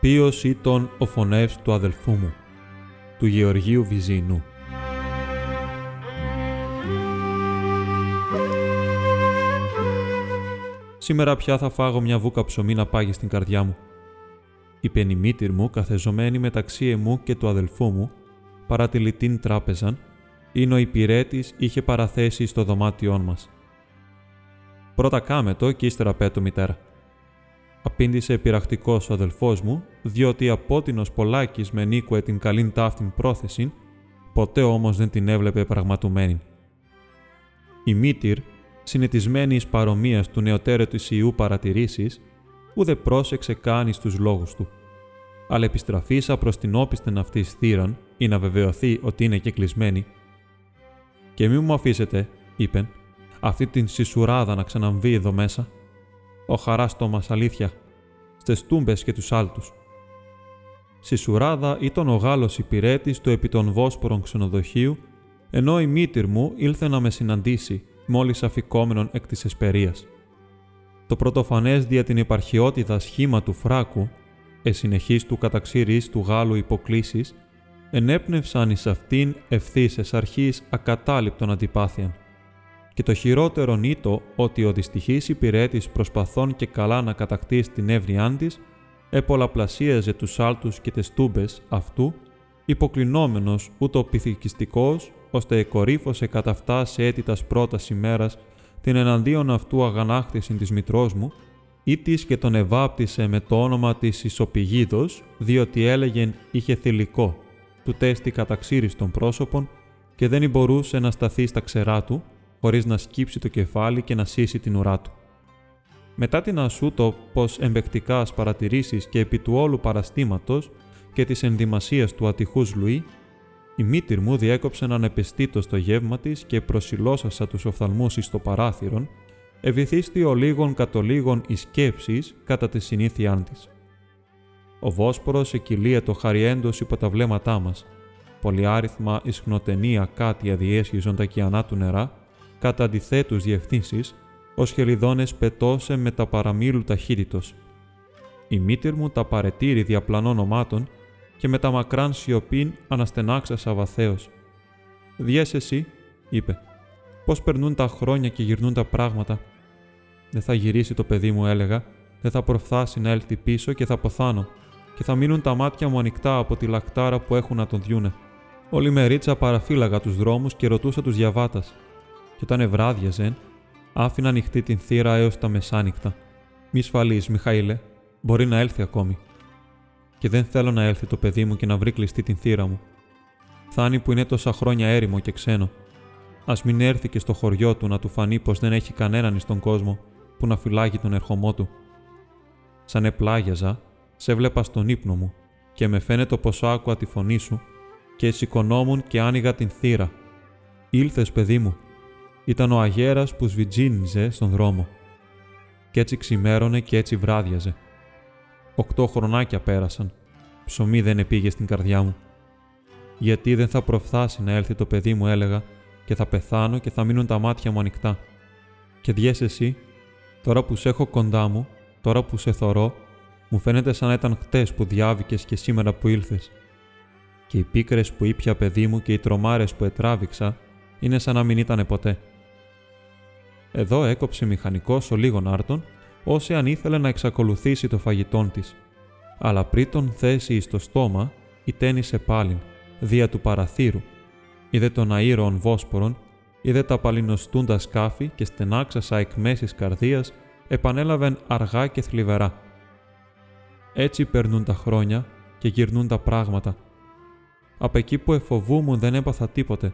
Ποιος ήταν ο φωνεύς του αδελφού μου, του Γεωργίου Βυζινού. Σήμερα πια θα φάγω μια βούκα ψωμί να πάγει στην καρδιά μου. Είπε η μήτυρ μου καθεζωμένη μεταξύ εμού και του αδελφού μου, παρατηλητήν τράπεζαν, είναι ο υπηρέτης είχε παραθέσει στο δωμάτιόν μας. Πρώτα κάμε το και ύστερα πέτω μητέρα. Απήντησε πειραχτικό ο αδελφός μου, διότι απότινο Πολάκης με νίκουε την καλήν ταύτην πρόθεση, ποτέ όμως δεν την έβλεπε πραγματουμένη. Η μήτυρ, συνετισμένη εις παρομοίας του νεωτέρετου Ιού παρατηρήσεις, ούτε πρόσεξε καν στου λόγους του. Αλλά επιστραφήσα προς την όπισθεν αυτής θύραν, ή να βεβαιωθεί ότι είναι και κλεισμένη. Και μη μου αφήσετε, είπεν, αυτή την σισουράδα να ξαναμβεί εδώ μέσα. Ο χαράστο μα αλήθεια, στες τούμπες και τους άλτους. Σισουράδα ήταν ο Γάλλος υπηρέτης του επί των Βόσπορων ξενοδοχείου, ενώ η μήτυρ μου ήλθε να με συναντήσει, μόλις αφικόμενον εκ της εσπερίας. Το πρωτοφανές δια την υπαρχιότητα σχήμα του φράκου, εσυνεχή του καταξήρη του Γάλλου υποκλήσει, ενέπνευσαν εις αυτήν ευθύς εσ' αρχής ακατάληπτον αντιπάθειαν. Και το χειρότερο νήτο ότι ο δυστυχής υπηρέτης προσπαθών και καλά να κατακτήσει την εύνοιά της, επολαπλασίαζε τους άλτους και τες τούμπες αυτού, υποκλεινόμενος ούτω πυθικιστικός, ώστε εκορύφωσε κατά αυτά σε έτητας πρώτας ημέρας την εναντίον αυτού αγανάκτηση της μητρός μου, ή της και τον ευάπτισε με το όνομα της Ισοπηγίδος, διότι έλεγεν είχε θηλυκό του τέστη καταξύριστων πρόσωπων και δεν μπορούσε να σταθεί στα ξερά του, χωρίς να σκύψει το κεφάλι και να σύσει την ουρά του. Μετά την ασούτο πως εμπεκτικάς παρατηρήσεις και επί του όλου παραστήματος και της ενδυμασίας του ατυχούς Λουί, η μήτυρ μου διέκοψε έναν επιστήτο στο γεύμα της και προσιλώσασα τους οφθαλμούς εις το παράθυρον, ευηθίστη ο λίγων κατολίγων εις σκέψεις κατά τη συνήθειά της. Ο Βόσπορος εκκυλίετο χαριέντος υπό τα βλέμματά μας. Πολυάριθμα ισχνοτενία κάτι αδιέσχιζον τα κιανά του νερά, κατά αντιθέτους διευθύνσεις, ο χελιδόνες πετώσε με τα παραμίλου ταχύτητος. Η μήτυρ μου τα παρετήρη διαπλανών ομάτων και με τα μακράν σιωπήν αναστενάξασα βαθέως. «Διές εσύ», είπε, «πώς περνούν τα χρόνια και γυρνούν τα πράγματα. Δεν θα γυρίσει το παιδί μου, έλεγα, δεν θα προφθάσει να έλθει πίσω και θα ποθάνω και θα μείνουν τα μάτια μου ανοιχτά από τη λακτάρα που έχουν να τον διούνε. Όλη μερίτσα παραφύλαγα τους δρόμους και ρωτούσα τους διαβάτας. Και όταν ευράδιαζε, άφηνα ανοιχτή την θύρα έως τα μεσάνυχτα. Μη σφαλείς, Μιχαήλε, μπορεί να έλθει ακόμη. Και δεν θέλω να έλθει το παιδί μου και να βρει κλειστή την θύρα μου. Θάνει που είναι τόσα χρόνια έρημο και ξένο. Α μην έρθει και στο χωριό του να του φανεί πως δεν έχει κανέναν στον κόσμο που να φυλάγει τον ερχομό του. Σαν επλάγιαζα, σε βλέπα στον ύπνο μου και με φαίνεται πως άκουα τη φωνή σου και σηκωνόμουν και άνοιγα την θύρα. Ήλθες, παιδί μου. Ήταν ο αγέρας που σβιτζίνιζε στον δρόμο. Κι έτσι ξημέρωνε και έτσι βράδιαζε. Οκτώ χρονάκια πέρασαν. Ψωμί δεν επήγε στην καρδιά μου. Γιατί δεν θα προφθάσει να έλθει το παιδί μου, έλεγα, και θα πεθάνω και θα μείνουν τα μάτια μου ανοιχτά. Και διέσαι εσύ, τώρα που σε έχω κοντά μου, τώρα που σε θωρώ, μου φαίνεται σαν να ήταν χτες που διάβηκες και σήμερα που ήλθες. Και οι πίκρες που ήπια παιδί μου και οι τρομάρες που ετράβηξα είναι σαν να μην ήταν ποτέ. Εδώ έκοψε μηχανικός ο λίγων άρτων, όσοι αν ήθελε να εξακολουθήσει το φαγητόν της. Αλλά πριν τον θέσει εις το στόμα, η τένισε πάλιν, δια του παραθύρου. Είδε τον αήρων Βόσπορον, είδε τα παλινοστούντα σκάφη και στενάξασα εκ μέσης καρδίας, επανέλαβεν αργά και θλιβερά. Έτσι περνούν τα χρόνια και γυρνούν τα πράγματα. Από εκεί που εφοβούμουν δεν έπαθα τίποτε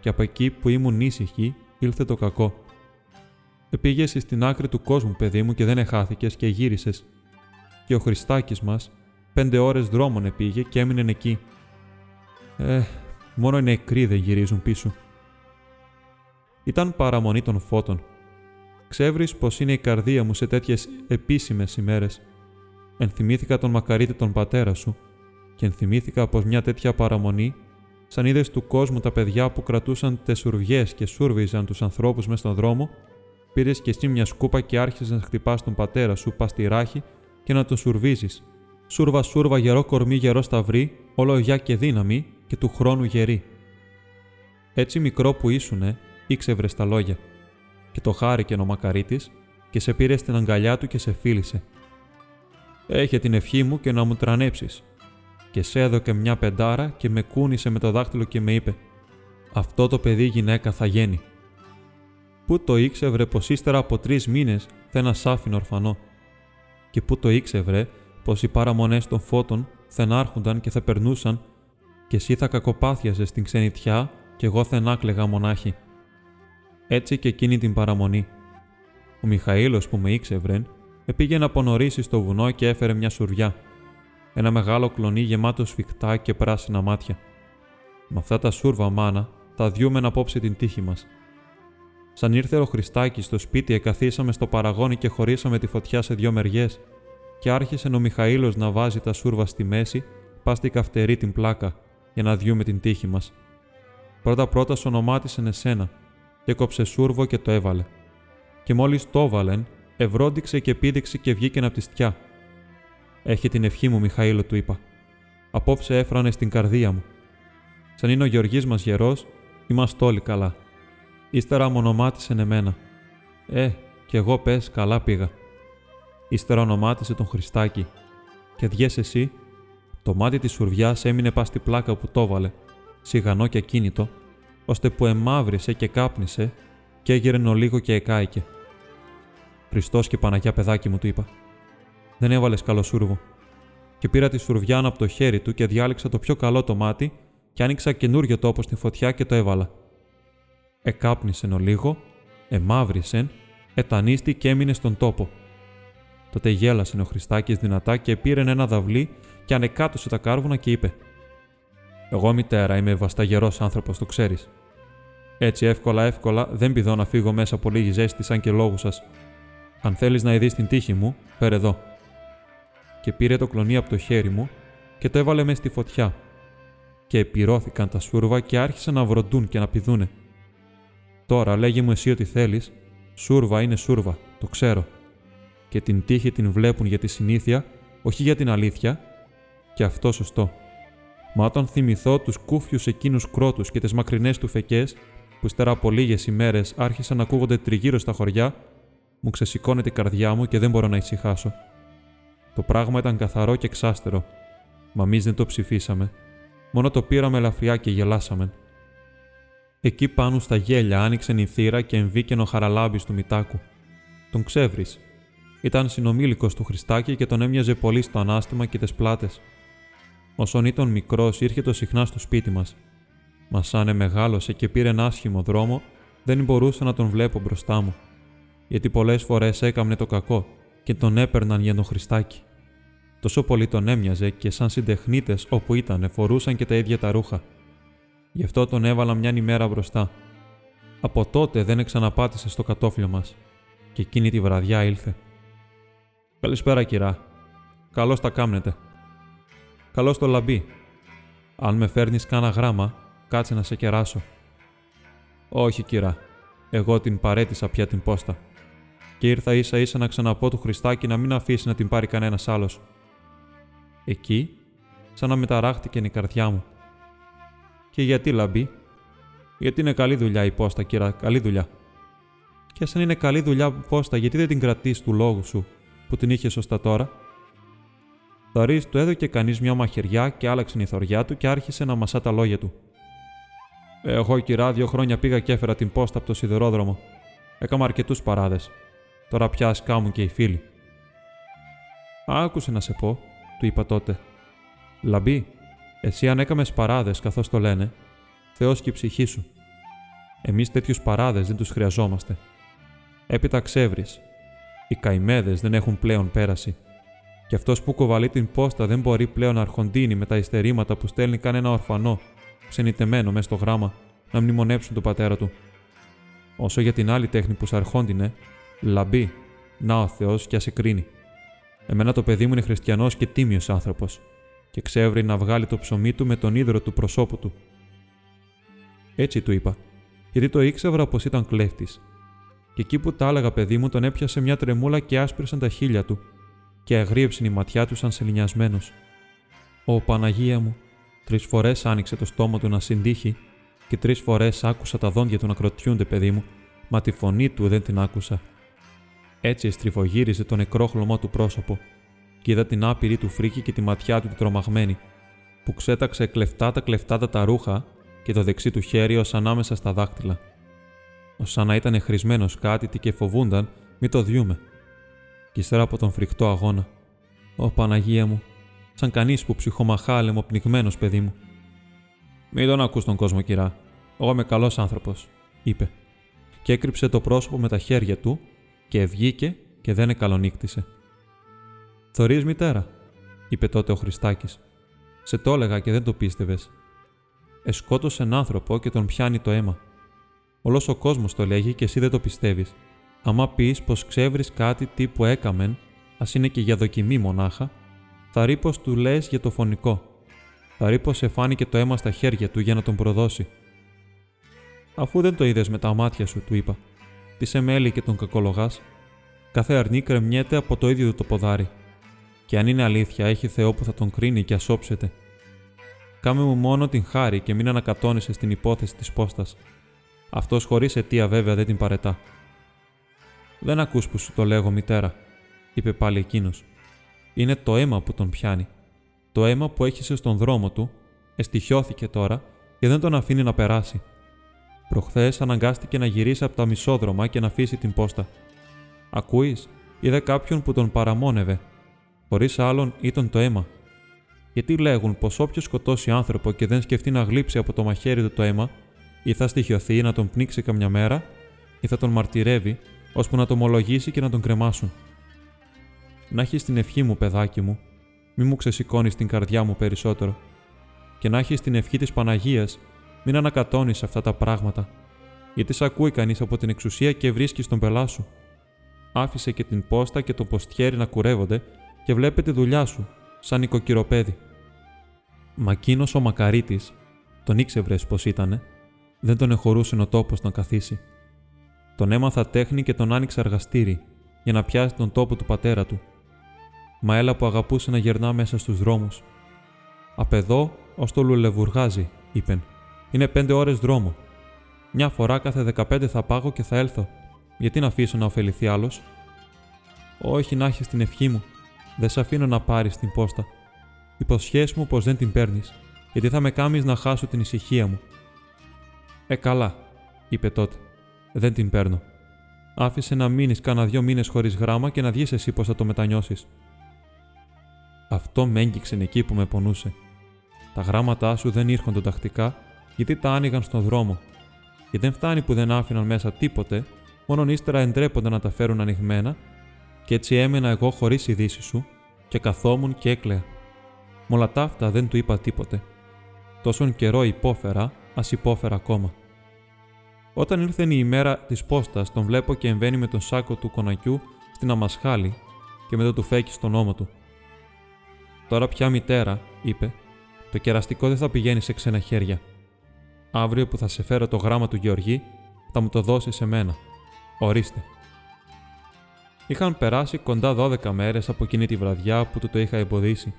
και από εκεί που ήμουν ήσυχη ήλθε το κακό. Επήγεσαι στην άκρη του κόσμου, παιδί μου, και δεν εχάθηκες και γύρισες. Και ο Χριστάκης μας πέντε ώρες δρόμων επήγε και έμεινε εκεί. Ε, μόνο οι νεκροί δεν γυρίζουν πίσω. Ήταν παραμονή των φώτων. Ξέβρι πως είναι η καρδία μου σε τέτοιες επίσημες ημέρες ενθυμήθηκα τον μακαρίτη τον πατέρα σου και ενθυμήθηκα πως μια τέτοια παραμονή, σαν είδες του κόσμου τα παιδιά που κρατούσαν τεσουρβιέ και σούρβιζαν τους ανθρώπους μες στον δρόμο, πήρες και εσύ μια σκούπα και άρχισες να χτυπάς τον πατέρα σου πας στη ράχη και να τον σουρβίζεις, Σούρβα σούρβα γερό κορμί γερό σταυρί, όλο γιά και δύναμη και του χρόνου γερή. Έτσι μικρό που ήσουνε, ήξευρε τα λόγια. Και το χάρηκε ο μακαρίτη και σε πήρε στην αγκαλιά του και σε φίλησε. Έχε την ευχή μου και να μου τρανέψεις. Και σε έδωκε μια πεντάρα και με κούνησε με το δάχτυλο και με είπε «Αυτό το παιδί γυναίκα θα γίνει». Πού το ήξευρε πως ύστερα από τρεις μήνες θα ένα σάφιν ορφανό; Και πού το ήξευρε πως οι παραμονές των φώτων θα ενάρχονταν και θα περνούσαν; Και εσύ θα κακοπάθιαζες στην ξενιτιά και εγώ θα ενάκλεγα μονάχη. Έτσι και εκείνη την παραμονή. Ο Μιχαήλος που με ήξευρεν επήγε από νωρίς στο βουνό και έφερε μια σουρβιά. Ένα μεγάλο κλονί γεμάτο σφιχτά και πράσινα μάτια. Με αυτά τα σούρβα μάνα τα διούμε να απόψε την τύχη μας. Σαν ήρθε ο Χριστάκης στο σπίτι, εκαθίσαμε στο παραγόνι και χωρίσαμε τη φωτιά σε δυο μεριές, και άρχισε ο Μιχαήλος να βάζει τα σούρβα στη μέση, πας στη καυτερή την πλάκα, για να διούμε την τύχη μας. Πρώτα-πρώτα ονομάτισε εσένα, και κόψε σούρβο και το έβαλε. Και μόλις το έβαλεν, ευρόντιξε και πήδηξε και βγήκε από τη στιά. Έχει την ευχή μου, Μιχαήλο, του είπα. Απόψε έφρανε στην καρδία μου. Σαν είναι ο Γεωργής μας γερός, είμαστε όλοι καλά. Ύστερα ονομάτισε εμένα. Ε, κι εγώ πες καλά πήγα. Ύστερα ονομάτισε τον Χριστάκη. Και διές εσύ, το μάτι της σουρβιάς έμεινε πας στη πλάκα που το έβαλε, σιγανό και ακίνητο, ώστε που εμάβρισε και κάπνισε και έγειρε λίγο και εκάηκε. Χριστός και Παναγιά παιδάκι μου, του είπα. Δεν έβαλες καλό σούρβο. Και πήρα τη σουρβιά από το χέρι του και διάλεξα το πιο καλό το μάτι και άνοιξα καινούριο τόπο στη φωτιά και το έβαλα εκάπνισεν ο λίγο, εμάβρισεν, ετανίστη και έμεινε στον τόπο. Τότε γέλασε ο Χριστάκης δυνατά και πήρε ένα δαυλί και ανεκάτωσε τα κάρβουνα και είπε «Εγώ μητέρα είμαι βασταγερός άνθρωπος, το ξέρεις. Έτσι εύκολα εύκολα δεν πηδώ να φύγω μέσα από λίγη ζέστη σαν και λόγου σας. Αν θέλεις να ειδείς την τύχη μου, φέρε εδώ». Και πήρε το κλονί από το χέρι μου και το έβαλε μέσα στη φωτιά. Και επιρώθηκαν τα σούρβα και άρχισαν να βροντούν και να πηδούνε. Τώρα λέγει μου εσύ ότι θέλεις, σούρβα είναι σούρβα, το ξέρω. Και την τύχη την βλέπουν για τη συνήθεια, όχι για την αλήθεια, και αυτό σωστό. Μα όταν θυμηθώ τους κούφιους εκείνους κρότους και τις μακρινές του φεκές, που ύστερα από λίγες ημέρες άρχισαν να ακούγονται τριγύρω στα χωριά, μου ξεσηκώνεται η καρδιά μου και δεν μπορώ να ησυχάσω. Το πράγμα ήταν καθαρό και εξάστερο. Μα εμείς δεν το ψηφίσαμε. Μόνο το πήραμε ελαφριά και γελάσαμε. Εκεί πάνω στα γέλια άνοιξε η θύρα και εμβήκαινε ο χαραλάμπης του Μητάκου. Τον ξεύρει. Ήταν συνομήλικος του Χριστάκη και τον έμοιαζε πολύ στο ανάστημα και τις πλάτες. Όσον ήταν μικρός, ήρθε το συχνά στο σπίτι μας. Μα σαν μεγάλωσε και πήρε ένα άσχημο δρόμο, δεν μπορούσα να τον βλέπω μπροστά μου. Γιατί πολλές φορές έκαμνε το κακό και τον έπαιρναν για τον Χριστάκη. Τόσο πολύ τον έμοιαζε και σαν συντεχνίτες όπου ήταν φορούσαν και τα ίδια τα ρούχα. Γι' αυτό τον έβαλα μια ημέρα μπροστά. Από τότε δεν εξαναπάτησε στο κατόφλιο μας και εκείνη τη βραδιά ήλθε. Καλησπέρα, κυρά. Καλώς τα κάμνετε. Καλώς το λαμπί. Αν με φέρνεις κάνα γράμμα, κάτσε να σε κεράσω. Όχι, κυρά. Εγώ την παρέτησα πια την πόστα. Και ήρθα ίσα ίσα να ξαναπώ του Χριστάκη να μην αφήσει να την πάρει κανένας άλλος. Εκεί, σαν να μεταράχτηκε η καρδιά μου και γιατί λαμπή; Γιατί είναι καλή δουλειά η πόστα, κύρα, καλή δουλειά. Και αν είναι καλή δουλειά η πόστα, γιατί δεν την κρατείς του λόγου σου που την είχες σωστά τώρα; Θαρή του έδωκε κανείς μια μαχαιριά και άλλαξε η θωριά του και άρχισε να μασά τα λόγια του. Εγώ, κυρά, δύο χρόνια πήγα και έφερα την πόστα από το σιδερόδρομο. Έκανα αρκετούς παράδες. Τώρα πια σκάμουν και οι φίλοι. Άκουσε να σε πω, του είπα τότε. Λαμπή, εσύ αν έκαμες παράδες, καθώς το λένε, Θεός και η ψυχή σου. Εμείς τέτοιους παράδες δεν τους χρειαζόμαστε. Έπειτα ξεύρει. Οι καημέδες δεν έχουν πλέον πέραση. Και αυτός που κοβαλεί την πόστα δεν μπορεί πλέον να αρχοντίνει με τα υστερήματα που στέλνει κανένα ορφανό, ξενιτεμένο μέσα στο γράμμα, να μνημονέψουν τον πατέρα του. Όσο για την άλλη τέχνη που αρχόντινε, λαμπή, να ο Θεός και ας κρίνει. Εμένα το παιδί μου είναι χριστιανός και τίμιος άνθρωπος και ξεύρει να βγάλει το ψωμί του με τον ίδρο του προσώπου του. Έτσι του είπα, γιατί το ήξερα πως ήταν κλέφτης. Και εκεί που τα έλεγα, παιδί μου, τον έπιασε μια τρεμούλα και άσπρεσαν τα χείλια του, και αγρίεψε η ματιά του σαν σελινιασμένο. Ω Παναγία μου, τρεις φορές άνοιξε το στόμα του να συντύχει και τρεις φορές άκουσα τα δόντια του να κροτιούνται, παιδί μου, μα τη φωνή του δεν την άκουσα. Έτσι εστριβογύριζε το νεκρό του πρόσωπο και είδα την άπειρη του φρίκη και τη ματιά του τη τρομαγμένη, που ξέταξε κλεφτά τα κλεφτάτα τα ρούχα και το δεξί του χέρι ως ανάμεσα στα δάχτυλα. Ω σαν να ήταν χρησμένος κάτι και φοβούνταν μη το διούμε. Κι ύστερα από τον φρικτό αγώνα. Ω Παναγία μου, σαν κανείς που ψυχομαχά πνιγμένος παιδί μου. Μην τον ακούς τον κόσμο, κυρά. Εγώ είμαι καλός άνθρωπος, είπε. Και έκρυψε το πρόσωπο με τα χέρια του και βγήκε και δεν εκαλονύκτησε. Θωρείς μητέρα, είπε τότε ο Χριστάκης. Σε το έλεγα και δεν το πίστευες. Εσκότωσε έναν άνθρωπο και τον πιάνει το αίμα. Όλος ο κόσμος το λέγει και εσύ δεν το πιστεύεις. Αμά πεις πως ξέβρεις κάτι τι που έκαμεν, ας είναι και για δοκιμή μονάχα, θα rí πω του λες για το φωνικό. Θα rí πω εφάνηκε το αίμα στα χέρια του για να τον προδώσει. Αφού δεν το είδες με τα μάτια σου, του είπα. Τι σε μέλη και τον κακολογάς. Κάθε αρνή κρεμιέται από το ίδιο το ποδάρι. Και αν είναι αλήθεια, έχει Θεό που θα τον κρίνει και ασόψεται. Κάμε μου μόνο την χάρη και μην ανακατώνεσαι στην υπόθεση της πόστας. Αυτός χωρίς αιτία βέβαια δεν την παρετά. Δεν ακούς που σου το λέγω, μητέρα, είπε πάλι εκείνος. Είναι το αίμα που τον πιάνει. Το αίμα που έχησε στον δρόμο του, εστιχιώθηκε τώρα και δεν τον αφήνει να περάσει. Προχθές αναγκάστηκε να γυρίσει από τα μισόδρομα και να αφήσει την πόστα. Ακούεις, είδε κάποιον που τον παραμόνευε. Χωρίς άλλον ήταν το αίμα. Γιατί λέγουν πως όποιος σκοτώσει άνθρωπο και δεν σκεφτεί να γλύψει από το μαχαίρι του το αίμα, ή θα στοιχειωθεί να τον πνίξει καμιά μέρα, ή θα τον μαρτυρεύει, ώσπου να το ομολογήσει και να τον κρεμάσουν. Να έχεις την ευχή μου, παιδάκι μου, μη μου ξεσηκώνεις την καρδιά μου περισσότερο. Και να έχεις την ευχή της Παναγίας, μην ανακατώνεις αυτά τα πράγματα, γιατί σε ακούει κανείς από την εξουσία και βρίσκει τον πελά σου. Άφησε και την πόστα και το ποστιέρι να κουρεύονται και βλέπε τη δουλειά σου, σαν νοικοκυροπέδι. Μα εκείνος ο μακαρίτης, τον ήξευρες πως ήτανε, δεν τον εχωρούσε ο τόπος να καθίσει. Τον έμαθα τέχνη και τον άνοιξε εργαστήρι, για να πιάσει τον τόπο του πατέρα του. Μα έλα που αγαπούσε να γερνά μέσα στους δρόμους. Απ' εδώ ως το λουλεβουργάζι, είπεν. Είναι πέντε ώρες δρόμο. Μια φορά κάθε δεκαπέντε θα πάγω και θα έλθω. Γιατί να αφήσω να ωφεληθεί άλλος; Όχι να έχεις την ευχή μου. Δεν σε αφήνω να πάρεις την πόστα. Υποσχέσου μου πως δεν την παίρνεις, γιατί θα με κάνει να χάσω την ησυχία μου. Ε, καλά, είπε τότε. Δεν την παίρνω. Άφησε να μείνεις κάνα δυο μήνες χωρίς γράμμα και να δει εσύ πώ θα το μετανιώσεις. Αυτό με έγκυξε εκεί που με πονούσε. Τα γράμματά σου δεν ήρχονταν τακτικά γιατί τα άνοιγαν στον δρόμο. Και δεν φτάνει που δεν άφηναν μέσα τίποτε, μόνο ύστερα εντρέπονται να τα φέρουν ανοιγμένα, και έτσι έμενα εγώ χωρίς ειδήσεις σου, και καθόμουν και έκλαια. Μόλα ταύτα δεν του είπα τίποτε. Τόσον καιρό υπόφερα, ας υπόφερα ακόμα. Όταν ήρθε η ημέρα της πόστας, τον βλέπω και εμβαίνει με τον σάκο του κονακιού στην αμασχάλη και μετά του φέκει στον ώμο του. Τώρα πια μητέρα, είπε, το κεραστικό δεν θα πηγαίνει σε ξένα χέρια. Αύριο που θα σε φέρω το γράμμα του Γεωργή, θα μου το δώσεις σε μένα. Ορίστε. Είχαν περάσει κοντά 12 μέρες από εκείνη τη βραδιά που του το είχα εμποδίσει.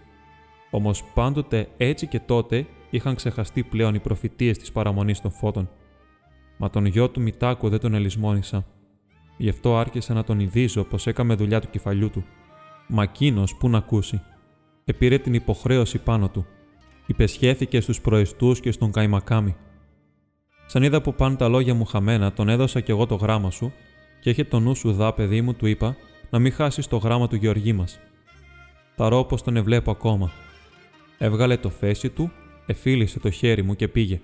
Όμως πάντοτε έτσι και τότε είχαν ξεχαστεί πλέον οι προφητείες της παραμονής των φώτων. Μα τον γιο του Μητάκου δεν τον ελισμόνησα. Γι' αυτό άρχισα να τον ειδίζω πως έκαμε δουλειά του κεφαλιού του. Μα εκείνος που να ακούσει. Επήρε την υποχρέωση πάνω του. Υπεσχέθηκε στους προεστούς και στον Καϊμακάμι. Σαν είδα που πάνε τα λόγια μου χαμένα, τον έδωσα κι εγώ το γράμμα σου και είχε το νου σου δά, παιδί μου, του είπα, να μην χάσεις το γράμμα του Γεωργή μας. ρω πω τον εβλέπω ακόμα. Έβγαλε το φέση του, εφίλησε το χέρι μου και πήγε.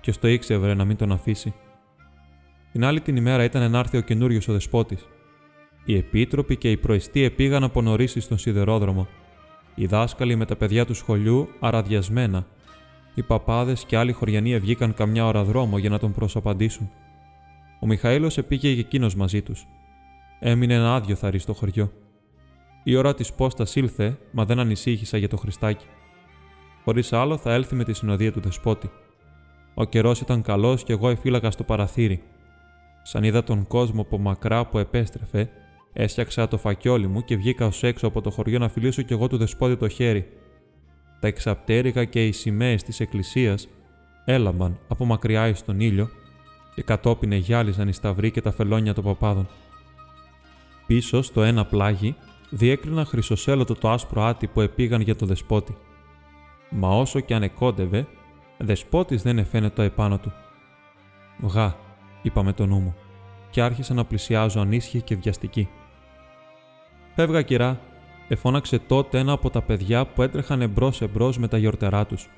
Ποιο το ήξερε να μην τον αφήσει. Την άλλη την ημέρα ήταν να έρθει ο καινούριος ο δεσπότης. Οι επίτροποι και οι προεστοί πήγαν από νωρίς στον σιδερόδρομο. Οι δάσκαλοι με τα παιδιά του σχολείου αραδιασμένα. Οι παπάδες και άλλοι χωριανοί βγήκαν καμιά ώρα δρόμο για να τον προσαπαντήσουν. Ο Μιχαήλος επήγε και εκείνος μαζί τους. Έμεινε ένα άδειο θαρή στο χωριό. Η ώρα της πόστας ήλθε, μα δεν ανησύχησα για το Χριστάκι. Χωρίς άλλο θα έλθει με τη συνοδεία του δεσπότη. Ο καιρός ήταν καλός και εγώ εφύλαγα στο παραθύρι. Σαν είδα τον κόσμο από μακρά που επέστρεφε, έσιαξα το φακιόλι μου και βγήκα ως έξω από το χωριό να φιλήσω κι εγώ του δεσπότη το χέρι. Τα εξαπτέρικα και οι σημαίες της εκκλησίας έλαμπαν από μακριά εις τον ήλιο και κατόπιν εγιάλιζαν οι σταυροί και τα φελόνια των παπάδων. Πίσω στο ένα πλάγι διέκρινα χρυσοσέλωτο το άσπρο άτι που επήγαν για το δεσπότη. Μα όσο και αν εκόντευε, δεσπότης δεν εφαίνεται επάνω του. «Βγά», είπα με το νου μου, και άρχισα να πλησιάζω ανίσχυη και βιαστική. «Φεύγα, κυρά», εφώναξε τότε ένα από τα παιδιά που έτρεχαν εμπρό εμπρό με τα γιορτερά τους.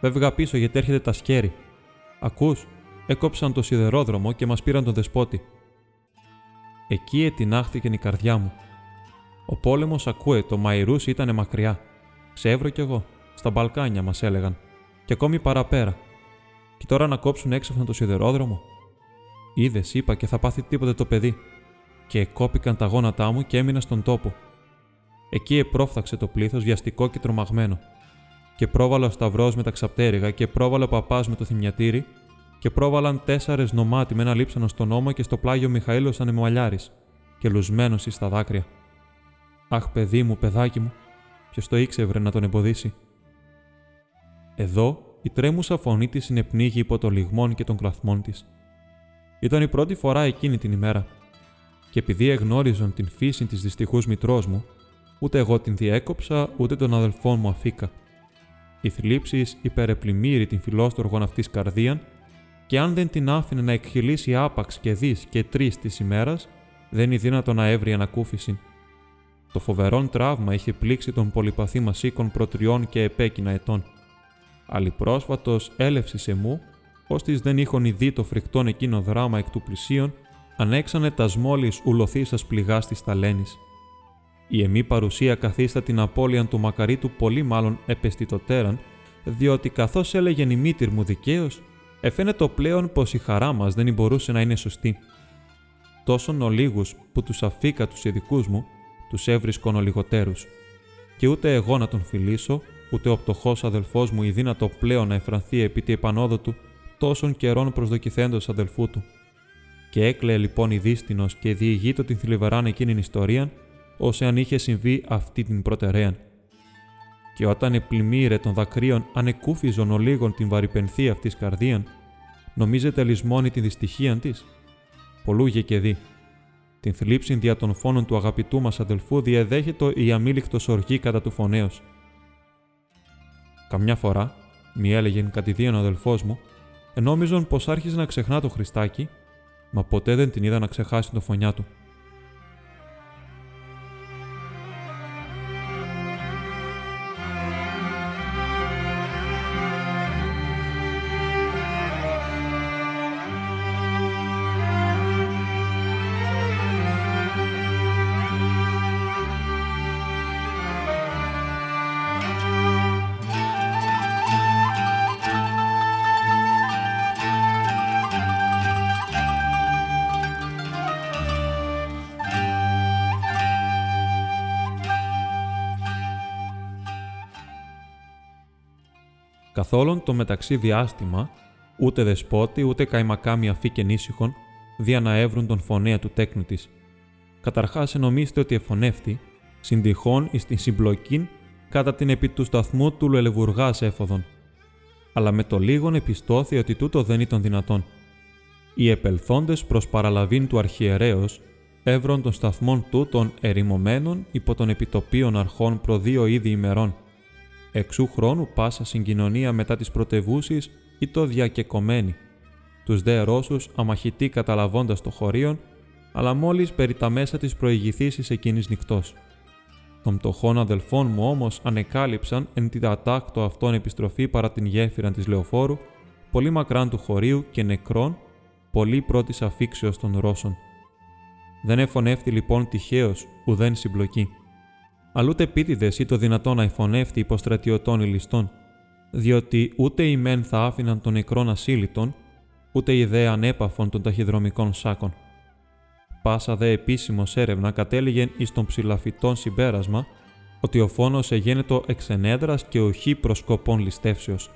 Φεύγα πίσω γιατί έρχεται τα σκέρι. Ακούς, έκοψαν το σιδερόδρομο και μας πήραν τον δεσπότη. Εκεί ετεινάχθηκε η καρδιά μου. Ο πόλεμος ακούε, το Μαϊρούς ήταν μακριά. Ξεύρω κι εγώ. Στα Μπαλκάνια μας έλεγαν. Και ακόμη παραπέρα. Και τώρα να κόψουν έξαφνα το σιδερόδρομο. Είδες, είπα και θα πάθει τίποτε το παιδί. Και κόπηκαν τα γόνατά μου και έμεινα στον τόπο. Εκεί επρόφθαξε το πλήθος βιαστικό και τρομαγμένο. Και πρόβαλε ο Σταυρός με τα ξαπτέρυγα και πρόβαλε ο παπάς με το θυμιατήρι και πρόβαλαν τέσσερες νομάτι με ένα λείψανο στον ώμο και στο πλάγιο Μιχαήλο ανεμουαλιάρη και λουσμένος στα δάκρυα. Αχ, παιδί μου, παιδάκι μου, ποιος το ήξερε να τον εμποδίσει. Εδώ η τρέμουσα φωνή της συνεπνίγει υπό το λιγμόν και των κλαθμών της. Ήταν η πρώτη φορά εκείνη την ημέρα, και επειδή εγνώριζαν την φύση της δυστυχούς μητρός μου, ούτε εγώ την διέκοψα, ούτε τον αδελφό μου αφήκα. Η θλίψης υπερεπλημμύρει την φιλόστοργον αυτής καρδίαν, και αν δεν την άφηνε να εκχυλήσει άπαξ και δις και τρεις της ημέρας, δεν είναι δύνατο να έβρει ανακούφιση. Το φοβερόν τραύμα είχε πλήξει τον πολυπαθή μας οίκον προτριών και επέκεινα ετών. Αλληπρόσφατο έλευσης σε μου, ώστις δεν είχον ειδή το φρικτόν εκείνο δράμα εκ του πλησίον, ανέξανε τας σμόλη ουλωθήσα πληγάς της ταλένης. Η εμή παρουσία καθίστα την απώλεια του μακαρίτου πολύ μάλλον επαισθητοτέραν, διότι καθώς έλεγε η μήτυρ μου δικαίως, εφαίνεται πλέον πως η χαρά μας δεν μπορούσε να είναι σωστή. Τόσον ολίγου που τους αφήκα τους ειδικούς μου, τους έβρισκον ολιγοτέρους. Και ούτε εγώ να τον φιλήσω, ούτε ο πτωχός αδελφός μου η δύνατο πλέον να εφρανθεί επί τη επανόδο του τόσων καιρών προσδοκιθέντο αδελφού του. Και έκλαιε λοιπόν η δίστηνο και διηγείτο την θλιβεράν εκείνη ιστορία, ω αν είχε συμβεί αυτή την προτεραίαν. Και όταν επλημμύρε των δακρύων ανεκούφιζον ολίγων την βαρυπενθή αυτής καρδίαν, νομίζετε λησμόνη τη δυστυχία της; Πολλούγε και δει. Την θλίψη δια των φόνων του αγαπητού μας αδελφού διεδέχεται η αμήλικτο οργή κατά του φωνέως. Καμιά φορά, μη έλεγε κατηδίαν ο αδελφός μου, ενόμιζον πως άρχιζε να ξεχνά το Χριστάκι, μα ποτέ δεν την είδα να ξεχάσει το φωνιά του. Καθόλων το μεταξύ διάστημα, ούτε δεσπότη ούτε καημακάμι αφή και νήσυχον, δια να έβρουν τον φωνέα του τέκνου της. Καταρχάς ενομίστε ότι εφωνεύτη, συντυχών εις την συμπλοκήν κατά την επί του σταθμού του Λελεβουργά έφοδον. Αλλά με το λίγον επιστώθη ότι τούτο δεν ήταν δυνατόν. Οι επελθόντες προς παραλαβήν του αρχιερέως έβρον των σταθμών τούτων ερημωμένων υπό των επιτοπίων αρχών προ δύο είδη ημερών εξού χρόνου πάσα συγκοινωνία μετά τις πρωτευούσει ή το διακεκομένη. Τους δε Ρώσους αμαχητή καταλαβώντας το χωρίον, αλλά μόλις περί τα μέσα της προηγηθήσεις εκείνης νυχτός. Των πτωχών αδελφών μου όμως ανεκάλυψαν εν τη δατάκτο αυτόν επιστροφή παρά την γέφυρα της Λεωφόρου, πολύ μακράν του χωρίου και νεκρών, πολύ πρώτης αφήξεως των Ρώσων. Δεν εφωνεύτη λοιπόν τυχαίως ουδέν συμπλοκή αλλούτε επίτηδε ή το δυνατό να εφωνεύτη υποστρατιωτών ηλιστών, διότι ούτε οι μεν θα άφηναν των νεκρών ασύλλητων, ούτε οι δε ανέπαφων των ταχυδρομικών σάκων. Πάσα δε επίσημος έρευνα κατέληγε εις των ψηλαφιτών συμπέρασμα ότι ο φόνος εγένετο εξενέδρας και οχή προσκοπών ληστεύσεως.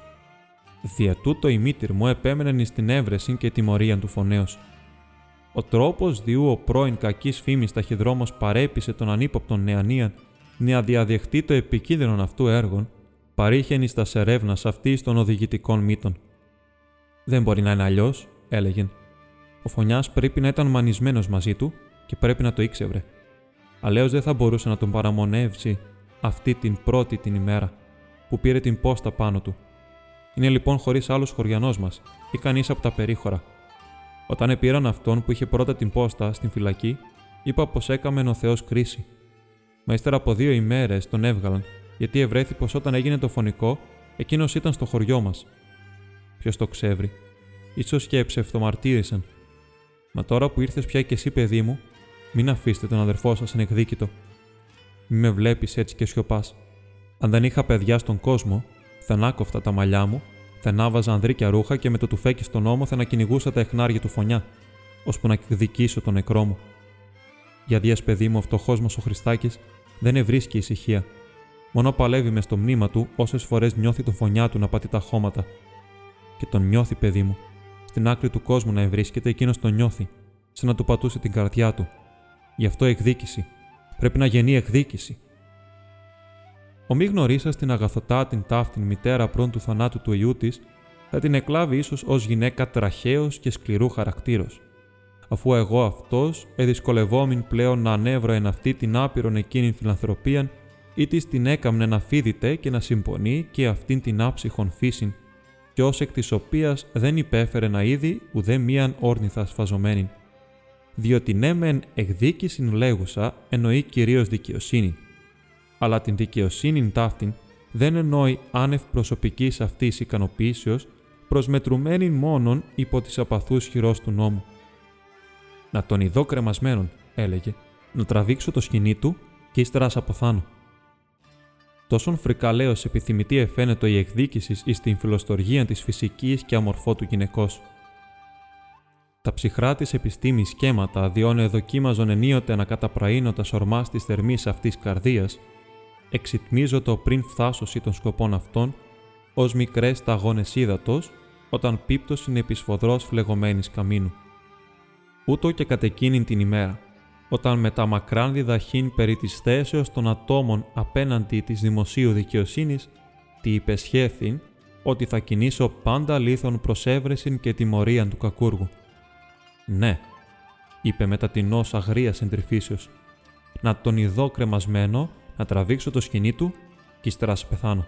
Δια τούτο η μήτυρ μου επέμενε εις την έβρεση και τιμωρία του φωνέως. ο τρόπος διού ο πρώην κακής φήμης ταχυδρόμος παρέπεισε τον ανύποπτον νεανίαν να διαδεχτεί το επικίνδυνο αυτού έργων, παρήχαινη στα σερεύνας αυτή των οδηγητικών μύτων. Δεν μπορεί να είναι αλλιώς, έλεγε. Ο φωνιάς πρέπει να ήταν μανισμένος μαζί του και πρέπει να το ήξευρε. Αλέω δεν θα μπορούσε να τον παραμονεύσει αυτή την πρώτη την ημέρα που πήρε την πόστα πάνω του. Είναι λοιπόν χωρίς άλλου χωριανός μας ή κανείς από τα περίχωρα. Όταν επήραν αυτόν που είχε πρώτα την πόστα στην φυλακή, είπα πως έκαμε ο Θεός κρίση. Μα ύστερα από δύο ημέρες τον έβγαλαν, γιατί ευρέθη πως όταν έγινε το φωνικό, εκείνος ήταν στο χωριό μας. Ποιος το ξέβρει, ίσως και ψευτομαρτύρησαν. Μα τώρα που ήρθες πια και εσύ, παιδί μου, μην αφήσετε τον αδερφό σας ανεκδίκητο. Μη με βλέπεις έτσι και σιωπάς. Αν δεν είχα παιδιά στον κόσμο, θα ανάκοφτα τα μαλλιά μου, θα ανάβαζα ανδρίκια ρούχα και με το τουφέκι στον ώμο θα ανακυνηγούσα τα εχνάρια του φωνιά, ώσπου να εκδικήσω τον νεκρό μου. Για δίας παιδί μου, ο φτωχός μας ο Χριστάκης δεν ευρίσκει ησυχία. Μόνο παλεύει μες στο μνήμα του όσες φορές νιώθει το φωνιά του να πατεί τα χώματα. Και τον νιώθει, παιδί μου. Στην άκρη του κόσμου να ευρίσκεται, εκείνος τον νιώθει, σαν να του πατούσε την καρδιά του. Γι' αυτό εκδίκηση. Πρέπει να γεννεί εκδίκηση. Ο μη γνωρίσα την αγαθοτά την ταύτην μητέρα πρών του θανάτου του ιού της, θα την εκλάβει ίσως ως γυναίκα τραχαίος και σκληρού χαρακτήρος. Αφού εγώ αυτός εδυσκολευόμην πλέον να ανέβρω εν αυτή την άπειρον εκείνη φιλανθρωπίαν, ή της την έκαμνε να φίδεται και να συμπονεί και αυτήν την άψυχον φύσιν, και ως εκ της οποίας δεν υπέφερε να είδη ουδέ μίαν όρνηθα σφαζομένη. Διότι ναι μεν εκδίκησιν λέγουσα εννοεί κυρίως δικαιοσύνη αλλά την δικαιοσύνη ταύτην δεν εννοεί άνευ προσωπικής αυτής ικανοποίησεως, προσμετρουμένη μόνον υπό τις απαθούς χειρός του νόμου. Να τον ειδώ κρεμασμένον, έλεγε, να τραβήξω το σκηνή του και ύστερα αποθάνω. Τόσον φρικαλαίω επιθυμητή εφαίνεται η εκδίκησης εις την φιλοστοργία της φυσικής και αμορφότου γυναικός. Τα ψυχρά της επιστήμης σκέματα διόν δοκίμαζον ενίοτε να καταπραίνω τα σορμά τη θερμής αυτής καρδίας, εξυτμίζω το πριν φθάσωση των σκοπών αυτών, ως μικρές σταγόνε ύδατος, όταν πίπτω είναι επισφοδρός φλεγωμένης καμίνου. Ούτω και κατ' εκείνην την ημέρα, όταν με τα μακράν διδαχήν περί της θέσεως των ατόμων απέναντι της δημοσίου δικαιοσύνης, τι υπεσχέθην ότι θα κινήσω πάντα λίθον προσέβρεσιν και τιμωρίαν του κακούργου. Ναι, είπε μετατινός αγρίας εντρυφήσεως, να τον ειδώ κρεμασμένο να τραβήξω το σκηνή του και ύστερα να πεθάνω.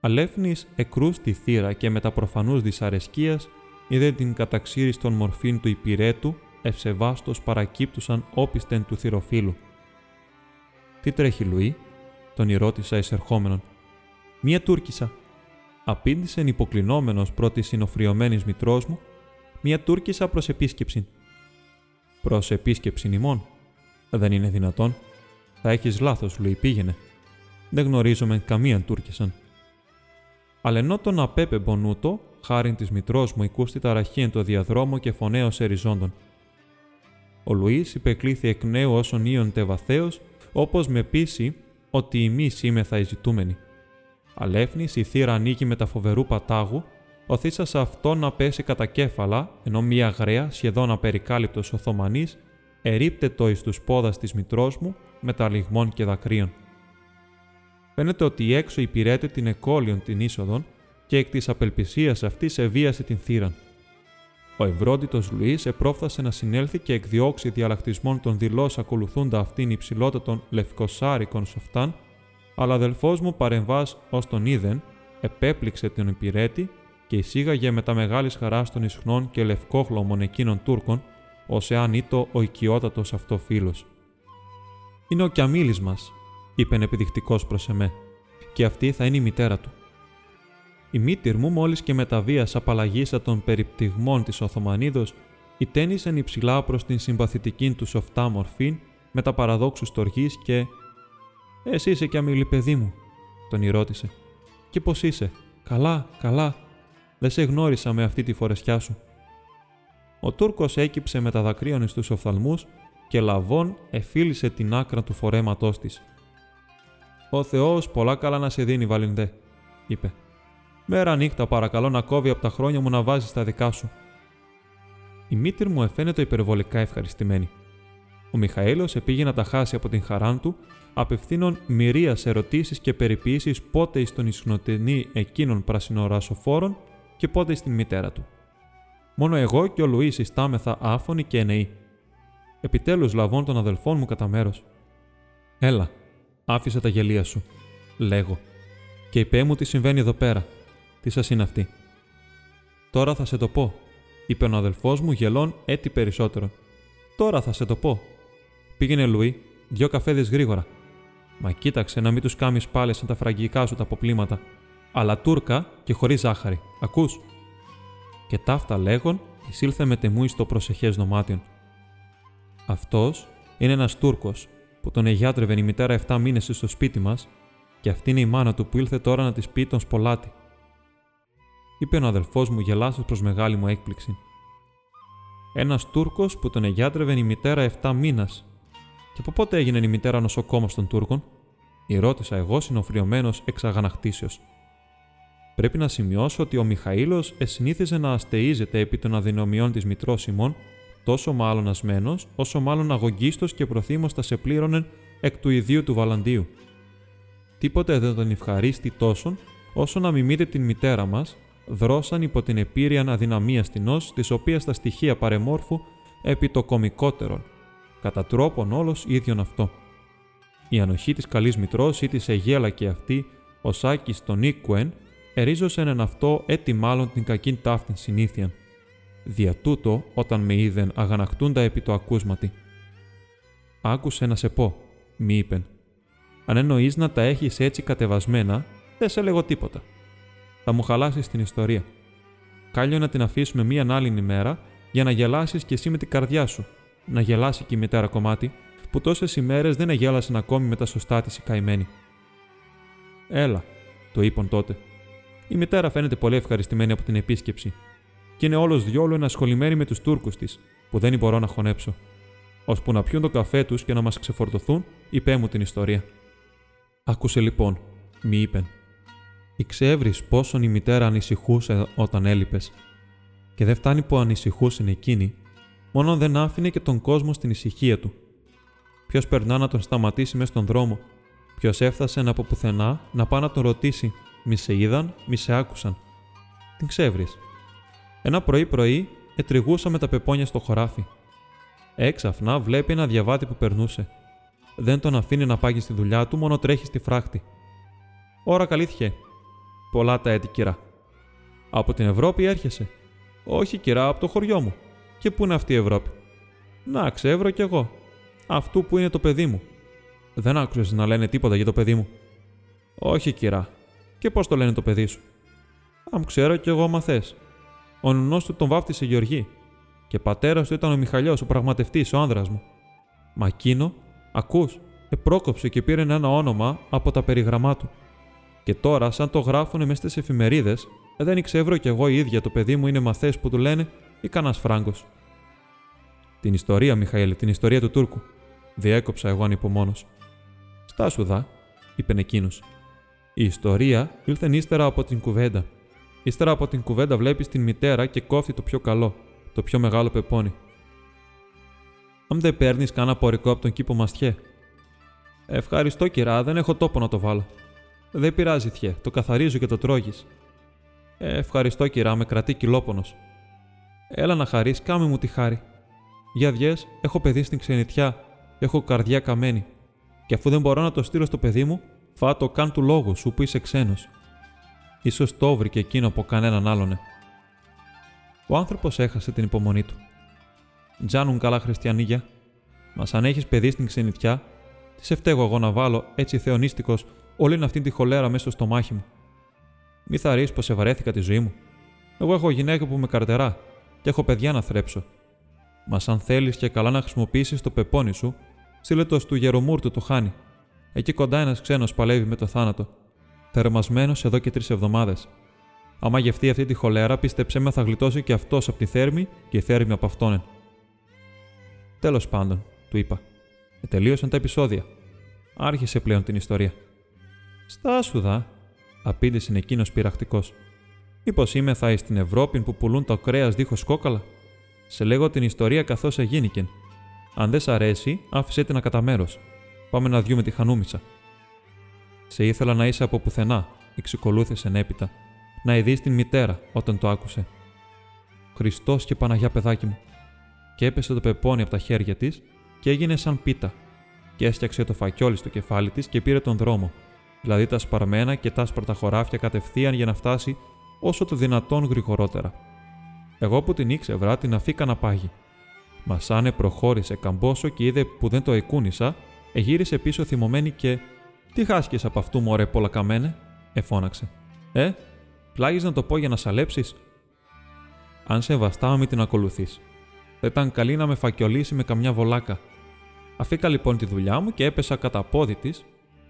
Αλέφνης εκρούς στη θύρα και με τα προφανούς δυσαρεσκίας είδε την καταξύριστον μορφήν του υπηρέτου ευσεβάστος παρακύπτουσαν όπιστεν του θυροφύλου. «Τι τρέχει, Λουί» τον ρώτησα εισερχόμενον. «Μία Τούρκισσα», απήντησε υποκλεινόμενος πρώτη συνοφριωμένης μητρός μου, «Μία Τούρκισσα προς επίσκεψη». «Προς επίσκεψη ημών» δεν είναι δυνατόν. Θα έχεις λάθος, Λουί, πήγαινε. Δεν γνωρίζομαι καμίαν Τούρκισαν. Αλλά ενώ τον απέπεμπον ούτω, χάρη της μητρός μου οικούστη ταραχή εν το διαδρόμο και φωναίω εριζόντων. Ο Λουίς υπεκλήθη εκ νέου όσων ίον τεβαθέως, όπως με πείσει ότι εμεί είμαι θα ζητούμενοι. Αλέφνης η θύρα ανοίγει με τα φοβερού πατάγου, οθήσα αυτό να πέσει κατά κέφαλα, ενώ μία γραία, σχεδόν απερικάλυπτος Οθωμανής, ερείπτετο εις τους πόδας της μητρός μου μεταλλιγμών και δακρύων. Φαίνεται ότι έξω υπηρέται την εκόλιον την είσοδον και εκ της απελπισίας αυτής εβίασε την θύραν. Ο ευρώντιτο Λουίς επρόφθασε να συνέλθει και εκδιώξει διαλακτισμών των δηλώς ακολουθούντα αυτήν υψηλότατων λευκοσάρικων σοφτάν, αλλά αδελφός μου παρεμβάς ως τον είδεν, επέπληξε τον υπηρέτη και εισήγαγε με τα μεγάλης χαράς των ισχνών και λευκόχλωμων εκείνων Τούρκων, ως εάν ήτο ο οικειότατος αυτό φίλο. Είναι ο Κιαμίλης μας, είπε επιδεικτικό προς εμέ, και αυτή θα είναι η μητέρα του. Η μήτυρ μου, μόλις και με τα βία απαλλαγήσα των περιπτυγμών της Οθωμανίδος, ητένισαν υψηλά προς την συμπαθητική του σοφτά μορφή με τα παραδόξους στοργή και. Εσύ είσαι Κιαμίλη, παιδί μου, τον ρώτησε. Και πώς είσαι, καλά, καλά. Δεν σε γνώρισα με αυτή τη φορεσιά σου. Ο Τούρκος έκυψε με τα δακρύων στου οφθαλμούς και λαβών εφίλησε την άκρα του φορέματός της. Ο Θεός πολλά καλά να σε δίνει, Βαλιντέ, είπε. Μέρα νύχτα παρακαλώ να κόβει από τα χρόνια μου να βάζεις τα δικά σου. Η μήτρη μου εφαίνεται υπερβολικά ευχαριστημένη. Ο Μιχαήλος επήγε να τα χάσει από την χαρά του, απευθύνων μυρίας ερωτήσεις και περιποίησει πότε εις τον ισχνοτενή εκείνων πρασινορασοφόρων και πότε στην μητέρα του. Μόνο εγώ και ο Λουίς ιστάμεθα άφωνοι και ενεοί. Επιτέλους λαβών των αδελφών μου κατά μέρος. Έλα, άφησε τα γελία σου, λέγω. Και είπε μου τι συμβαίνει εδώ πέρα. Τι σας είναι αυτή. Τώρα θα σε το πω, είπε ο αδελφός μου γελών έτη περισσότερο. Τώρα θα σε το πω. Πήγαινε Λουί, δυο καφέδες γρήγορα. Μα κοίταξε να μην τους κάμεις πάλι σαν τα φραγκικά σου τα αποπλήματα. Αλλά τούρκα και χωρίς ζάχαρη. Ακούς; Και ταύτα λέγον, εισήλθε με τεμούι στο προσεχές δωμάτιον. Αυτός είναι ένας Τούρκος που τον εγιάτρευε η μητέρα 7 μήνες στο σπίτι μας και αυτή είναι η μάνα του που ήλθε τώρα να της πει τον σπολάτη. Είπε ο αδελφός μου γελάσο προς μεγάλη μου έκπληξη. Ένας Τούρκος που τον εγιάτρευε η μητέρα 7 μήνας. Και από πότε έγινε η μητέρα νοσοκόμας των Τούρκων, η ρώτησα εγώ συνοφριωμένος εξ αγανακτήσεως. Πρέπει να σημειώσω ότι ο Μιχαήλος εσυνήθιζε να αστείζεται επί των αδυναμιών της μητρός τόσο μάλλον ασμένος, όσο μάλλον αγωγίστος και προθύμως τα σε πλήρωνε εκ του ιδίου του Βαλαντίου. Τίποτε δεν τον ευχαρίστη τόσο, όσο να μιμείται την μητέρα μας, δρόσαν υπό την επίρρεια αδυναμίας την της οποίας τα στοιχεία παρεμόρφου επί το κομικότερον, κατά τρόπον όλος ίδιον αυτό. Η ανοχή της καλής μητρός ή της Αιγέλα και αυτή, ο Σάκης των Ίκουεν, ερίζωσεν εν αυτό έτι μάλλον την κακή ταύτην συνήθειαν. Δια τούτο, όταν με είδεν αγανακτούντα επί το ακούσματι. Άκουσε να σε πω, μη είπεν. Αν εννοείς να τα έχεις έτσι κατεβασμένα, δεν σε λέγω τίποτα. Θα μου χαλάσεις την ιστορία. Κάλιο να την αφήσουμε μία άλλη ημέρα για να γελάσεις κι εσύ με την καρδιά σου. Να γελάσει και η μητέρα κομμάτι, που τόσες ημέρες δεν αγέλασαν ακόμη με τα σωστά της η καημένη. Έλα, το είπαν τότε. Η μητέρα φαίνεται πολύ ευχαριστημένη από την επίσκεψη και είναι όλος διόλου ενασχολημένη με τους Τούρκους της, που δεν μπορώ να χωνέψω. Ώσπου να πιούν το καφέ τους και να μας ξεφορτωθούν, είπε μου την ιστορία. Άκουσε λοιπόν, μη είπεν. Ήξεύρει πόσον η μητέρα ανησυχούσε όταν έλειπες. Και δεν φτάνει που ανησυχούσε εκείνη, μόνο δεν άφηνε και τον κόσμο στην ησυχία του. Ποιος περνά να τον σταματήσει μέσα στον δρόμο, ποιος έφτασε από πουθενά να πάει να τον ρωτήσει, μη σε είδαν, μη σε άκουσαν. Την ξεύρει. Ένα πρωί-πρωί ετριγούσα με τα πεπόνια στο χωράφι. Έξαφνα βλέπει ένα διαβάτη που περνούσε. Δεν τον αφήνει να πάγει στη δουλειά του, μόνο τρέχει στη φράχτη. Ωρα καλήθηκε. Πολλά τα έτη, κυρά. Από την Ευρώπη έρχεσαι. Όχι, κυρά, από το χωριό μου. Και πού είναι αυτή η Ευρώπη; Να, ξεύρω κι εγώ. Αυτού που είναι το παιδί μου. Δεν άκουσες να λένε τίποτα για το παιδί μου; Όχι, κυρά. Και πώς το λένε το παιδί σου; Αν ξέρω κι εγώ μαθέ. Ο νουνό του τον βάφτισε Γεωργή. Και πατέρας του ήταν ο Μιχαλιός, ο πραγματευτής, ο άνδρας μου. Μα εκείνο, ακούς, επρόκοψε και πήρε ένα όνομα από τα περιγραμμά του. Και τώρα, σαν το γράφουνε μέσα στις εφημερίδες, δεν ήξερα κι εγώ η ίδια το παιδί μου είναι μαθές που του λένε ή κανένα φράγκος. Την ιστορία, Μιχαήλ, την ιστορία του Τούρκου. Διέκοψα εγώ ανυπομόνο. Στάσου δα, είπε εκείνος. Η ιστορία ήλθε ύστερα από την κουβέντα Ύστερα από την κουβέντα βλέπεις την μητέρα και κόφτει το πιο καλό, το πιο μεγάλο πεπόνι. Αν δεν παίρνεις κανένα πορικό από τον κήπο Μαστιέ. Ευχαριστώ, κυρά, δεν έχω τόπο να το βάλω. Δεν πειράζει, θιέ, το καθαρίζω και το τρώγεις. Ε, ευχαριστώ, κυρά, με κρατεί κυλόπονο. Έλα να χαρείς, κάμε μου τη χάρη. Για διέ, έχω παιδί στην ξενιτιά, έχω καρδιά καμένη. Και αφού δεν μπορώ να το στείλω στο παιδί μου, φάτο καν του λόγου σου που είσαι ξένος ίσως το βρήκε εκείνο από κανέναν άλλον. Ο άνθρωπος έχασε την υπομονή του. Τζάνουν καλά χριστιανίγια, μας αν έχει παιδί στην ξενιτιά, τις σε φταίγω εγώ να βάλω έτσι θεονίστικος όλη αυτή τη χολέρα μέσα στο μάχη μου. Μη θα πως σε βαρέθηκα τη ζωή μου. Εγώ έχω γυναίκα που με καρτερά και έχω παιδιά να θρέψω. Μα αν θέλεις και καλά να χρησιμοποιήσεις το πεπόνι σου, στείλε το του Γερομούρτου το χάνει. Εκεί κοντά ένας ξένος παλεύει με το θάνατο θερμασμένος εδώ και τρεις εβδομάδες. Άμα γευτεί αυτή τη χολέρα, πίστεψέ με θα γλιτώσει και αυτός από τη θέρμη και η θέρμη από αυτόν. Τέλος πάντων, του είπα. Ετελείωσαν τα επεισόδια. Άρχισε πλέον την ιστορία. Στάσου δα, απήντησε εκείνος πειραχτικός. Μήπως είμαι θα στην Ευρώπη που πουλούν το κρέας δίχως κόκαλα; Σε λέγω την ιστορία καθώς εγίνηκεν. Αν δεν σ' αρέσει, άφησε την κατά μέρος. Πάμε να διούμε τη χανούμισα. Σε ήθελα να είσαι από πουθενά, εξοκολούθησε έπειτα, να ειδείς την μητέρα όταν το άκουσε. Χριστός και Παναγιά, παιδάκι μου. Και έπεσε το πεπόνι από τα χέρια της και έγινε σαν πίτα. Και έστιαξε το φακιόλι στο κεφάλι της και πήρε τον δρόμο, δηλαδή τα σπαρμένα και τα άσπρα χωράφια κατευθείαν για να φτάσει όσο το δυνατόν γρηγορότερα. Εγώ που την ήξευρα την αφήκα να πάγει. Μας άνε προχώρησε καμπόσο και είδε που δεν το εκούνησα, εγύρισε πίσω θυμωμένη και. Τι χάσκε από αυτού, μωρέ, πολλακαμένε, εφώναξε. Ε, πλάγεις να το πω για να σαλέψεις; Αν σε βαστάω, μην την ακολουθείς. Θα ήταν καλή να με φακιολίσει με καμιά βολάκα. Αφήκα λοιπόν τη δουλειά μου και έπεσα κατά πόδι της.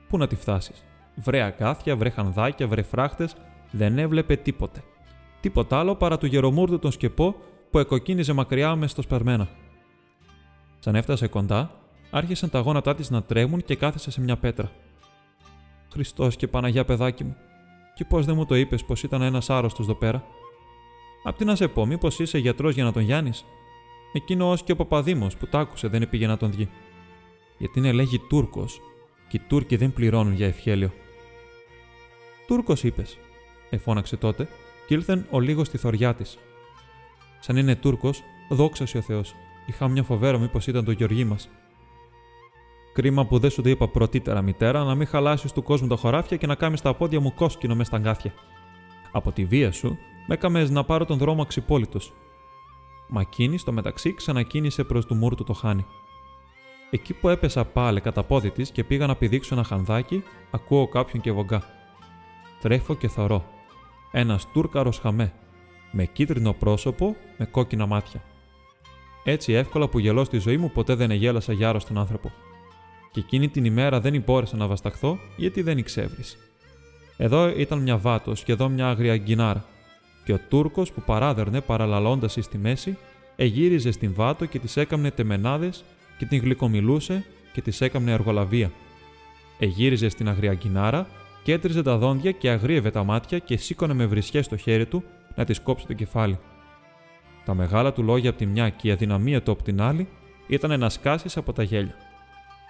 Πού να τη φτάσεις. Βρε αγκάθια, βρε χανδάκια, βρε φράχτες, δεν έβλεπε τίποτε. Τίποτα άλλο παρά του γερομούρδου τον σκεπό που εκοκίνιζε μακριά μες στο σπερμένα. Σαν έφτασε κοντά, άρχισαν τα γόνατά της να τρέμουν και κάθεσε σε μια πέτρα. Χριστός και Παναγιά, παιδάκι μου, και πώς δεν μου το είπες πως ήταν ένας άρρωστος εδώ πέρα; Απ' τι να σε πως, μήπω είσαι γιατρός για να τον Γιάννη. Εκείνο ως και ο Παπαδήμος που τ' άκουσε δεν πήγε να τον δει. Γιατί είναι λέγει Τούρκος, και οι Τούρκοι δεν πληρώνουν για ευχέλιο. Τούρκος είπες, εφώναξε τότε, και ήλθεν ο λίγος στη θωριά της. Σαν είναι Τούρκος, δόξα ο Θεός. Είχα μια φοβέρα μήπως ήταν το Γεωργί μας. Κρίμα που δεν σου το είπα πρωτήτερα, μητέρα, να μην χαλάσεις του κόσμου τα χωράφια και να κάνει τα πόδια μου κόσκινο μες στα αγκάθια. Από τη βία σου, με έκαμες να πάρω τον δρόμο αξιπόλυτος. Μα εκείνη στο μεταξύ ξανακίνησε προς του μούρτου το χάνι. Εκεί που έπεσα πάλι κατά πόδι της και πήγα να πηδήξω ένα χανδάκι, ακούω κάποιον και βογκά. Τρέφω και θωρώ. Ένας τούρκαρος χαμέ, με κίτρινο πρόσωπο, με κόκκινα μάτια. Έτσι εύκολα που γελώ στη ζωή μου ποτέ δεν εγέλασα για άρρωστον άνθρωπο. Και εκείνη την ημέρα δεν υπόρεσα να βασταχθώ γιατί δεν ήξευρη. Εδώ ήταν μια βάτος και εδώ μια άγρια γκινάρα. Και ο Τούρκος που παράδερνε παραλαλώντας στη μέση, εγύριζε στην βάτο και της έκαμνε τεμενάδες και την γλυκομιλούσε και της έκαμνε εργολαβία. Εγύριζε στην αγρία γκινάρα κέντριζε τα δόντια και αγρίευε τα μάτια και σήκωνε με βρισχές στο χέρι του να της κόψει το κεφάλι. Τα μεγάλα του λόγια από τη μια και η αδυναμία του από την άλλη ήταν να σκάσεις από τα γέλια.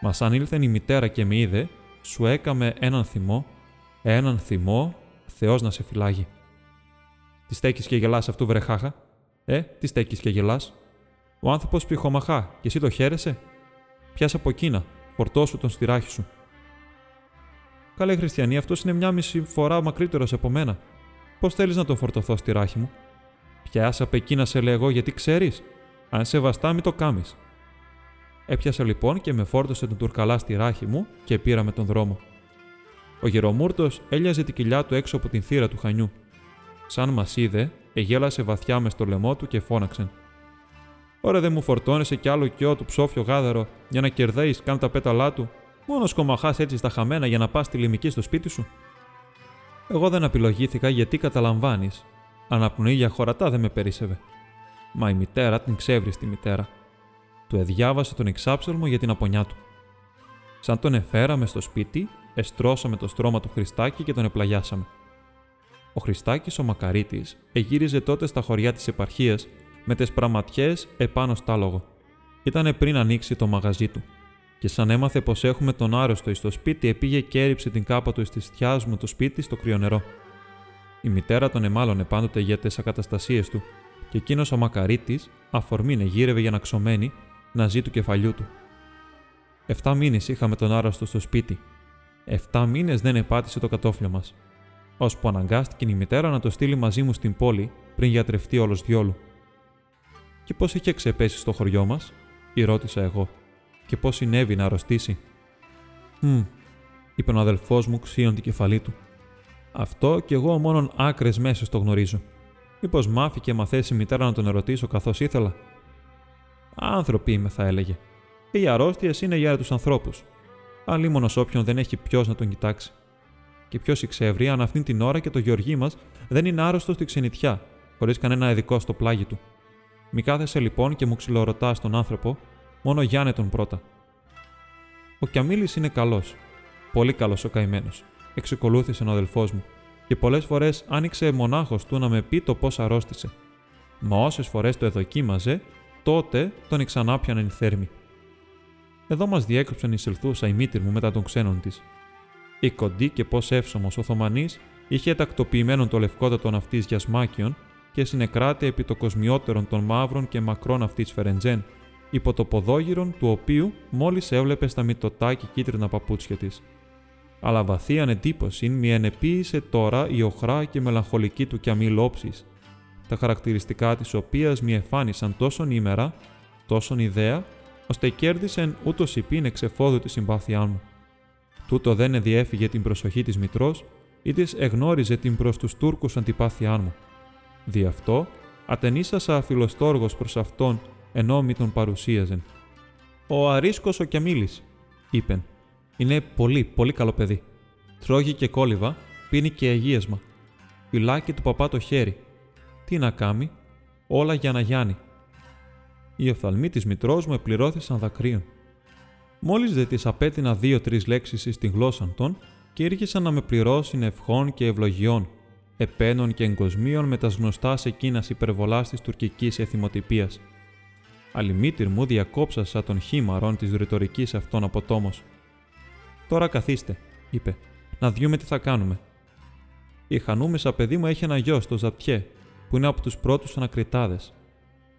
Μας αν ήλθε η μητέρα και με είδε, σου έκαμε έναν θυμό, έναν θυμό, Θεός να σε φυλάγει. Τι στέκεις και γελάς αυτού, βρεχάχα. Ε, τι στέκεις και γελάς. Ο άνθρωπος πηχομαχά, και εσύ το χαίρεσαι; Πιάσα από εκείνα, φορτώσου τον στηράχη σου. Καλέ Χριστιανή, αυτός είναι μια μισή φορά μακρύτερος από μένα. Πώς θέλεις να τον φορτωθώ στη ράχη μου; Πιάσα από εκεί να σε λέγω γιατί ξέρεις. Αν σε βαστά, μην το κάμεις. Έπιασα λοιπόν και με φόρτωσε τον τουρκαλά στη ράχη μου και πήραμε τον δρόμο. Ο γερομούρτος έλιαζε την κοιλιά του έξω από την θύρα του χανιού. Σαν μας είδε, εγέλασε βαθιά μες στο λαιμό του και φώναξε. Ωραία δεν μου φορτώνεσαι κι άλλο κιό του ψόφιο γάδαρο για να κερδέει καν τα πέταλά του Μόνος σκομαχά έτσι στα χαμένα για να πας τη λιμική στο σπίτι σου. Εγώ δεν απειλογήθηκα γιατί καταλαμβάνεις. Αναπνοή για χωρατά δεν με περίσευε. Μα η μητέρα την ξέβρι στη μητέρα. Του εδιάβασε τον εξάψελμο για την απονιά του. Σαν τον εφέραμε στο σπίτι, εστρώσαμε το στρώμα του Χριστάκη και τον επλαγιάσαμε. Ο Χριστάκης ο Μακαρίτης εγύριζε τότε στα χωριά της επαρχίας με τι πραματιές επάνω στα λόγο. Ήτανε πριν ανοίξει το μαγαζί του και σαν έμαθε πως έχουμε τον άρρωστο στο σπίτι, επήγε και έριψε την κάπα του τη θιά μου το σπίτι στο κρύο νερό. Η μητέρα τον εμάλωνε πάντοτε για τι ακαταστασίες του, και εκείνος ο μακαρίτης, αφορμήνε γύρευε για να ξωμένη, να ζει του κεφαλιού του. Εφτά μήνες είχαμε τον άρρωστο στο σπίτι. Εφτά μήνες δεν επάτησε το κατόφλιο μας. Ώσπου αναγκάστηκε η μητέρα να το στείλει μαζί μου στην πόλη πριν γιατρευτεί όλος διόλου. Και πώς είχε ξεπέσει στο χωριό μας, η ρώτησα εγώ και πώς συνέβη να αρρωστήσει. Μμ, είπε ο αδελφός μου ξύον την κεφαλή του. Αυτό κι εγώ μόνον άκρες μέσα το γνωρίζω. Μήπως μάφη και μαθέσει η μητέρα να τον ερωτήσω καθώς ήθελα. Άνθρωποι είμαι, θα έλεγε. Και οι αρρώστιες είναι για τους ανθρώπους. Αλλήμονο όποιον δεν έχει ποιος να τον κοιτάξει. Και ποιος εξεύρει αν αυτήν την ώρα και το γεωργί μας δεν είναι άρρωστο στη ξενιτιά, χωρίς κανένα ειδικό στο πλάγι του. Μη κάθεσαι λοιπόν και μου ξυλορωτάς τον άνθρωπο Μόνο Γιάννε τον πρώτα. Ο Κιαμίλης είναι καλός. Πολύ καλός ο καημένος, εξεκολούθησε ο αδελφός μου, και πολλές φορές άνοιξε μονάχος του να με πει το πώς αρρώστησε. Μα όσες φορές το εδοκίμαζε, τότε τον εξανάπιαναν οι θέρμοι. Εδώ μας διέκρυψαν η σελθούσα η μήτρη μου μετά των ξένων της. Η κοντή και πώς εύσωμος Οθωμανή είχε τακτοποιημένο το λευκότατο ναυτί για σμάκιον και συνεκράτη επί το κοσμιότερον των μαύρων και μακρών αυτής Φερεντζέν, υπό το ποδόγυρον του οποίου μόλις έβλεπε στα μυτωτά και κίτρινα παπούτσια της. Αλλά βαθύαν εντύπωση μη ενεποίησε τώρα η οχρά και μελαγχολική του κι λόψη, τα χαρακτηριστικά της οποίας μη εφάνισαν τόσον ήμερα, τόσον ιδέα, ώστε κέρδισεν ούτως υπήν εξεφόδου τη συμπάθειά μου. Τούτο δεν διέφυγε την προσοχή της μητρός ή της εγνώριζε την προς τους Τούρκους αντιπάθειά μου. Δι' αυτό ατενίσασα αφιλοστόργο προς αυτόν ενώ μη τον παρουσίαζεν. Ο Αρίσκος ο Κιαμίλη, είπεν. Είναι πολύ, πολύ καλό παιδί. Τρώγει και κόλληβα, πίνει και αγίασμα. Φυλάκι του παπά το χέρι. Τι να κάνει, όλα για να γιάνει. Οι οφθαλμοί της μητρός μου επληρώθησαν δακρύων. Μόλις δε τη απέτεινα δύο-τρεις λέξεις στην γλώσσα των και ήρχισαν να με πληρώσουν ευχών και ευλογιών, επένων και εγκοσμίων με τα γνωστάς σε εκείνας υπερβολάς της τουρκικής εθιμοτυπίας. Αλλημήτυρ μου διακόψασα των χήμαρων της ρητορικής αυτών αποτόμω. Τώρα καθίστε, είπε, να δούμε τι θα κάνουμε. Η Χανούμησα παιδί μου έχει ένα γιο, το Ζαπτιέ, που είναι από τους πρώτους ανακριτάδες.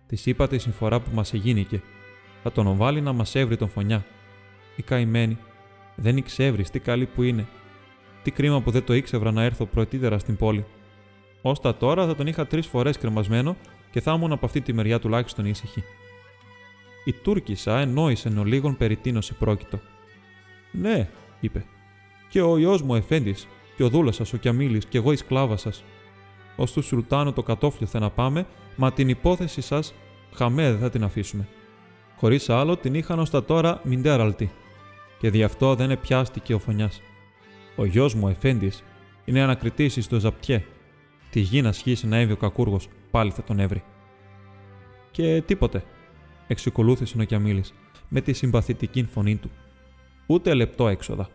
Της είπα τη συμφορά που μας εγίνηκε. Θα τον βάλει να μας έβρει τον φωνιά. Η καημένη. Δεν ήξευρει τι καλή που είναι. Τι κρίμα που δεν το ήξευρα να έρθω πρωτήτερα στην πόλη. Ώστα τώρα θα τον είχα τρεις φορές κρεμασμένο και θα ήμουν από αυτή τη μεριά τουλάχιστον ήσυχη. Η Τούρκισσα ενόησε εν ολίγων περί τίνος πρόκειτο. Ναι, είπε. Και ο ιό μου Εφέντης, και ο δούλο σα ο Κιαμίλης, και εγώ η σκλάβα σας. Ω τους Σουλτάνου το κατόφλιο θα να πάμε, μα την υπόθεση σας χαμέ δεν θα την αφήσουμε. Χωρίς άλλο την είχαν ως τα τώρα μιντέραλτη, και δι' αυτό δεν επιάστηκε ο φωνιάς. Ο γιος μου Εφέντης είναι ανακριτής στο Ζαπτιέ. Τη γη να σχίσει να έβει ο κακούργος, πάλι θα τον έβρει. Και τίποτε, εξοκολούθησε ο Κιαμίλη με τη συμπαθητική φωνή του. Ούτε λεπτό έξοδα.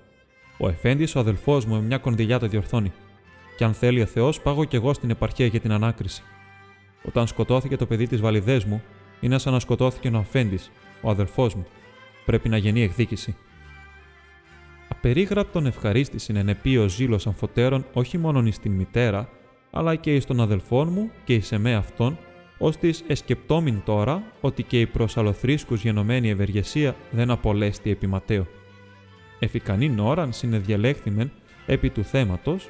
Ο Εφέντης, ο αδελφός μου, με μια κονδυλιά το διορθώνει. Και αν θέλει ο Θεός, πάγω κι εγώ στην επαρχία για την ανάκριση. Όταν σκοτώθηκε το παιδί της βαλιδές μου, είναι σαν να σκοτώθηκε ο Αφέντης, ο αδελφός μου. Πρέπει να γεννεί εκδίκηση. Απερίγραπτον ευχαρίστηση ενεπεί ο ζήλος αμφωτέρων όχι μόνο εις την μητέρα, αλλά και εις τον αδελφόν μου και εις εμέ αυτόν, ώστε εσκεπτόμην τώρα ότι και η προς αλλοθρίσκους γενομένη ευεργεσία δεν απολέστη επί Ματέο. Εφικανήν ώραν συνεδιαλέχθημεν επί του θέματος,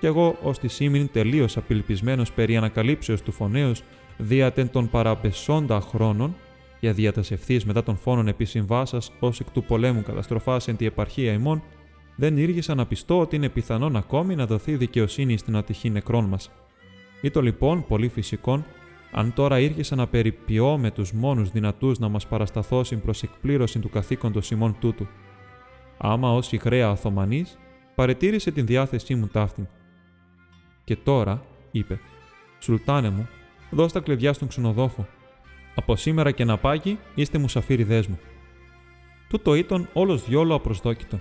κι εγώ ως της σήμην τελείως απελπισμένος περί ανακαλύψεως του φωνέως διατεν των παραπεσόντα χρόνων, για διατασευθεί μετά των φόνων επί συμβάσας ως εκ του πολέμου καταστροφάς εν τη επαρχία ημών, δεν ήργησα να πιστώ ότι είναι πιθανόν ακόμη να δοθεί δικαιοσύνη στην ατυχή νεκρών μας. Ήτο λοιπόν πολύ φυσικόν αν τώρα ήρχεσαι να περιποιώ με τους μόνους δυνατούς να μας παρασταθώσουν προς εκπλήρωση του καθήκοντος ημών τούτου. Άμα ω η χρέα Οθωμανή, παρετήρησε την διάθεσή μου ταύτην. Και τώρα, είπε, Σουλτάνε μου, δώσ' τα κλειδιά στον ξενοδόχο. Από σήμερα και να πάγει, είστε μουσαφίριδές μου. Τούτο ήταν όλος διόλο απροσδόκητο.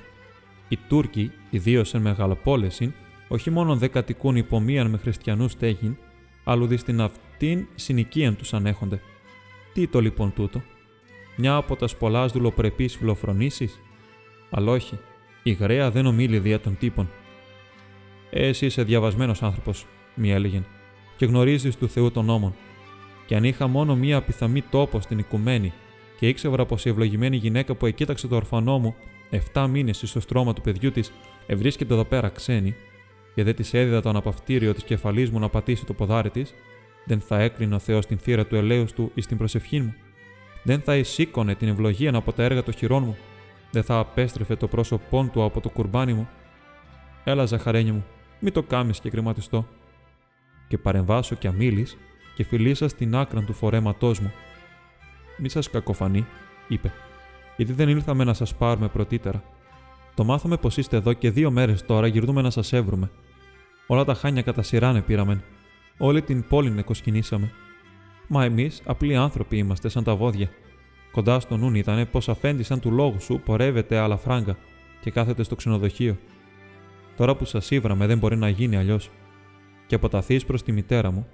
Οι Τούρκοι, ιδίως εν μεγαλοπόλεσιν, όχι μόνο δεν κατοικούν υπομείαν με χριστιανούς στέγην, αλλούδι στην αυτήν συνοικίαν τους ανέχονται. Τι το λοιπόν τούτο, μια από τας πολλάς δουλοπρεπείς φιλοφρονήσεις, αλλά όχι, η γραία δεν ομίλει δια των τύπων. Ε, εσύ είσαι διαβασμένος άνθρωπος, μη έλεγε, και γνωρίζεις του Θεού των νόμων. Και αν είχα μόνο μία πιθαμή τόπο στην οικουμένη και ήξερα πως η ευλογημένη γυναίκα που εκείταξε το ορφανό μου 7 μήνες στο στρώμα του παιδιού της ευρίσκεται εδώ πέρα ξένη, και δεν της έδιδα το αναπαυτήριο της κεφαλής μου να πατήσει το ποδάρι της, δεν θα έκρινε ο Θεός την θύρα του ελέους του εις την προσευχή μου. Δεν θα εισήκωνε την ευλογία από τα έργα των χειρών μου. Δεν θα απέστρεφε το πρόσωπό του από το κουρμπάνι μου. Έλα, ζαχαρένι μου, μη το κάμεις και κρυματιστό. Και παρεμβάσω κι αμήλει και φιλήσα στην άκρα του φορέματός μου. Μη σας κακοφανεί, είπε, γιατί δεν ήλθαμε να σας πάρουμε πρωτύτερα. Το μάθαμε πως είστε εδώ και δύο μέρες τώρα γυρνούμε να σας έβρουμε. Όλα τα χάνια κατά σειράνε πήραμε. Όλη την πόλη νεκοσκινήσαμε. Μα εμείς απλοί άνθρωποι είμαστε σαν τα βόδια. Κοντά στο νου ήταν πως αφέντη σαν του λόγου σου πορεύεται άλλα φράγκα και κάθεται στο ξενοδοχείο. Τώρα που σας ήβραμε δεν μπορεί να γίνει αλλιώς. Και αποταθεί προς τη μητέρα μου.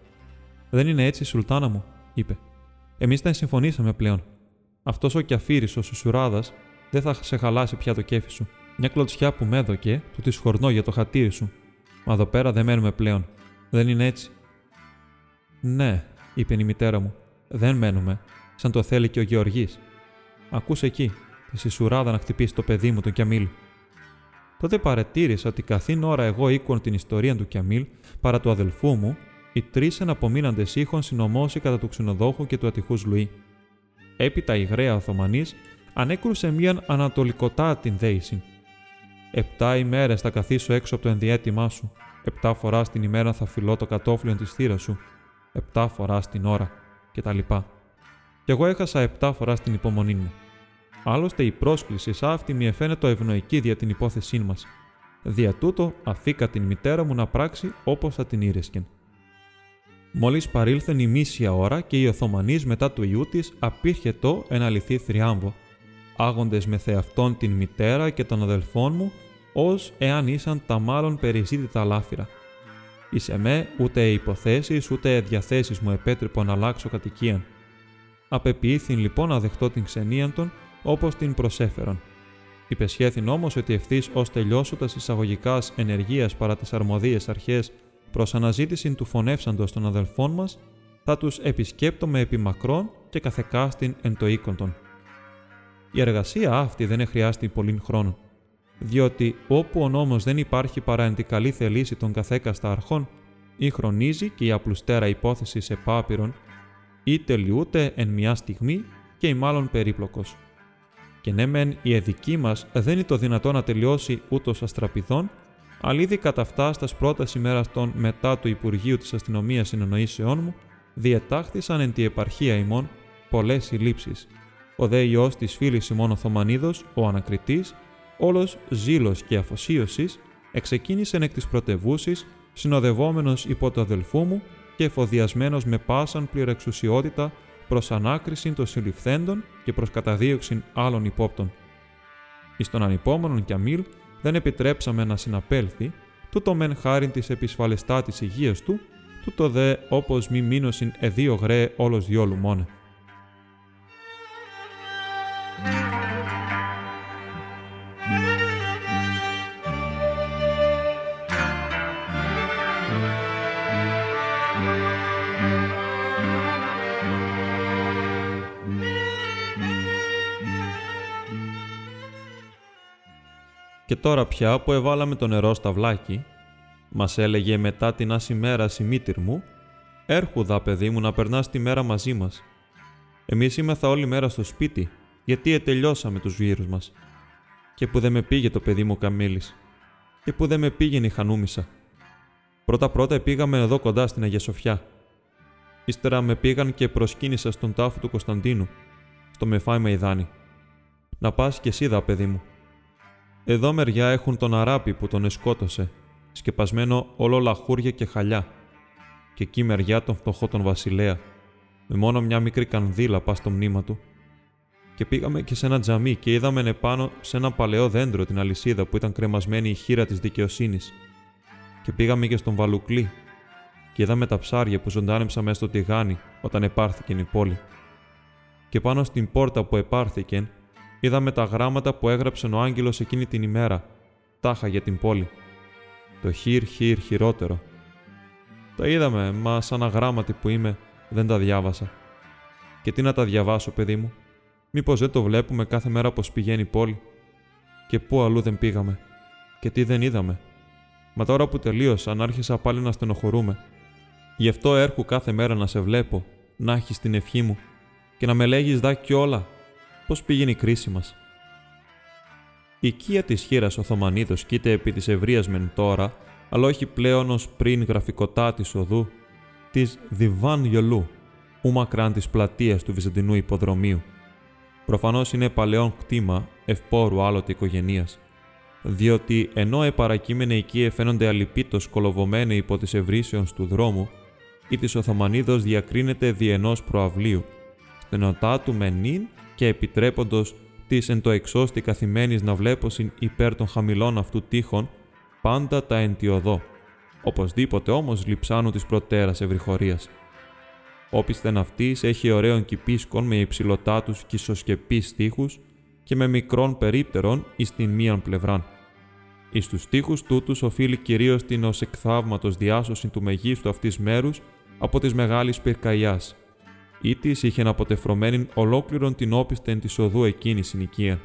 Δεν είναι έτσι, Σουλτάνα μου, είπε. Εμείς τα συμφωνήσαμε πλέον. Αυτός ο κιαφύρης, ο Σουσουράδας, δεν θα σε χαλάσει πια το κέφι σου. Μια κλωτσιά που με έδωκε, του της χορνώ για το χατήρι σου. Μα εδώ πέρα δεν μένουμε πλέον. Δεν είναι έτσι. Ναι, είπε η μητέρα μου. Δεν μένουμε, σαν το θέλει και ο Γεωργής. Ακούσε εκεί, τη σισουράδα να χτυπήσει το παιδί μου, τον Κιαμίλ. Τότε παρατήρησα ότι καθήν ώρα εγώ οίκουον την ιστορία του Κιαμίλ παρά του αδελφού μου, οι τρεις εναπομείναντες είχαν συνωμώσει κατά του ξενοδόχου και του ατυχούς Λουί. Έπειτα η γραία Οθωμανής ανέκρουσε μίαν ανατολικοτά την δέηση. Επτά ημέρες θα καθίσω έξω από το ενδιέτημά σου. Επτά φορά την ημέρα θα φυλώ το κατόφλιο της θύρας σου. Επτά φορά την ώρα κτλ. Κι εγώ έχασα επτά φορά την υπομονή μου. Άλλωστε η πρόσκληση αυτή μη εφαίνεται ευνοϊκή δια την υπόθεσή μας. Δια τούτο αφήκα την μητέρα μου να πράξει όπως θα την ήρεσκεν. Μόλις παρήλθεν η μίσια ώρα και η Οθωμανής μετά του ιού της απήρχετο ένα λυθή θριάμβο, άγοντες με θεαυτόν την μητέρα και των αδελφών μου, ως εάν ήσαν τα μάλλον περιζήτητα λάφυρα. Εις με ούτε υποθέσεις ούτε διαθέσεις μου επέτρεπο να αλλάξω κατοικίαν. Απεποιήθην λοιπόν να δεχτώ την ξενίαν των όπως την προσέφερον. Υπεσχέθην όμως ότι ευθύς ως τελειώσω τας εισαγωγικάς ενεργείας παρά τις αρμοδίες αρχές προς αναζήτηση του φωνεύσαντος των αδελφών μας, θα τους επισκέπτομαι επί μακρόν και καθεκάστην εν το οίκον Η εργασία αυτή δεν χρειάζεται πολύ χρόνο, διότι όπου ο νόμος δεν υπάρχει παρά εν τη καλή θελήση των καθέκαστα αρχών, ή χρονίζει και η απλουστέρα υπόθεση σε πάπυρον, ή τελειούται εν μια στιγμή και η μάλλον περίπλοκος. Και ναι μεν η εδική μας δεν είναι το δυνατό να τελειώσει ούτως αστραπηδών, αλλά ήδη κατά αυτά στα πρώτας ημέρας των μετά του Υπουργείου της Αστυνομίας Συνεννοήσεών μου, διετάχθησαν εν τη επαρχία ημών πολλές συλλήψεις. Ο δε ιό της φίλης ημών Οθωμανίδος, ο Ανακριτής, όλος ζήλος και αφοσίωσης, εξεκίνησε εκ της πρωτευούσης, συνοδευόμενος υπό το αδελφού μου και εφοδιασμένος με πάσαν πληρεξουσιότητα προς ανάκριση των συλληφθέντων και προς καταδίωξη άλλων υπόπτων. Εις τον ανυπόμονον Κιαμίλ δεν επιτρέψαμε να συναπέλθει, τούτο μεν χάριν της επισφαλεστά τη υγείας του, τούτο δε όπως μη μείνωσιν εδίο γρέ όλος διόλου μόνε. Τώρα πια που εβάλαμε το νερό στα βλάκι, μας έλεγε μετά την άση μέρα η μήτυρ μου, Έρχουδα, παιδί μου, να περνάς τη μέρα μαζί μας. Εμείς είμεθα όλη μέρα στο σπίτι, γιατί ετελειώσαμε τους γύρους μας. Και που δεν με πήγε το παιδί μου Καμίλης, και που δεν με πήγαινε η Χανούμισα. Πρώτα-πρώτα πήγαμε εδώ κοντά στην Αγία Σοφιά. Ύστερα με πήγαν και προσκύνησα στον τάφο του Κωνσταντίνου, στο Μεφάι Μαϊδάνη. Να πας κι εσύ, δα, παιδί μου, εδώ μεριά έχουν τον αράπη που τον εσκότωσε, σκεπασμένο όλο λαχούρια και χαλιά. Και εκεί μεριά τον φτωχό τον βασιλέα, με μόνο μια μικρή κανδύλα πά στο μνήμα του. Και πήγαμε και σε ένα τζαμί και είδαμε επάνω σε ένα παλαιό δέντρο την αλυσίδα που ήταν κρεμασμένη η χείρα της δικαιοσύνης. Και πήγαμε και στον Βαλουκλή και είδαμε τα ψάρια που ζωντάνεψα μέσα στο τηγάνι όταν επάρθηκε η πόλη. Και πάνω στην πόρτα που επάρθηκεν είδαμε τα γράμματα που έγραψε ο άγγελος εκείνη την ημέρα, τάχα για την πόλη. Το χειρ χειρ χειρότερο. Τα είδαμε, μα σαν αγράμματι που είμαι, δεν τα διάβασα. Και τι να τα διαβάσω, παιδί μου; Μήπως δεν το βλέπουμε κάθε μέρα πως πηγαίνει η πόλη; Και πού αλλού δεν πήγαμε; Και τι δεν είδαμε; Μα τώρα που τελείωσαν, άρχισα πάλι να στενοχωρούμε. Γι' αυτό έρχου κάθε μέρα να σε βλέπω, να έχεις την ευχή μου και να με λέγεις δά κι όλα πώς πήγαινε η κρίση μας. Η οικία της χείρας Οθωμανίδος κοίται επί της ευρείας μεν τώρα, αλλά όχι πλέον ως πριν γραφικοτά της οδού, της Διβάν Γιολού, ου μακράν της πλατείας του Βυζαντινού υποδρομίου. Προφανώς είναι παλαιόν κτήμα ευπόρου άλλοτε οικογενείας, διότι ενώ επαρακείμενε εκεί φαίνονται αλυπήτως κολοβωμένοι υπό της ευρύσεων του δρόμου, ή της Οθωμανίδος διακρίνεται διενός προαυλίου, στενοτά του μενήν και επιτρέποντος της εν το εξώστη καθημένης να βλέπωσιν υπέρ των χαμηλών αυτού τείχων, πάντα τα εντιοδό. Οπωσδήποτε όμως λειψάνου της προτέρας ευρυχωρίας. Όπισθεν αυτής έχει ωραίων κυπίσκων με υψηλωτάτου κισοσκεπείς τείχου και με μικρών περίπτερων εις την μίαν πλευράν. Εις τους τείχου τούτους οφείλει κυρίως την ως εκθαύματος διάσωση του μεγίστου αυτής μέρους από της μεγάλης πυρκαγιάς, ή της είχε αποτεφρωμένη ολόκληρον την όπισθεν της οδού εκείνη συνοικία.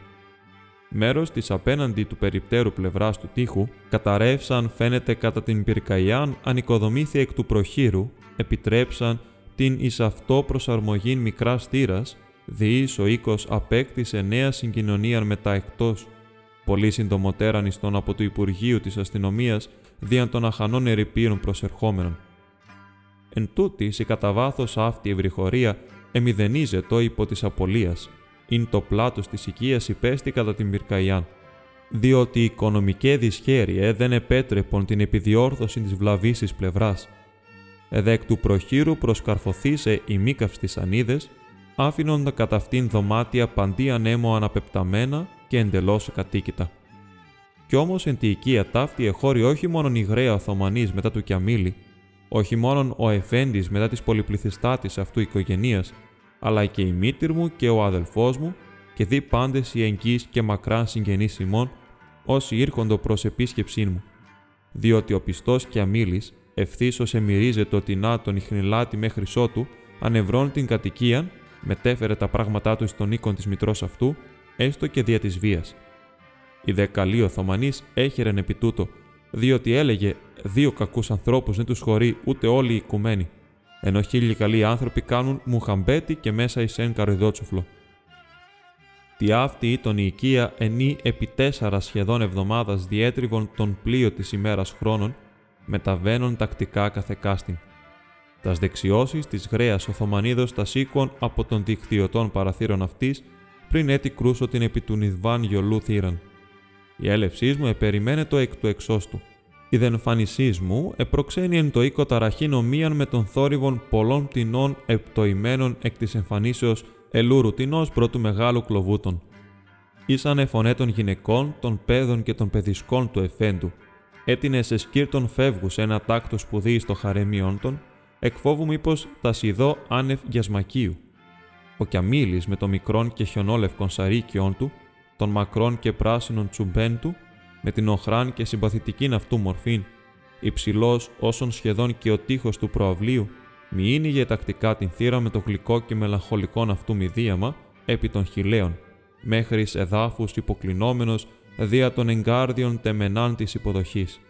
Μέρος της απέναντι του περιπτέρου πλευράς του τείχου καταρρεύσαν φαίνεται κατά την πυρκαγιάν ανοικοδομήθη εκ του προχείρου, επιτρέψαν την εις αυτό προσαρμογήν μικρά στήρας, διείς ο οίκος απέκτησε νέα συγκοινωνία μετά εκτός, πολύ συντομότερα νηστών από του Υπουργείου της Αστυνομίας δίαν των αχανών ερυπείων προσερχόμενων. Εν τούτη, η κατά βάθος αυτή ευρυχωρία εμιδενίζεται υπό της απολίας, ειν το πλάτος της οικίας υπέστη κατά την πυρκαγιάν, διότι η οικονομική δυσχέρεια δεν επέτρεπον την επιδιόρθωση της βλαβήσης πλευράς, εδέκ του προχείρου προσκαρφωθήσε οι μήκαυστη ανίδες, άφηνοντα κατά αυτήν δωμάτια παντί ανέμο αναπεπταμένα και εντελώς κατοίκητα. Κι όμως εν τη οικία ταύτη εχώρη όχι μόνον η γραία Οθωμανής μετά του Κιαμίλη, όχι μόνον ο Εφέντης μετά τη πολυπληθιστάτης αυτού οικογενείας, αλλά και η μήτυρ μου και ο αδελφός μου, και δι πάντες οι εγγύη και μακράν συγγενείς ημών, όσοι ήρχοντο προς επίσκεψή μου. Διότι ο πιστός Κιαμίλη ευθύσω εμμυρίζεται ότι να τον ιχνηλάτη μέχρι σώτου, ανεβρώνει την κατοικία, μετέφερε τα πράγματά του στον οίκον της μητρός αυτού, έστω και δια της βίας. Η δε καλή Οθωμανής έχερεν επί τούτο, διότι έλεγε δύο κακούς ανθρώπους δεν τους χωρεί ούτε όλοι οι οικουμένοι, ενώ χίλιοι καλοί άνθρωποι κάνουν μουχαμπέτι και μέσα εις εν καροϊδότσουφλο. Τι αυτή ήταν η οικία ενή επί τέσσερα σχεδόν εβδομάδας διέτριβον τον πλοίο της ημέρας χρόνων, μεταβαίνουν τακτικά καθεκάστην. Τας δεξιώσεις της γραία Οθωμανίδος τα σήκων από τον δικτυωτών παραθύρων αυτής, πριν έτη κρούσω την επί του Νιδβάν γιολού θύραν. Η έλευσής μου επεριμένετο εκ του εξώστου. Η δενφανισή μου επροξένει εν το οίκο ταραχήν ομοίαν με τον θόρυβον πολλών πτηνών επτοημένων εκ της εμφανίσεως ελούρου τεινός πρώτου μεγάλου κλοβούτων. Ήσανε φωνέ των γυναικών, των παιδών και των παιδισκών του εφέντου, έτεινε σε σκύρτον φεύγους σε ένα τάκτος σπουδή στο χαρέμιόν των, εκφόβου μήπως τα σιδώ άνευ γιασμακίου. Ο Κιαμίλης με το μικρόν και χιονόλευκον σαρίκιον του, των μακρών και πράσινων τσουμπέν του, με την οχράν και συμπαθητικήν αυτού μορφήν, υψηλός όσον σχεδόν και ο τείχος του προαυλίου, μη ίνιγε τακτικά την θύρα με το γλυκό και μελαγχολικό αυτού μηδίαμα επί των χιλέων, μέχρι εδάφου υποκλεινόμενος δια των εγκάρδιων τεμενάν της υποδοχής.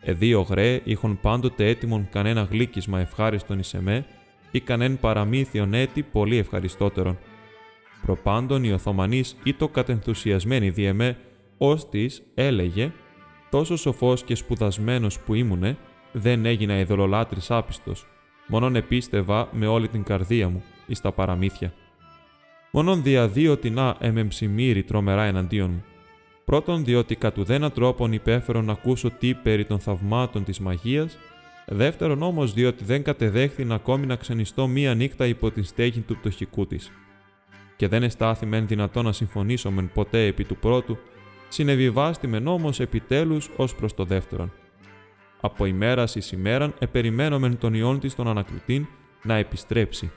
Εδίο γρέ είχον πάντοτε έτοιμον κανένα γλύκισμα ευχάριστον εις εμέ ή κανέν παραμύθιον έτη πολύ ευχαριστότερον. Προπάντων οι Οθωμανείς το κατενθουσιασμένοι δι' εμέ, ως της έλεγε «Τόσο σοφός και σπουδασμένος που ήμουνε, δεν έγινα ειδωλολάτρης άπιστος, μόνον επίστευα με όλη την καρδία μου εις τα παραμύθια. Μόνον δια δύο τεινά εμεμψημύρι τρομερά εναντίον μου. Πρώτον, διότι κατ' ουδένα τρόπον υπέφερω να ακούσω τι περί των θαυμάτων της μαγείας. Δεύτερον, όμως, διότι δεν κατεδέχθη ακόμη να ξενιστώ μία νύχτα υπό την στέγη του πτωχικού της. Και δεν εστάθη μεν δυνατό να συμφωνήσω μεν ποτέ επί του πρώτου, συνεβιβάστη μεν όμως επιτέλους ως προς το δεύτερον. Από ημέρας εις ημέραν επεριμένομεν τον ιόν της τον ανακριτήν να επιστρέψει.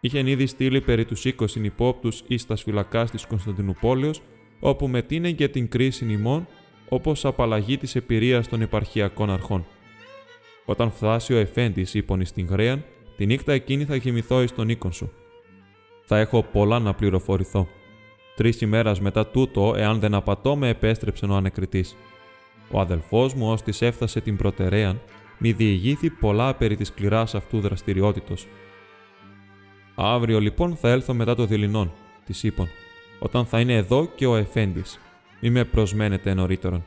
Είχεν ήδη στείλει περί τους 20 υπόπτους εις τας φυλακάς της Κωνσταντινούπολεως όπου μετείνε για την κρίση ημών, όπως απαλλαγή της επηρείας των επαρχιακών αρχών. Όταν φτάσει ο Εφέντης, είπων στην Γρέαν, τη νύχτα εκείνη θα κοιμηθώ εις τον οίκον σου. Θα έχω πολλά να πληροφορηθώ. Τρεις ημέρας μετά τούτο, εάν δεν απατώ, με επέστρεψε ο ανεκριτής. Ο αδελφός μου, ως της έφτασε την προτεραίαν, μη διηγήθη πολλά περί της σκληράς αυτού δραστηριότητος. Αύριο λοιπόν θα έλθω μετά το δειλινόν, της είπων όταν θα είναι εδώ και ο Εφέντης. Μη με προσμένετε νωρίτερον.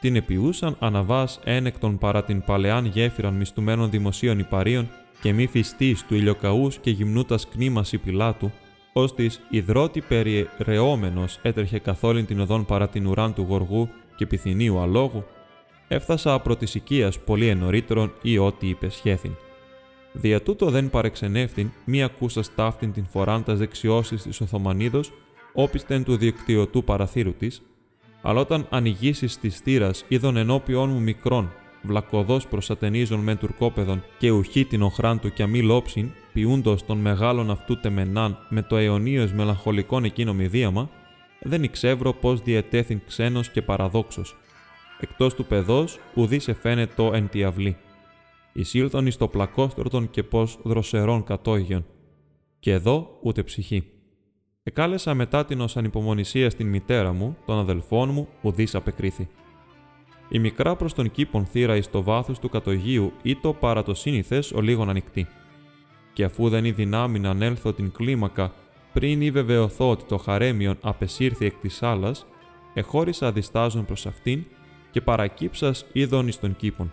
Την επιούσαν αναβάς ένεκτον παρά την παλαιάν γέφυραν μισθουμένων δημοσίων υπαρίων και μη φυστής του ηλιοκαούς και γυμνούτας κνήμας πιλάτου, ω της υδρότη περιρεόμενος έτρεχε καθόλην την οδόν παρά την ουράν του γοργού και πυθυνίου αλόγου, έφτασα απρο της οικίας πολύ ενωρίτερον ή ό,τι υπεσχέθην. Δια τούτο δεν παρεξενεύτην μη ακούσας στάφτην την φοράν τας δεξιώσεις της Οθωμανίδος, όπιστεν του διεκτυωτού παραθύρου της, αλλά όταν ανοιγήσει της θύρα είδον ενώπιον μου μικρόν, βλακοδό προσατενίζων με τουρκόπεδων και ουχή την οχράν του κι αμή λόψιν, ποιούντο των μεγάλων αυτού τεμενάν με το αιωνίως μελαγχολικόν εκείνο μηδίαμα, δεν εξεύρω πώς διετέθην ξένος και παραδόξος. Εκτός του παιδός, ουδής σε φαίνεται εν τη αυλή. Εισήλθον εις το πλακόστρωτον και πώς δροσερών κατόγιον. Και εδώ ούτε ψυχή. Εκάλεσα μετά την ως ανυπομονησία στην μητέρα μου, των αδελφών μου, ουδής απεκρίθη. Η μικρά προς τον κήπον θύρα εις το βάθος του κατογείου ή το παρά το σύνηθες ο λίγον ανοιχτή. Και αφού δεν η δυνάμει να ανέλθω την κλίμακα πριν ή βεβαιωθώ ότι το χαρέμιον απεσύρθη εκ της άλλας, εχώρισα διστάζον προς αυτήν και παρακύψας είδον εις τον κήπον.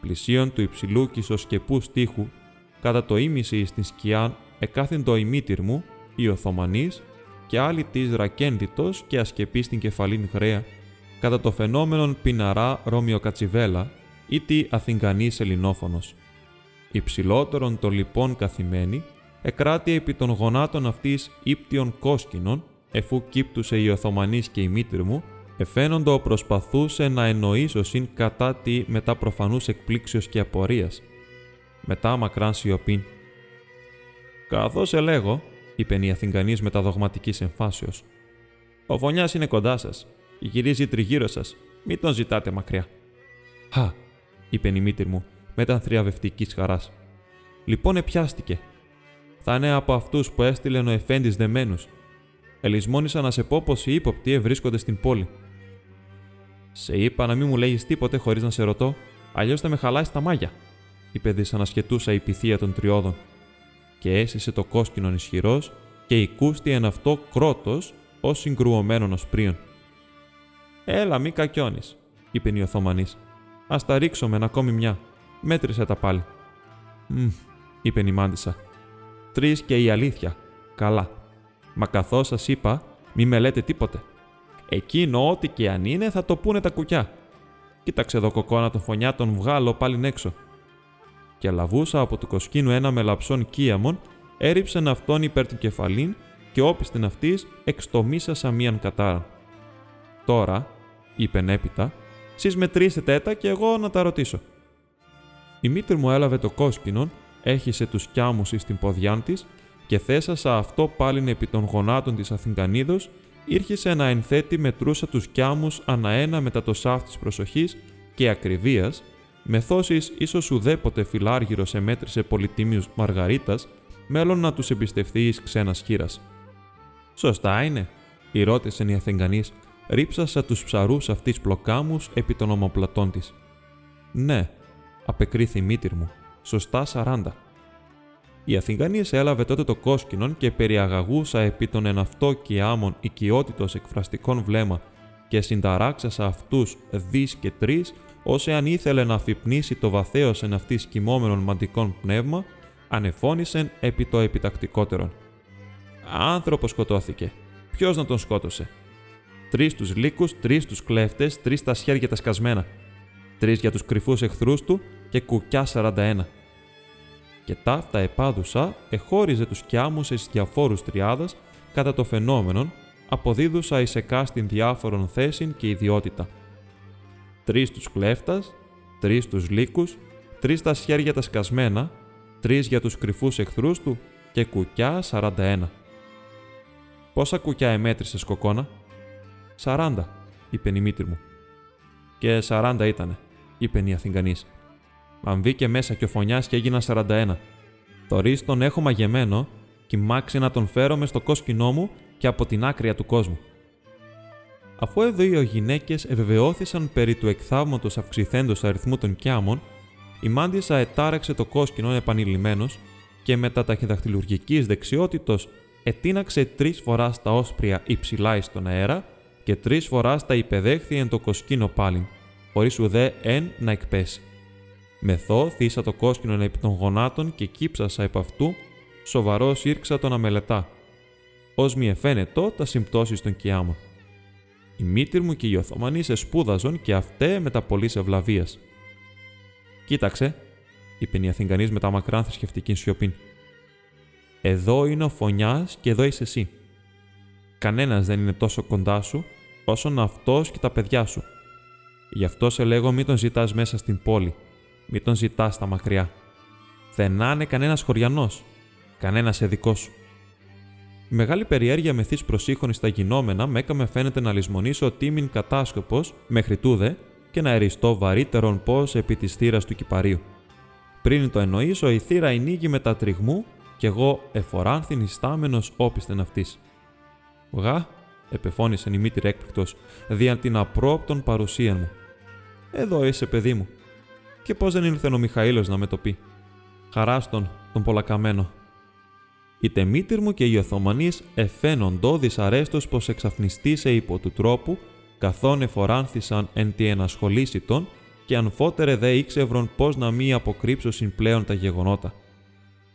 Πλησίον του υψηλού κισοσκεπού στίχου, κατά το ίμιση εις την σκιάν, εκάθιν το ημίτυρ μου, η Οθωμανής, και άλλη της ρακέντητος και ασκεπής στην κεφαλήν γραία, κατά το φαινόμενον πιναρά Ρώμιο Κατσιβέλα ή τη Αθηγανής Ελληνόφωνος. Υψηλότερον το λοιπόν καθημένη, εκράτη επί των γονάτων αυτής ύπτιων κόσκινων, εφού κύπτουσε η Οθωμανής και η μήτρη μου, εφαίνοντο προσπαθούσε να εννοήσωσιν κατά τη μετά προφανούς εκπλήξεως και απορίας. Μετά μακράν σιωπήν. «Καθώς ελέγω», είπε η Αθηγανής μεταδογματικής εμφάσεως, «ο φωνιάς είναι κοντά σας Γυρίζει τριγύρω σας. Μην τον ζητάτε μακριά. Χα, είπε η μήτρη μου, μετά θριαβευτική χαράς. Λοιπόν, επιάστηκε. Θα είναι από αυτούς που έστειλε ο Εφέντης δεμένους. Ελισμόνησα να σε πω πως οι ύποπτοι ευρίσκονται στην πόλη. Σε είπα να μην μου λέγεις τίποτε χωρίς να σε ρωτώ, αλλιώς θα με χαλάει τα μάγια, είπε δυσανασχετούσα η πυθία των τριώδων. Και έσυσε το κόσκινον ισχυρός και η κούστη εν αυτό κρότος ως συγκρουωμένον ως πρίον. Έλα, μη κακιώνεις, είπε η Οθωμανή. Α τα ρίξουμε ακόμη μια. Μέτρησε τα πάλι. Μμ, είπε η Μάντισα. Τρεις και η αλήθεια. Καλά. Μα καθώς σας είπα, μη με λέτε τίποτε. Εκείνο, ό,τι και αν είναι, θα το πούνε τα κουκιά. Κοίταξε εδώ κοκόνα τον φωνιά, τον βγάλω πάλι έξω. Και λαβούσα από του κοσκίνου ένα μελαψόν κύαμον, έριψεν αυτόν υπέρ του κεφαλήν και όπιστην αυτής εξτομίσασα μίαν κατάρα. Τώρα, είπε έπειτα, «Σεις μετρήσετε τα και εγώ να τα ρωτήσω». Η μήτρη μου έλαβε το κόσκινον, έχισε τους κιάμους στην ποδιάν της και θέσασα αυτό πάλιν επί των γονάτων της Αθηγανίδος, ήρχισε να ενθέτει μετρούσα τους κιάμους αναένα μετά το σάφ της προσοχής και ακριβίας, μεθόσεις ίσως ουδέποτε φιλάργυρος εμέτρησε πολυτίμιους Μαργαρίτας, μέλλον να τους εμπιστευτεί εις ξένας χείρας. «Σωστά είναι», η ρώτησε η Αθηγανής, ρίψασα τους ψαρούς αυτής πλοκάμους επί των ομοπλατών της. «Ναι», απεκρίθη η μήτυρ μου, «σωστά σαράντα». Η Αθηγανής έλαβε τότε το κόσκινον και περιαγαγούσα επί των εναυτό και άμμων οικειότητος εκφραστικών βλέμμα και συνταράξασα αυτούς δις και τρεις, ώστε αν ήθελε να αφυπνήσει το βαθέως εν αυτής κοιμόμενων μαντικών πνεύμα, ανεφώνησεν επί το επιτακτικότερον. Άνθρωπος σκοτώθηκε. Ποιος να τον σκότωσε; Τρεις τους λύκους, τρεις τους κλέφτες, τρεις τα σχέδια τα σκασμένα, τρεις για τους κρυφούς εχθρούς του και κουκιά 41. Και ταύτα επάδουσα εχώριζε τους κιάμου εις διαφόρους τριάδας κατά το φαινόμενον, αποδίδουσα εις εκάστην διάφορων θέσεων και ιδιότητα. Τρεις τους κλέφτας, τρεις τους λύκους, τρεις τα σχέδια τα σκασμένα, τρεις για τους κρυφούς εχθρούς του και κουκιά 41. Πόσα κουκιά εμέτρησες κοκόνα, Σαράντα, είπε η μήτρη μου. Και σαράντα ήτανε, είπε η Αθηγανή. Μα μπήκε μέσα και ο φωνιάς και έγινα 41. Θωρεί τον έχω μαγεμένο και μάξι να τον φέρω μες στο κόσκινό μου και από την άκρη του κόσμου. Αφού οι δύο γυναίκες ευεβαιώθησαν περί του εκθαύματος αυξηθέντος αριθμού των κιάμων, η μάντισα ετάραξε το κόσκινο επανειλημμένος και με τα ταχυδαχτυλουργική δεξιότητος ετίναξε τρεις φοράς τα όσπρια υψηλά στον αέρα και τρεις φοράς τα υπεδέχθη εν το κοσκίνο πάλιν, χωρίς ουδέ εν να εκπέσει. Μεθό θύσα το κόσκινο επί των γονάτων και κύψασα επ' αυτού, σοβαρός ήρξα τον αμελετά. Ω μη εφαίνετο τα συμπτώσεις των κοιάμων. Η μήτυρ μου και οι Οθωμανοί σε σπούδαζον και αυτέ με τα πολλής ευλαβίας. Κοίταξε, είπε η Αθηγανή με τα μακράν θρησκευτική σιωπή. Εδώ είναι ο φωνιάς και εδώ είσαι εσύ. Κανένας δεν είναι τόσο κοντά σου όσον αυτός και τα παιδιά σου. Γι' αυτό σε λέγω μη τον ζητάς μέσα στην πόλη, μη τον ζητάς στα μακριά. Δεν να είναι κανένας χωριανός, κανένας εδικός σου. Η μεγάλη περιέργεια μεθύς προσήχων στα γινόμενα με έκαμε φαίνεται να λησμονήσω τίμην κατάσκοπος μέχρι τούδε και να εριστώ βαρύτερον πώς επί της θύρας του κυπαρίου. Πριν το εννοήσω, η θύρα εινήγει τα τριγμού κι εγώ εφοράνθην ιστάμενος όπισθεν αυτής. Γα, επεφώνησε η μήτηρ έκπληκτο, δια την απρόπτων παρουσία μου. Εδώ είσαι, παιδί μου. Και πώς δεν ήλθε ο Μιχαήλος να με το πει. Χαράστον, τον πολλακαμένο. Η τεμήτηρ μου και οι Οθωμανείς εφαίνοντο δυσαρέστο πως εξαφνιστήσε υπό του τρόπου, καθόν εφοράνθησαν εν τη ενασχολήσει των, και ανφότερε δε ήξευρον πώς να μη αποκρύψωσιν πλέον τα γεγονότα.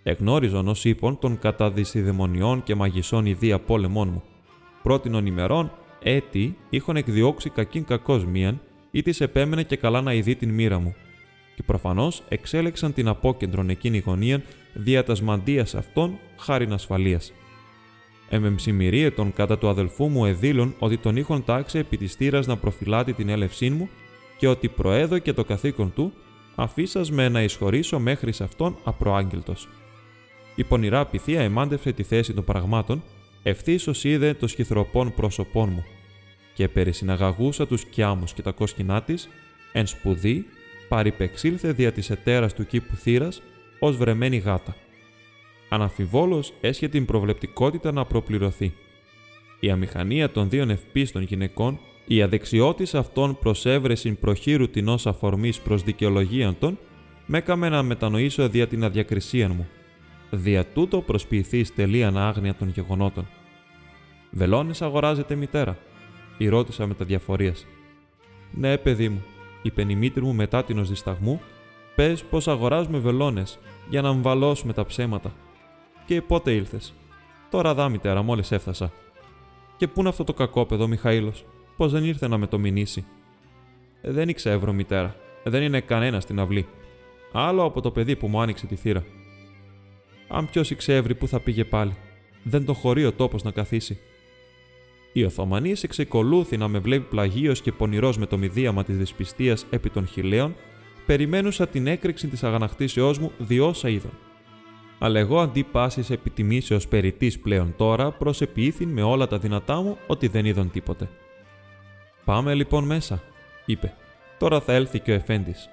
Εγνώριζον ως ύπον των κατά δυσιδαιμονιών και μαγισσών ιδία πόλεμών μου. Πρότινον ημερών, έτη είχον εκδιώξει κακήν κακός μίαν, ή της επέμενε και καλά να ειδεί την μοίρα μου. Και προφανώς εξέλεξαν την απόκεντρον εκείνη γωνία δια τας μαντίας αυτών χάριν ασφαλείας. Εμεμψημυρίε τον κατά του αδελφού μου εδήλων ότι τον είχον τάξει επί της θύρα να προφυλάτει την έλευσή μου και ότι προέδωκε το καθήκον του, αφήσας με να εισχωρήσω μέχρι σε αυτόν απροάγγελτος. Η πονηρά πυθία εμάντευσε τη θέση των πραγμάτων, ευθύσω είδε το σχηθροπών πρόσωπών μου, και περισυναγαγούσα τους κιάμους και τα κόσκινά της, εν σπουδή, παρυπεξήλθε δια της ετέρα του κήπου θύρας ως βρεμένη γάτα. Αναφιβόλω έσχε την προβλεπτικότητα να προπληρωθεί. Η αμηχανία των δύο ευπίστων γυναικών, η αδεξιότης αυτών προσέβρεσιν προχείρου την ω αφορμή προς δικαιολογίαν των, με έκαμε να μετανοήσω δια την αδιακρισία μου δια τούτο προσποιηθείς τελείαν άγνοια των γεγονότων. Βελόνε αγοράζεται μητέρα, η ρώτησα με τα διαφορία. Ναι, παιδί μου, είπε η μήτρη μου μετά την ω δισταγμού, πες πως αγοράζουμε βελόνες για να αμβαλώσουμε τα ψέματα. Και πότε ήλθες; Τώρα δά, μητέρα, μόλις έφτασα. Και πού είναι αυτό το κακόπεδο, Μιχαήλος, πώ δεν ήρθε να με το μηνύσει; «Ε, δεν ήξερα, μητέρα. Δεν είναι κανένας στην αυλή. Άλλο από το παιδί που μου άνοιξε τη θύρα. Αν ποιος ξεύρει που θα πήγε πάλι; Δεν τον χωρεί ο τόπος να καθίσει. Η Οθωμανή εξεκολούθη να με βλέπει πλαγίω και πονηρός με το μηδίαμα της δυσπιστίας επί των χιλέων, περιμένουσα την έκρηξη της αγανακτήσεώς μου διόσα είδων. Αλλά εγώ αντί πάσης επιτιμήσεως περιττής πλέον τώρα, προσεποιήθην με όλα τα δυνατά μου ότι δεν είδον τίποτε. Πάμε λοιπόν μέσα, είπε. Τώρα θα έλθει και ο Εφέντης.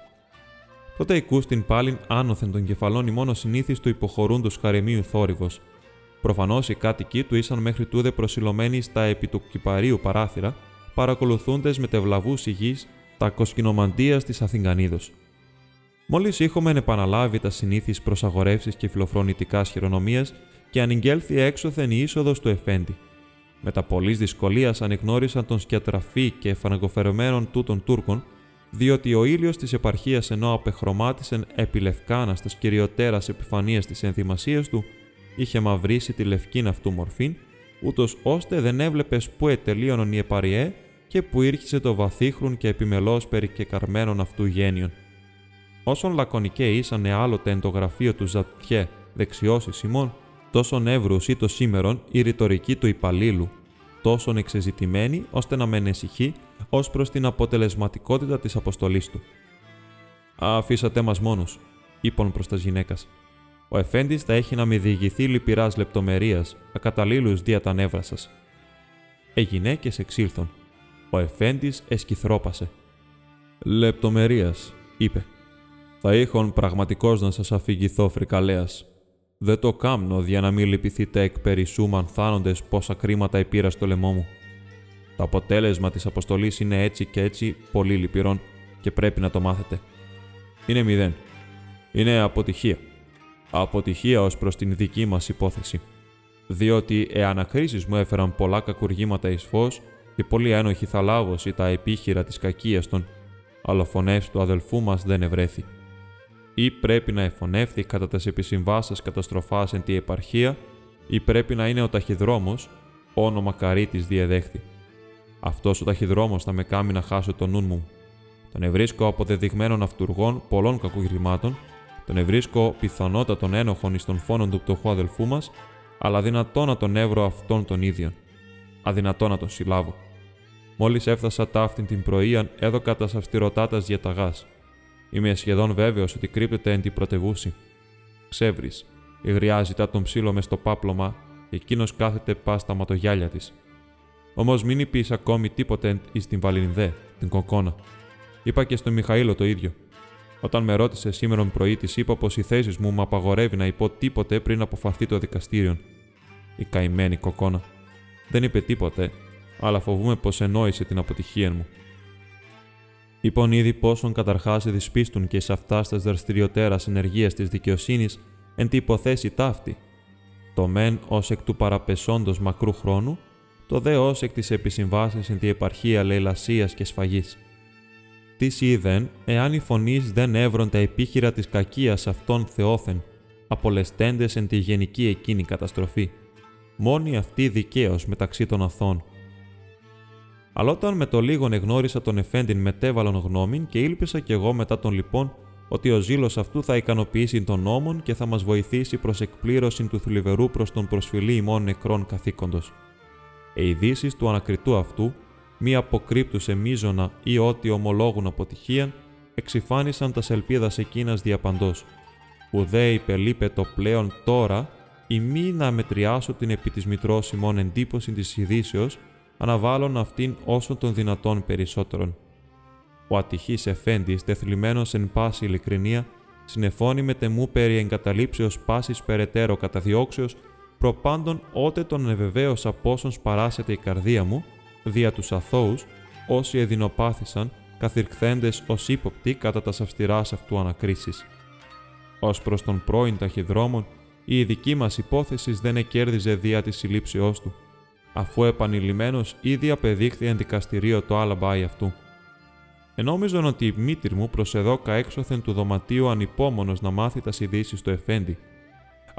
Τότε οικούστην πάλιν άνωθεν των κεφαλών ημών ο συνήθι του χαρεμίου θόρυβος. Προφανώς οι κάτοικοι του ήσαν μέχρι τούδε προσιλωμένοι στα επί του κυπαρίου παράθυρα, παρακολουθούντες με τευλαβούς υγιή τα κοσκινομαντία της Αθηγανίδο. Μόλις είχομεν επαναλάβει τα συνήθεις προσαγορεύσεις και φιλοφρονητικά χειρονομία και ανηγγέλθη έξωθεν η είσοδος του Εφέντη. Με τα πολλής δυσκολίας ανεγνώρισαν τον σκιατραφή και φαναγκοφερωμένων τούτων Τούρκων, διότι ο ήλιος της επαρχίας ενώ απεχρωμάτισεν επί λευκάνας στα κυριωτέρας επιφανίας της ενθυμασίας του, είχε μαυρίσει τη λευκήν αυτού μορφήν, ούτως ώστε δεν έβλεπες που ετελείωνον η επαριέ και που ήρχισε το βαθύχρουν και επιμελώς περικεκαρμένων αυτού γένιον. Όσον λακωνικέ ήσανε άλλοτε εν το γραφείο του Ζατιέ δεξιώσει Σιμών, τόσο νεύρους ή το σήμερον η ρητορική του υπαλλήλου, τόσο εξεζητημένη ώστε να με ενεσυχεί ως προς την αποτελεσματικότητα της αποστολής του. Αφήσατε μας μόνους, είπαν προς τα γυναίκα. Ο Εφέντης θα έχει να με διηγηθεί λυπηράς λεπτομερίας, ακαταλήλου δια τα νεύρα σας. Οι γυναίκες εξήλθον. Ο Εφέντης εσκυθρόπασε. Λεπτομερίας, είπε. Θα είχον πραγματικώ να σας αφηγηθώ, φρικαλέας. Δεν το κάμνω για να μην λυπηθείτε εκ περισσού μανθάνοντε πόσα κρίματα επήρα στο λαιμό μου. Το αποτέλεσμα της αποστολής είναι έτσι και έτσι πολύ λυπηρόν και πρέπει να το μάθετε. Είναι μηδέν. Είναι αποτυχία. Αποτυχία ως προς την δική μας υπόθεση. Διότι εάν ακρίσεις μου έφεραν πολλά κακουργήματα εις φως και πολύ ένοχη θα λάβωση τα επίχειρα της κακίας των, αλλά φωνεύς του αδελφού μας δεν ευρέθη. Ή πρέπει να εφωνεύθει κατά τις επισυμβάσεις καταστροφάς εν τη επαρχία, ή πρέπει να είναι ο ταχυδρόμος, όνομα καρίτης διεδέχθη. Αυτός ο ταχυδρόμος θα με κάνει να χάσω τον νου μου. Τον ευρίσκω αποδεδειγμένων αυτούργων πολλών κακουργημάτων, τον ευρίσκω πιθανότατον ένοχων εις των φόνων του πτωχού αδελφού μας, αλλά δυνατό να τον έβρω αυτόν τον ίδιον. Αδυνατό να τον συλλάβω. Μόλις έφτασα ταύτην την πρωίαν, έδωκα τα σαυστηρωτάτα διαταγά. Είμαι σχεδόν βέβαιος ότι κρύπτεται εν την πρωτευούση. Ξεύρει, η γριά ζητά τον ψήλο μες στο πάπλωμα και εκείνος κάθεται πα στα ματογιάλια της. Όμως μην πει ακόμη τίποτε εις την Βαλινδέ, την κοκόνα. Είπα και στον Μιχαήλο το ίδιο. Όταν με ρώτησε σήμερα πρωί, της είπα πως η θέση μου μου απαγορεύει να υπό τίποτε πριν αποφαθεί το δικαστήριο. Η καημένη κοκόνα. Δεν είπε τίποτε, αλλά φοβούμαι πως ενόησε την αποτυχία μου. Είπαν ήδη πόσον καταρχάς δυσπίστουν και σε αυτά στι δραστηριοτέρα ενεργεία της δικαιοσύνης εν τη υποθέσει ταύτη. Το μεν ως εκ του παραπεσόντος μακρού χρόνου, το δε ως εκ της επισυμβάση εν τη επαρχία λαιλασία και σφαγής. Τις είδεν, εάν οι φωνή δεν έβρον τα επίχειρα της κακίας αυτών θεόθεν, απολεστέντες εν τη γενική εκείνη καταστροφή. Μόνοι αυτοί δικαίως μεταξύ των αθών. Αλλά όταν με το λίγον εγνώρισα τον Εφέντην μετέβαλον γνώμην και ήλπισα κι εγώ μετά τον λοιπόν ότι ο ζήλος αυτού θα ικανοποιήσει τον νόμον και θα μας βοηθήσει προς εκπλήρωση του θλιβερού προς τον προσφυλή ημών νεκρών καθήκοντος. Οι ειδήσεις του ανακριτού αυτού, μη αποκρύπτουσε μίζωνα ή ό,τι ομολόγουν αποτυχίαν, εξυφάνισαν τας σελπίδα εκείνας διαπαντός. Ουδέ υπελείπε το πλέον τώρα, ή μη να μετριάσω την επί της μητρός ημών εντύπωση της ειδήσεως, αναβάλλον αυτήν όσο των δυνατόν περισσότερον. Ο ατυχής Εφέντης, τεθλιμμένος εν πάση ειλικρινία, συνεφώνει με τεμού περί εγκαταλείψεως πάσης περαιτέρω καταδιώξεως, προπάντων ότε τον εβεβαίως από όσων σπαράσεται η καρδία μου, δια τους αθώους, όσοι εδεινοπάθησαν, καθυρκθέντες ως ύποπτοι κατά τας αυστηράς αυτού ανακρίσεις. Ω προς τον πρώην ταχυδρόμων, η δική μας υπόθεση δεν εκέρδιζε δια της συλλήψεώς του, αφού επανειλημμένος ήδη απεδείχθη εν δικαστηρίο το άλαμπάι αυτού. Ενόμιζον ότι η μήτρη μου προσεδόκα έξωθεν του δωματίου ανυπόμονος να μάθει τας ειδήσεις του Εφέντη.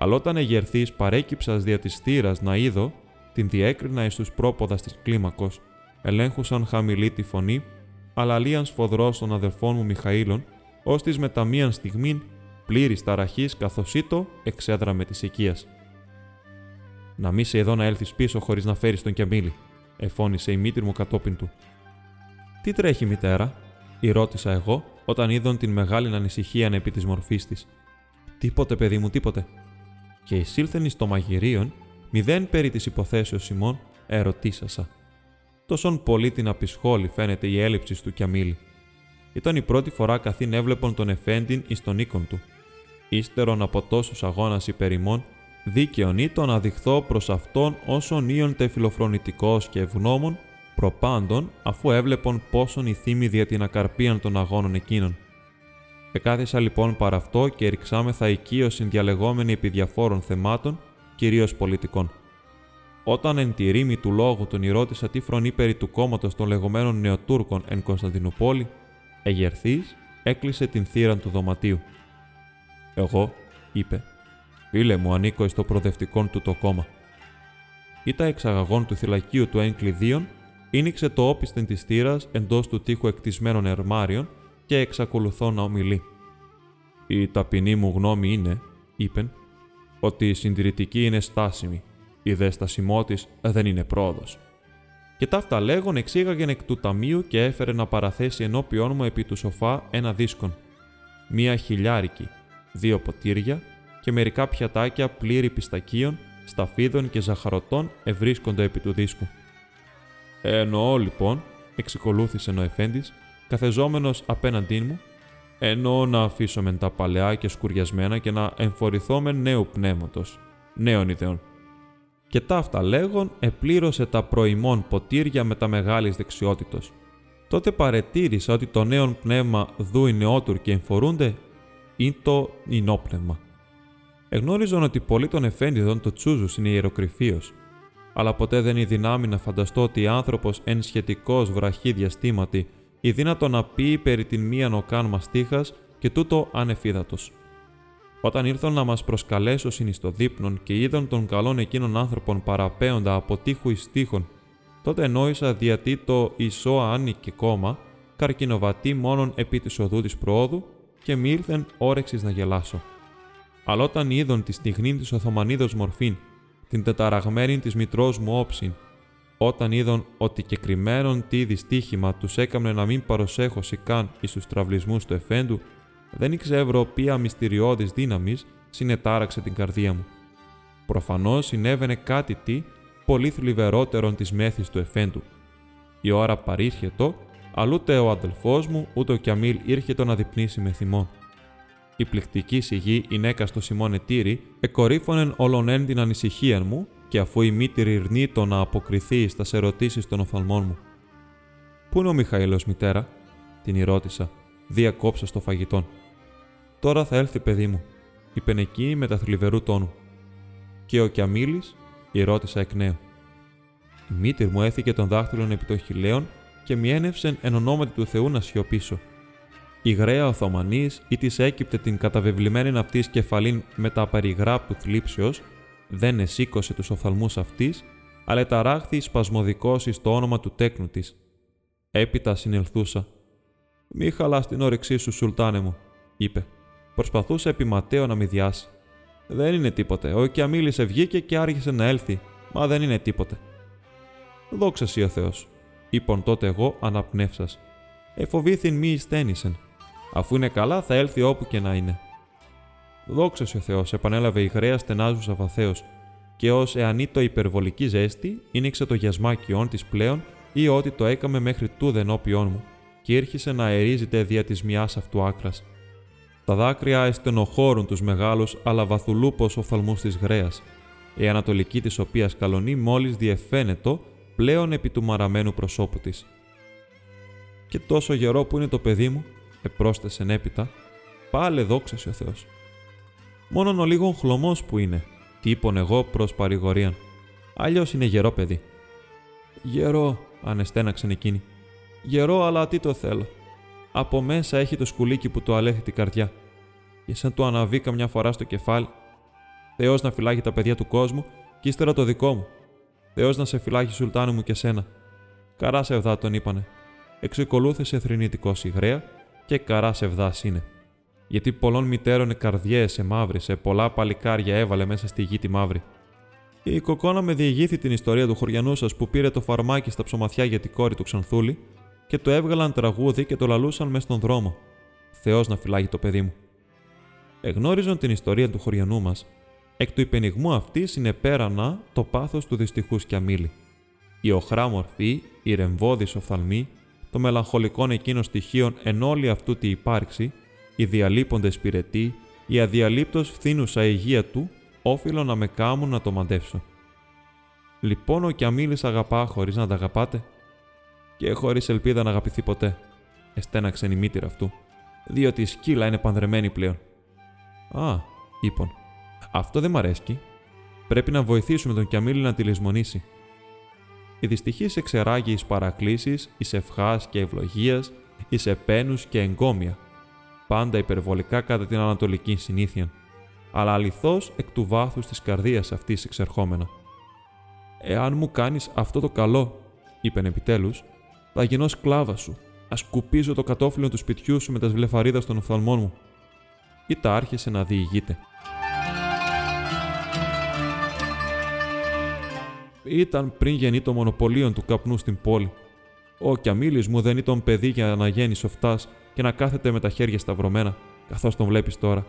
Αλλά όταν εγερθείς παρέκυψας δια της θύρας να είδω, την διέκρινα εις τους πρόποδας της κλίμακος, ελέγχουσαν χαμηλή τη φωνή, αλλά λίαν σφοδρός των αδερφών μου Μιχαήλων, ως της μετά μίαν στιγμήν πλήρης ταραχής καθώς ήτο εξέδραμε της οικίας. Να μη σε εδώ να έλθεις πίσω χωρίς να φέρεις τον Κιαμίλη, εφώνησε η μήτρη μου κατόπιν του. Τι τρέχει, μητέρα, η ρώτησα εγώ, όταν είδον την μεγάλη ανησυχία επί της μορφής της. Τίποτε, παιδί μου, τίποτε. Και εισήλθεν εις το μαγειρίον, μηδέν περί της υποθέσεως Σιμών, ερωτήσασα. Τόσον πολύ την απεισχόλη φαίνεται η έλλειψη του Κιαμίλη. Ήταν η πρώτη φορά καθήν έβλεπον τον Εφέντιν εις τον οίκον του. Ύστερον από τόσους αγώνας υπερημών, δίκαιον ή το να δειχθώ προς αυτόν όσον ίον τεφιλοφρονητικό και ευγνώμων, προπάντων αφού έβλεπον πόσον η θύμη δια την ακαρπίαν των αγώνων εκείνων. Εκάθισα λοιπόν παρά αυτό και ρηξάμεθα οικείωσιν διαλεγόμενοι επί διαφόρων θεμάτων, κυρίως πολιτικών. Όταν εν τη ρήμη του λόγου τον ρώτησα τι φρονεί περί του κόμματος των λεγόμενων Νεοτούρκων εν Κωνσταντινούπολη, εγερθή έκλεισε την θύρα του δωματίου. Εγώ, είπε, φίλε μου ανήκω στο προοδευτικό του το κόμμα. Ήτα εξαγαγών του θυλακίου του έγκλειδίων Ήνιξε το όπισθεν της θύρας εντός του τείχου εκτισμένων ερμάριων και εξακολουθώ να ομιλεί. Η ταπεινή μου γνώμη είναι, είπεν, ότι η συντηρητική είναι στάσιμη, η δε στασιμό δεν είναι πρόοδος. Και ταύτα λέγον εξήγαγεν εκ του ταμείου και έφερε να παραθέσει ενώπιόν μου επί του σοφά ένα δίσκον. Μία χιλιάρικη, δύο ποτήρια και μερικά πιατάκια πλήρη πιστακίων, σταφίδων και ζαχαρωτών ευρίσκονται επί του δίσκου. Εννοώ λοιπόν, εξεκολούθησε ο Εφέντης, καθεζόμενος απέναντί μου, εννοώ να αφήσω μεν τα παλαιά και σκουριασμένα και να εμφορηθώ με νέου πνεύματος, νέων ιδεών. Και ταύτα λέγον επλήρωσε τα προημών ποτήρια με τα μεγάλης δεξιότητος. Τότε παρετήρησα ότι το νέο πνεύμα δού οι νεότουρ και εμφορούνται είναι το ινόπνευμα. Εγνώριζαν ότι πολλοί των εφέντιδων το τσούζους είναι ιεροκρηφίος, αλλά ποτέ δεν είναι δυνάμει να φανταστώ ότι άνθρωπος εν σχετικώς βραχή διαστήματι η δύνατο να πει περί την μίαν οκάν μαστίχα και τούτο ανεφίδατος. Όταν ήρθαν να μας προσκαλέσω συνιστοδείπνων και είδαν τον καλόν εκείνων άνθρωπων παραπέοντα από τείχου εις τείχων, τότε ενόησα διατί το ισό άνοικε κόμμα, καρκινοβατή μόνον επί της οδού της προόδου και μη ήρθεν όρεξης να γελάσω. Αλλά όταν είδον τη στιγμή της Οθωμανίδος μορφήν την τεταραγμένη της μητρός μου όψιν, όταν είδον ότι και κρυμμένον τι δυστύχημα τους έκαμνε να μην παροσέχωση καν εις τους τραυλισμούς του εφέντου, δεν ήξευρο ποια μυστηριώδης δύναμης συνετάραξε την καρδία μου. Προφανώς συνέβαινε κάτι τι πολύ θλιβερότερον της μέθης του εφέντου. Η ώρα παρήσχετο, αλλούτε ο αδελφός μου, ούτε ο Κιαμίλ ήρχετο να διπνήσει με θυμό. Η πληκτική σιγή νέκα στο Σιμώνε εκορύφωνεν όλον την ανησυχία μου και αφού η μήτηρη ειρνήτω να αποκριθεί στα ερωτήσεις των οφθαλμών μου. Πού είναι ο Μιχαήλος, μητέρα, την ρώτησα, διακόψα στο φαγητόν. Τώρα θα έλθει, παιδί μου, είπε εκεί με τα θλιβερού τόνου. Και ο Κιαμίλης, η ρώτησα εκ νέου. Η μήτηρ μου έθηκε των δάχτυλων επί των χιλέων και μιένευσεν εν ονόματι του Θεού να σιωπήσω. Η γραία Οθωμανής ή της έκυπτε την καταβεβλημένη αυτή κεφαλήν με τα περιγράπτου θλίψεως, δεν εσήκωσε τους οφθαλμούς αυτής, αλλά ταράχθη σπασμωδικό ει το όνομα του τέκνου της. Έπειτα συνελθούσα. Μη χαλάς την όρεξή σου, Σουλτάνε μου, είπε. Προσπαθούσε επιματέω να μη διάσει. Δεν είναι τίποτε. Ο Κιαμίλη βγήκε και άρχισε να έλθει. Μα δεν είναι τίποτε. Δόξα σοι ο Θεός, είπον τότε εγώ αναπνεύσας. Εφοβήθην μη εισθένησεν. Αφού είναι καλά, θα έλθει όπου και να είναι. Δόξα ο Θεός, επανέλαβε η γραία στενάζουσα βαθέω, και ως εανή το υπερβολική ζέστη, ίνιξε το γιασμάκιον της πλέον ή ότι το έκαμε μέχρι τούδεν όπιον μου, και ήρχισε να αερίζεται δια της μιας αυτού άκρας. Τα δάκρυα εστενοχώρουν τους μεγάλους αλλά βαθουλούπω οφθαλμού της γραία, η ανατολική της οποίας καλονή μόλις διεφαίνεται πλέον επί του μαραμένου προσώπου της. Και τόσο γερό που είναι το παιδί μου, επρόσθεσε έπειτα, πάλε δόξα ο Θεός. Μόνον ο λίγον χλωμός που είναι, τι είπων εγώ προς παρηγορίαν. Αλλιώς είναι γερό παιδί. Γερό, ανεστέναξαν εκείνη. Γερό, αλλά τι το θέλω. Από μέσα έχει το σκουλίκι που το αλέθει την καρδιά. Και σαν του αναβεί καμιά φορά στο κεφάλι. Θεός να φυλάγει τα παιδιά του κόσμου και ύστερα το δικό μου. Θεός να σε φυλάγει, Σουλτάνου μου και σένα. Καρά σε ευδά τον είπανε. Εξεκολούθησε θρηνητικός υγραία και καρά σε ευδάς είναι. Γιατί πολλών μητέρων καρδιές σε μαύρη, πολλά παλικάρια έβαλε μέσα στη γη τη μαύρη. Η κοκόνα με διηγήθη την ιστορία του χωριανού σας που πήρε το φαρμάκι στα ψωματιά για την κόρη του Ξανθούλη και το έβγαλαν τραγούδι και το λαλούσαν μες στον δρόμο. Θεός να φυλάγει το παιδί μου. Εγνώριζαν την ιστορία του χωριανού μας, εκ του υπενιγμού αυτή συνεπέρανα το πάθος του δυστυχού Κιαμίλη. Η οχρά μορφή, η ρεμβόδης οφθαλμή, το μελαγχολικό εκείνο στοιχείο εν όλη αυτού τη υπάρξη, οι διαλείποντες πυρετοί, η αδιαλείπτως φθήνουσα υγεία του, όφιλο να με κάμουν να το μαντεύσω. Λοιπόν, ο Κιαμίλη αγαπά χωρίς να τα αγαπάτε, και χωρίς ελπίδα να αγαπηθεί ποτέ, εστέναξε η μήτηρα αυτού, διότι η σκύλα είναι πανδρεμένη πλέον. Α, είπων, αυτό δεν μ' αρέσκει. Πρέπει να βοηθήσουμε τον Κιαμίλη να τη λησμονήσει. Η δυστυχής εξεράγει εις παρακλήσεις, εις ευχάς και ευλογίας, εις επένους και εγκόμια, πάντα υπερβολικά κατά την ανατολική συνήθεια, αλλά αληθώς εκ του βάθους της καρδίας αυτής εξερχόμενα. Εάν μου κάνεις αυτό το καλό, είπε επιτέλους, θα γίνω σκλάβα σου. Α σκουπίζω το κατόφλιο του σπιτιού σου με τα σβλεφαρίδα των οφθαλμών μου. Ή τα άρχισε να διηγείται. Ήταν πριν γεννεί το μονοπωλίο του καπνού στην πόλη. Ο Κιαμίλη μου δεν ήταν παιδί για να γίνει σοφτάς και να κάθεται με τα χέρια σταυρωμένα, καθώς τον βλέπεις τώρα.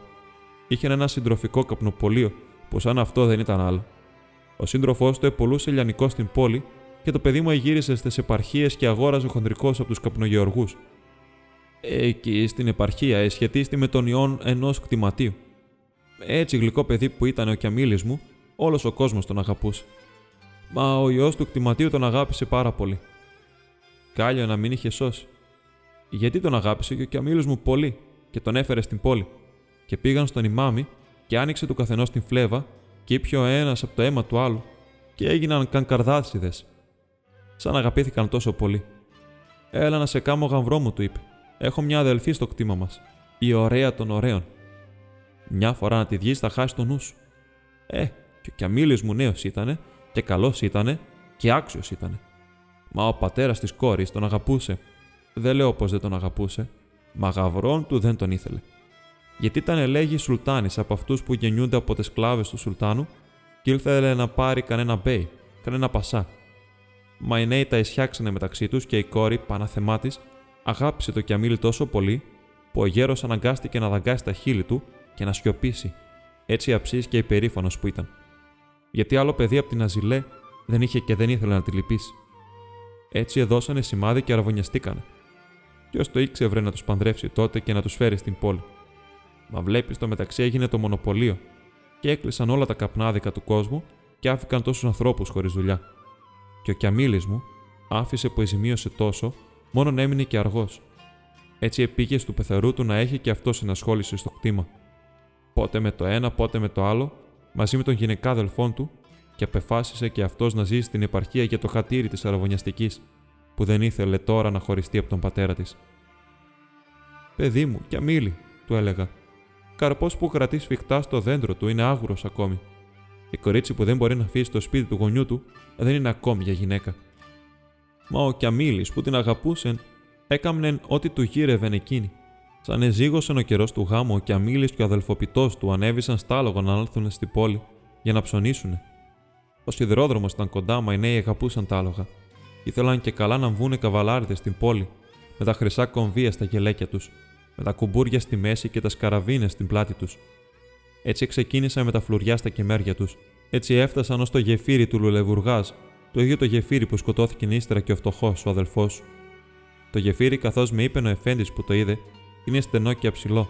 Είχε ένα συντροφικό καπνοπολείο, που σαν αυτό δεν ήταν άλλο. Ο σύντροφός του επολούσε λιανικό στην πόλη και το παιδί μου εγύρισε στις επαρχίες και αγόραζε χοντρικός από τους καπνογεωργούς. Εκεί στην επαρχία εσχετίστη με τον ιόν ενός κτηματίου. Έτσι γλυκό παιδί που ήταν ο Κιαμίλη μου, όλος ο κόσμος τον αγαπούσε. Μα ο ιό του κτηματίου τον αγάπησε πάρα πολύ. Κάλιο να μην είχε σώσει. Γιατί τον αγάπησε και ο Κιαμίλος μου πολύ και τον έφερε στην πόλη. Και πήγαν στον ημάμι και άνοιξε του καθενός την φλέβα και ήπιο ο ένας από το αίμα του άλλου και έγιναν καν καρδάσιδες. Σαν αγαπήθηκαν τόσο πολύ. Έλα να σε κάμω γαμβρό μου, του είπε. Έχω μια αδελφή στο κτήμα μας. Η ωραία των ωραίων. Μια φορά να τη βγεις θα χάσεις το νου σου. Ε, και ο Κιαμίλης μου νέος ήτανε και καλός ήτανε και άξιος ήτανε. Μα ο πατέρας της κόρης τον αγαπούσε. Δεν λέω πως δεν τον αγαπούσε, μα γαβρόν του δεν τον ήθελε. Γιατί ήταν ελέγει Σουλτάνης από αυτούς που γεννιούνται από τις σκλάβες του Σουλτάνου και ήλθε να πάρει κανένα μπέι, κανένα πασά. μα οι νέοι τα ισιάξανε μεταξύ τους και η κόρη, Παναθεμά της, αγάπησε το Κιαμίλ τόσο πολύ, που ο γέρος αναγκάστηκε να δαγκάσει τα χείλη του και να σιωπήσει, έτσι αψής και υπερήφανος που ήταν. Γιατί άλλο παιδί από την Αζιλέ δεν είχε και δεν ήθελε να τη λυπήσει. Έτσι εδώσανε σημάδι και αραβωνιαστήκανε. Ποιο το ήξερε να τους παντρεύσει τότε και να τους φέρει στην πόλη. Μα βλέπεις το μεταξύ έγινε το μονοπωλίο και έκλεισαν όλα τα καπνάδικα του κόσμου και άφηκαν τόσους ανθρώπους χωρίς δουλειά. Και ο Κιαμίλης μου άφησε που εζημίωσε τόσο, μόνον έμεινε και αργός. Έτσι επήγε του πεθερού του να έχει και αυτός ενασχόληση στο κτήμα. Πότε με το ένα, πότε με το άλλο, μαζί με τον γυναικάδελφόν του, και απεφάσισε και αυτός να ζήσει στην επαρχία για το χατήρι της αραβωνιαστικής, που δεν ήθελε τώρα να χωριστεί από τον πατέρα της. Παιδί μου, Κιαμίλη, του έλεγα, καρπός που κρατεί σφιχτά στο δέντρο του είναι άγουρος ακόμη. Η κορίτσι που δεν μπορεί να αφήσει το σπίτι του γονιού του δεν είναι ακόμη για γυναίκα. Μα ο Κιαμίλη που την αγαπούσε έκαμνε ό,τι του γύρευε εκείνη. Σαν εζήγωσαν ο καιρός του γάμου, ο Κιαμίλη και ο αδελφοπιτό του ανέβησαν στάλογο να έλθουν στην πόλη για να ψωνίσουν. Ο σιδηρόδρομος ήταν κοντά, μα οι νέοι αγαπούσαν τα άλογα. Ήθελαν και καλά να βγουν καβαλάριδες στην πόλη, με τα χρυσά κομβία στα γελέκια τους, με τα κουμπούρια στη μέση και τα σκαραβίνε στην πλάτη τους. Έτσι ξεκίνησαν με τα φλουριά στα κεμέρια τους. Έτσι έφτασαν ως το γεφύρι του Λουλεβουργάς, το ίδιο το γεφύρι που σκοτώθηκε ύστερα και ο φτωχός, ο αδελφός σου. Το γεφύρι, καθώς με είπε ο Εφέντης που το είδε, είναι στενό και αψηλό.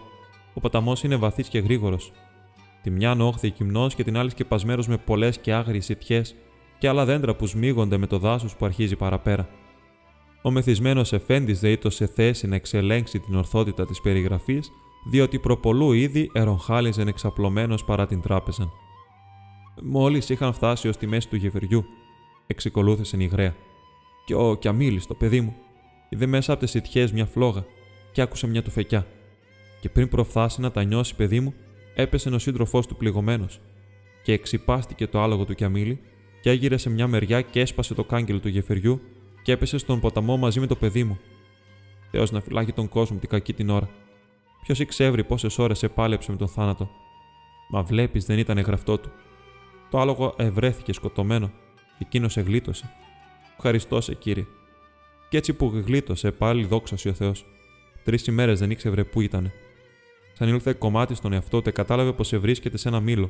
Ο ποταμός είναι βαθύς και γρήγορος. Τη μια όχθη κοιμνό και την άλλη σκεπασμένος με πολλές και άγριες ιτιέ και άλλα δέντρα που σμίγονται με το δάσος που αρχίζει παραπέρα. Ο μεθυσμένος Εφέντης δεν ήταν σε θέση να εξελέγξει την ορθότητα της περιγραφής, διότι προπολού ήδη εροχάλιζε εξαπλωμένος παρά την τράπεζα. Μόλις είχαν φτάσει ως τη μέση του γεφυριού, εξεκολούθησε η γραία. Και ο Κιαμίλη, το παιδί μου, είδε μέσα από τις ιτιέ μια φλόγα και άκουσε μια τουφεκιά. Και πριν προφθάσει να τα νιώσει, παιδί μου, έπεσε ο σύντροφός του πληγωμένος. Και εξυπάστηκε το άλογο του Κιαμίλη και έγειρε σε μια μεριά και έσπασε το κάγκελο του γεφυριού και έπεσε στον ποταμό μαζί με το παιδί μου. Θεός να φυλάγει τον κόσμο την κακή την ώρα. Ποιος ήξερε πόσες ώρες επάλεψε με τον θάνατο. Μα βλέπεις δεν ήταν γραφτό του. Το άλογο ευρέθηκε σκοτωμένο. Εκείνος εγλίτωσε. Ευχαριστώ σε κύριε. Κι έτσι που γλίτωσε, πάλι δόξα ο Θεός. Τρεις ημέρες δεν ήξερε πού ήταν. Σαν ήλθε κομμάτι στον εαυτό του, κατάλαβε πως βρίσκεται σε ένα μήλο.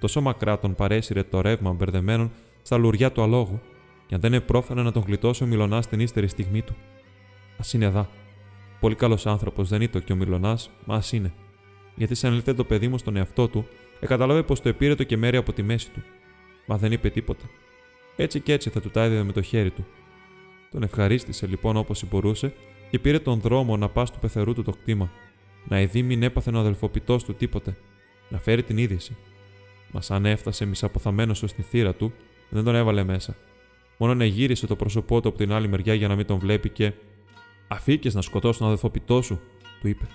Τόσο μακρά τον παρέσυρε το ρεύμα μπερδεμένων στα λουριά του αλόγου, και αν δεν επρόφερε να τον γλιτώσει ο Μιλονά την ύστερη στιγμή του. Α είναι εδώ. Πολύ καλός άνθρωπος δεν ήταν και ο Μιλονά, μα ας είναι. Γιατί σαν ήλθε το παιδί μου στον εαυτό του, εκαταλάβε πως το επήρε το και μέρη από τη μέση του. Μα δεν είπε τίποτα. Έτσι και έτσι θα του τα έδιδε με το χέρι του. Τον ευχαρίστησε λοιπόν όπως μπορούσε και πήρε τον δρόμο να πας του πεθερού του το κτήμα. Να ειδεί μην έπαθε ο αδελφοπιτό του τίποτε. Να φέρει την είδηση. Μα αν έφτασε μισαποθαμένο ως τη θύρα του, δεν τον έβαλε μέσα. Μόνο να γύρισε το πρόσωπό του από την άλλη μεριά για να μην τον βλέπει και. Αφήκες να σκοτώσει τον αδελφοπιτό σου, του είπε.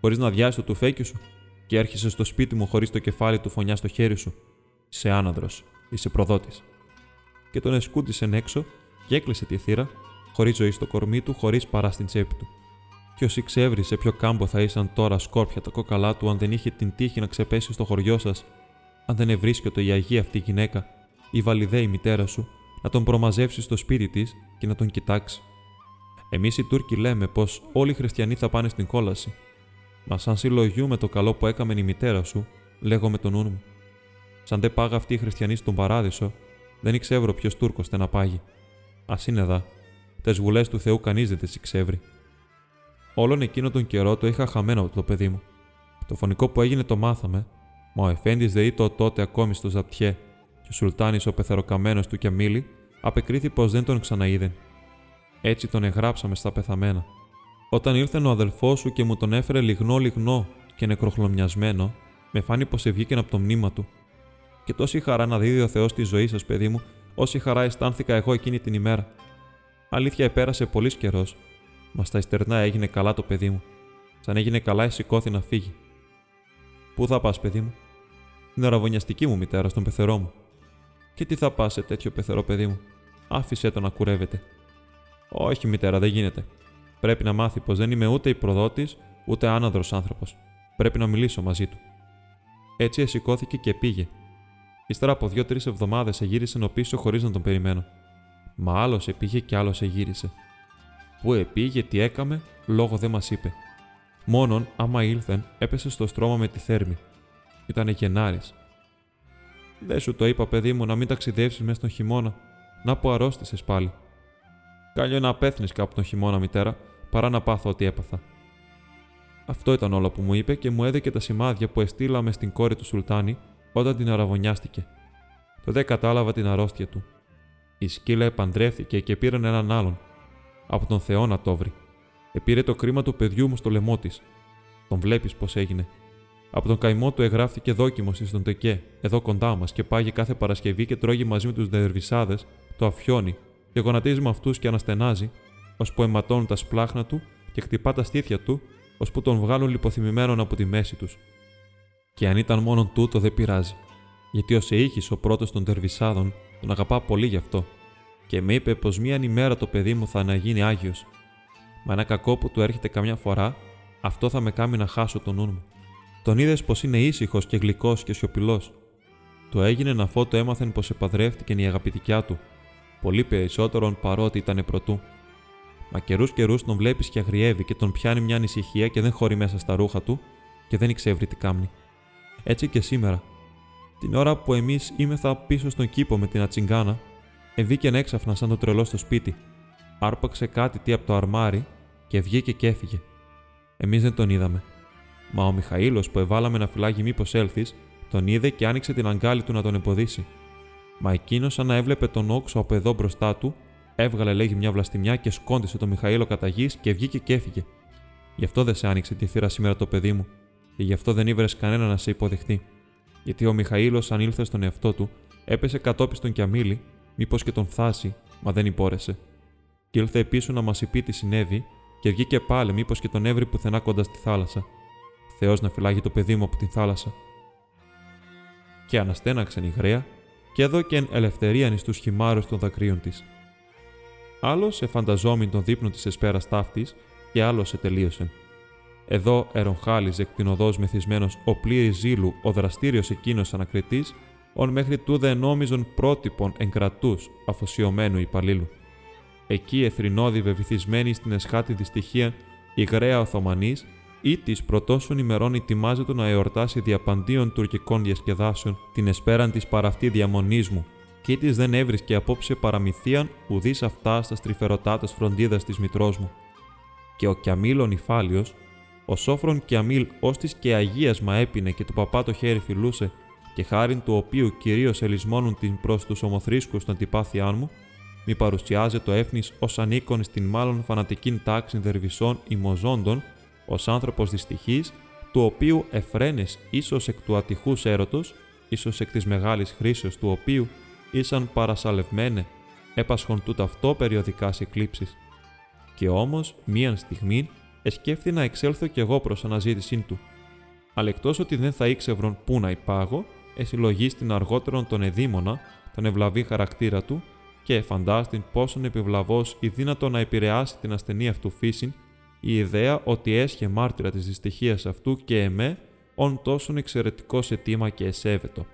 Χωρί να διάσει το τουφέκι σου, και έρχεσαι στο σπίτι μου χωρίς το κεφάλι του φωνιάς στο χέρι σου. Είσαι άναδρος, είσαι προδότης. Και τον εσκούντισε έξω και έκλεισε τη θύρα, χωρίς ζωή στο κορμί του, χωρίς παρά στην τσέπη του. Ποιο ήξερε σε ποιο κάμπο θα ήσαν τώρα σκόρπια τα κόκαλά του αν δεν είχε την τύχη να ξεπέσει στο χωριό σας, αν δεν ευρίσκεται η Αγία αυτή γυναίκα, η βαλιδέ μητέρα σου, να τον προμαζεύσεις στο σπίτι της και να τον κοιτάξει. Εμείς οι Τούρκοι λέμε πως όλοι οι χριστιανοί θα πάνε στην κόλαση. Μας σαν συλλογιούμε το καλό που έκαμε η μητέρα σου, λέγω με τον νου μου. Σαν δεν πάγα αυτοί οι χριστιανοί στον παράδεισο, δεν ήξερω ποιος Τούρκος να πάγει. Α είναι εδώ. Τι βουλές του Θεού κανείς δεν τι ξεύρει. Όλον εκείνο τον καιρό το είχα χαμένο το παιδί μου. Το φωνικό που έγινε το μάθαμε, μα ο Εφέντης δε ήτο τότε ακόμη στο Ζαπτιέ, και ο Σουλτάνης ο πεθεροκαμένο του Κιαμίλη απεκρίθη πως δεν τον ξαναείδεν. Έτσι τον εγγράψαμε στα πεθαμένα. Όταν ήλθε ο αδελφός σου και μου τον έφερε λιγνό-λιγνό και νεκροχλωμιασμένο, με φάνη πως ευγήκε από το μνήμα του. Και τόση χαρά να δίδει ο Θεός στη ζωή σας, παιδί μου, όση χαρά αισθάνθηκα εγώ εκείνη την ημέρα. Αλήθεια, επέρασε πολύς καιρός, μα στα ιστερνά έγινε καλά το παιδί μου. Σαν έγινε καλά, σηκώθη να φύγει. Πού θα πας, παιδί μου, Την αραβωνιαστική μου μητέρα, στον πεθερό μου. Και τι θα πας σε τέτοιο πεθερό, παιδί μου, άφησε το να κουρεύεται. Όχι, μητέρα, δεν γίνεται. Πρέπει να μάθει πως δεν είμαι ούτε υπροδότη, ούτε άναδρος άνθρωπος. Πρέπει να μιλήσω μαζί του. Έτσι εσηκώθηκε και πήγε. Ύστερα από δύο-τρεις εβδομάδες εγύρισε πίσω χωρίς να τον περιμένω. Μα άλλος επήγε και άλλος εγύρισε. Πού επήγε, τι έκαμε, λόγο δεν μας είπε. Μόνον, άμα ήλθεν, έπεσε στο στρώμα με τη θέρμη. Ήτανε Γενάρης. Δεν σου το είπα, παιδί μου, να μην ταξιδεύσει μέσα στον χειμώνα. Να που αρρώστησες πάλι. Κάλιο να πέθνει κάπου τον χειμώνα, μητέρα, παρά να πάθω ό,τι έπαθα. Αυτό ήταν όλο που μου είπε και μου έδεκε τα σημάδια που εστήλαμε στην κόρη του Σουλτάνη όταν την αραβωνιάστηκε. Τότε κατάλαβα την αρρώστια του. Η σκύλα επαντρεύτηκε και πήραν έναν άλλον. Από τον Θεό να το βρει. Επήρε το κρίμα του παιδιού μου στο λαιμό της. Τον βλέπεις πώς έγινε. Από τον καημό του εγγράφτηκε δόκιμος στον Τεκέ, εδώ κοντά μας, και πάγει κάθε Παρασκευή και τρώγει μαζί με τους δερβισάδες, το αφιόνι, και γονατίζει με αυτούς και αναστενάζει, ώσπου αιματώνουν τα σπλάχνα του και χτυπά τα στήθια του, ώσπου τον βγάλουν λιποθυμημένον από τη μέση τους. Και αν ήταν μόνο τούτο δεν πειράζει, γιατί ο Σεήχη, ο πρώτος των τερβισάδων, τον αγαπά πολύ γι' αυτό, και με είπε πως μίαν ημέρα το παιδί μου θα αναγίνει άγιος. Μα ένα κακό που του έρχεται καμιά φορά, αυτό θα με κάνει να χάσω τον νου μου. Τον είδες πως είναι ήσυχος και γλυκός και σιωπηλός. Του έγινε να φώτο έμαθεν πως επαδρεύτηκε η αγαπητικιά του, πολύ περισσότερον παρότι ήταν πρωτού. Μα καιρούς καιρούς τον βλέπεις και αγριεύει και τον πιάνει μια ανησυχία και δεν χωρεί μέσα στα ρούχα του και δεν εξεύρει τι κάμνη. Έτσι και σήμερα. Την ώρα που εμείς είμεθα πίσω στον κήπο με την ατσιγκάνα, ευήκε έξαφνα σαν το τρελό στο σπίτι. Άρπαξε κάτι τι από το αρμάρι και βγήκε και έφυγε. Εμείς δεν τον είδαμε. Μα ο Μιχαήλος που εβάλαμε να φυλάγει μήπως έλθεις, τον είδε και άνοιξε την αγκάλη του να τον εμποδίσει. Μα εκείνος, σαν να έβλεπε τον όξο από εδώ μπροστά του, έβγαλε λέγει μια βλαστημιά και σκόντισε τον Μιχαήλο κατά γης και βγήκε και έφυγε. Γι' αυτό δεν σε άνοιξε τη θύρα σήμερα το παιδί μου, και γι' αυτό δεν ήβρες κανένα να σε υποδεχτεί. Γιατί ο Μιχαήλος, αν ήλθε στον εαυτό του, έπεσε κατόπιστον κι αμήλη, μήπως και τον φτάσει, μα δεν υπόρεσε. Και ήλθε επίση να μας είπε τι συνέβη, και βγήκε πάλι, μήπως και τον έβρι πουθενά κοντά στη θάλασσα. Θεός να φυλάγει το παιδί μου από την θάλασσα. Και αναστέναξαν η γραία, και έδωκεν ελευθερίαν ει του χυμάρους των δακρύων της. Άλλος εφανταζόμην τον δείπνο της εσπέρας ταύτης, και άλλος ετελείωσεν. Εδώ εροχάλιζε εκ την οδό μεθυσμένος ο πλήρης ζήλου ο δραστήριος εκείνος ανακριτής, ον μέχρι τούδε ενόμιζον πρότυπων εγκρατού αφοσιωμένου υπαλλήλου. Εκεί εθρινώδη βυθισμένη στην εσχάτη δυστυχία η γραία Οθωμανής ή της πρωτόσων ημερών ετοιμάζεται να εορτάσει διαπαντίων τουρκικών διασκεδάσεων την εσπέραν της παραυτή διαμονής μου, και της δεν έβρισκε απόψε παραμυθίαν ουδής αυτά στα στριφερωτάτε φροντίδας της μητρός μου. Και ο Κιαμίλ ο νυφάλιο, ο σόφρον Κιαμίλ ως της και αγίασμα έπινε και του παπά το χέρι φιλούσε, και χάριν του οποίου κυρίως ελισμώνουν την προς τους ομοθρίσκου των τυπάθειάν μου, μη παρουσιάζει το έφνη ως ανήκον στην μάλλον φανατικήν τάξη δερβισών ημοζώντων ως άνθρωπος δυστυχής, του οποίου εφραίνε ίσως εκ του ατυχούς έρωτος, ίσως εκ της μεγάλης χρήσεως του οποίου ήσαν παρασαλευμένε, έπασχον τούτο αυτό περιοδικά σε κλήψεις. Και όμως, μίαν στιγμή, εσκέφθη να εξέλθω κι εγώ προς αναζήτησή του. Αλλά εκτός ότι δεν θα ήξευρον πού να υπάγω, εσυλλογίστην αργότερον τον εδήμονα, τον ευλαβή χαρακτήρα του, και φαντάστην πόσον επιβλαβώ ή δύνατο να επηρεάσει την ασθενή αυτού φύσιν η ιδέα ότι έσχε μάρτυρα της δυστυχίας αυτού και εμέ, ον τόσον εξαιρετικός σε τίμα και εσέβετο.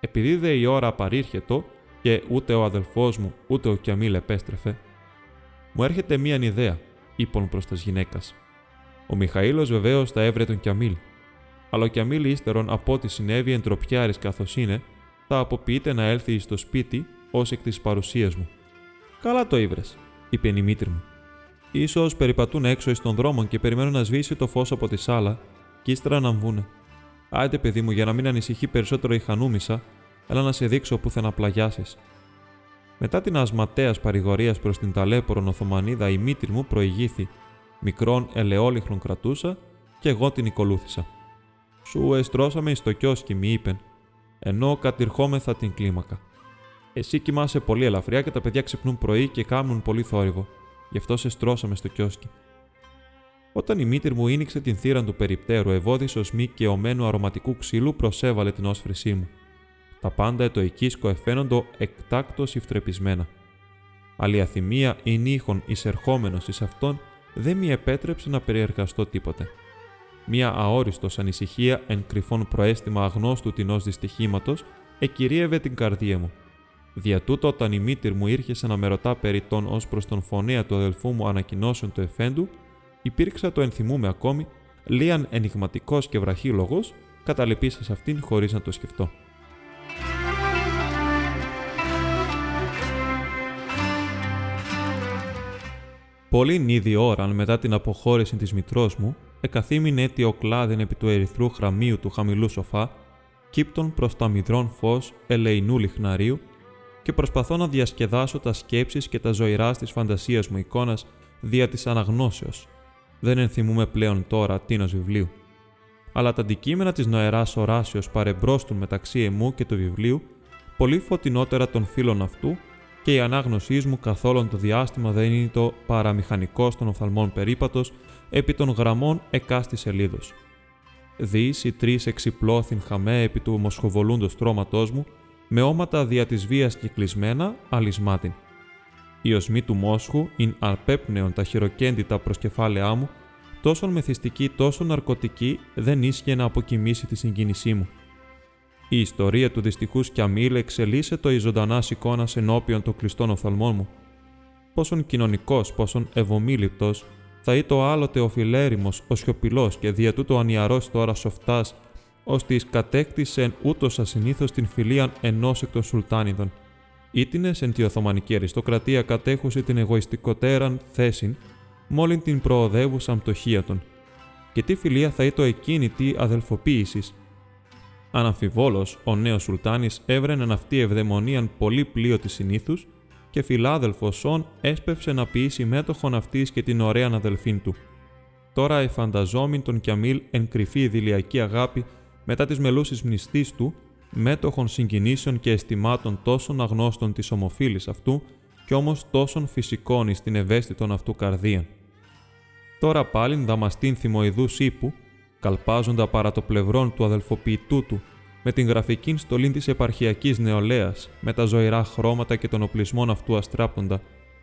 Επειδή δε η ώρα απαρήρχετο και ούτε ο αδελφός μου ούτε ο Κιαμίλ επέστρεφε, μου έρχεται μίαν ιδέα, είπον προς τας γυναίκας. Ο Μιχαήλος βεβαίως θα έβρε τον Κιαμίλ, αλλά ο Κιαμίλ ύστερον από ό,τι συνέβη εντροπιάρης καθώς είναι, θα αποποιείται να έλθει στο σπίτι ως εκ της παρουσίας μου. Καλά το ήβρες, είπε η μήτρη μου σω περιπατούν έξω εις των δρόμων και περιμένουν να σβήσει το φως από τη σάλα, και ύστερα να βγούνε. Άιτε, παιδί μου, για να μην ανησυχεί περισσότερο η χανούμισα, έλα να σε δείξω πού θα να πλαγιάσεις. Μετά την ασματέας παρηγορίας προς την ταλέπορον Οθωμανίδα, η μήτρη μου προηγήθη. Μικρόν ελαιόλιχρον κρατούσα και εγώ την ακολούθησα. Σου εστρώσαμε στο κιόσκι, μη είπεν, ενώ κατηρχόμεθα την κλίμακα. Εσύ κοιμάσαι πολύ ελαφριά και τα παιδιά ξυπνούν πρωί και κάνουν πολύ θόρυβο γι' αυτό σε στρώσαμε στο κιόσκι. Όταν η μήτρη μου ίνιξε την θύρα του περιπτέρου, ευώδη μη και ομένου αρωματικού ξύλου προσέβαλε την όσφρησή μου. Τα πάντα ετοικίσκο εφαίνοντο εκτάκτο υφτρεπισμένα. Αλλιαθυμία ή νύχων εισερχόμενος εις αυτόν δεν μη επέτρεψε να περιεργαστώ τίποτε. Μία αόριστος ανησυχία εν κρυφόν προέστημα αγνώστου τεινό δυστυχήματος εκυρίευε την καρδία μου Δια τούτο, όταν η μήτυρ μου ήρχε να με ρωτά περί των ως προς τον φωνέα του αδελφού μου ανακοινώσεων του εφέντου, υπήρξα το ενθυμούμε ακόμη, λίαν ενηγματικός και βραχύλογο, καταλυπήσα σε αυτήν χωρίς να το σκεφτώ. Πολύ ήδη ώραν μετά την αποχώρηση της μητρός μου, εκαθήμην ο κλάδιν επί του ερυθρού χραμίου του χαμηλού σοφά, κύπτων προς το αμυδρόν φως ελεηνού λιχναρίου και προσπαθώ να διασκεδάσω τα σκέψεις και τα ζωηρά της φαντασίας μου εικόνας δια της αναγνώσεως. Δεν ενθυμούμε πλέον τώρα τίνος βιβλίου. Αλλά τα αντικείμενα της νοεράς οράσεως παρεμπρόστουν μεταξύ εμού και του βιβλίου πολύ φωτεινότερα των φίλων αυτού και η ανάγνωσή μου καθόλου το διάστημα δεν είναι το παραμηχανικό των οφθαλμών περίπατος επί των γραμμών εκάστη σελίδος. Δεις οι τρεις εξυπλώθην χαμέ επί του μοσχοβολούντος στρώματός μου, με όματα δια της βίας κυκλισμένα, αλυσμάτιν. Η οσμή του μόσχου ειν αρπέπνεον τα χειροκέντητα προς κεφάλαιά μου, τόσο μεθυστική τόσο ναρκωτική, δεν ίσχυε να αποκοιμήσει τη συγκίνησή μου. Η ιστορία του δυστυχούς Κιαμίλ εξελίσσεται η ζωντανάς εικόνας ενώπιον των κλειστών οφθαλμών μου. Πόσον κοινωνικός, πόσον ευομήλυπτο, θα ήταν ο άλλοτε ο φιλέρημος, ο σιωπηλός και δια τούτο ανιαρός τώρα σοφτάς, ώστε κατέκτησε ούτως ασυνήθως την φιλία ενός εκ των Σουλτάνιδων. Ήτινες εν τη Οθωμανική αριστοκρατία κατέχουσε την εγωιστικότεραν θέση, μόλιν την προοδεύουσα πτωχία των. Και τι φιλία θα ήταν εκείνη τη αδελφοποίησης, Αναμφιβόλως, ο νέος Σουλτάνης έβρενε αυτή ευδαιμονίαν πολύ πλοίο της συνήθους και φιλάδελφος Σον έσπευσε να ποιήσει μέτοχον αυτής και την ωραία αδελφήν του. Τώρα εφανταζόμην τον Κιαμίλ εν κρυφή δηλιακή αγάπη μετά τις μελούσει μνηστής του, μέτοχων συγκινήσεων και αισθημάτων τόσων αγνώστων της ομοφύλης αυτού κι όμως τόσων φυσικών εις την ευαίσθητον αυτού καρδία. Τώρα πάλιν δαμαστήν θυμοειδούς ύπου, καλπάζοντα παρά το πλευρόν του αδελφοποιητού του, με την γραφική στολή της επαρχιακής νεολαίας, με τα ζωηρά χρώματα και τον οπλισμόν αυτού αστράπτοντα,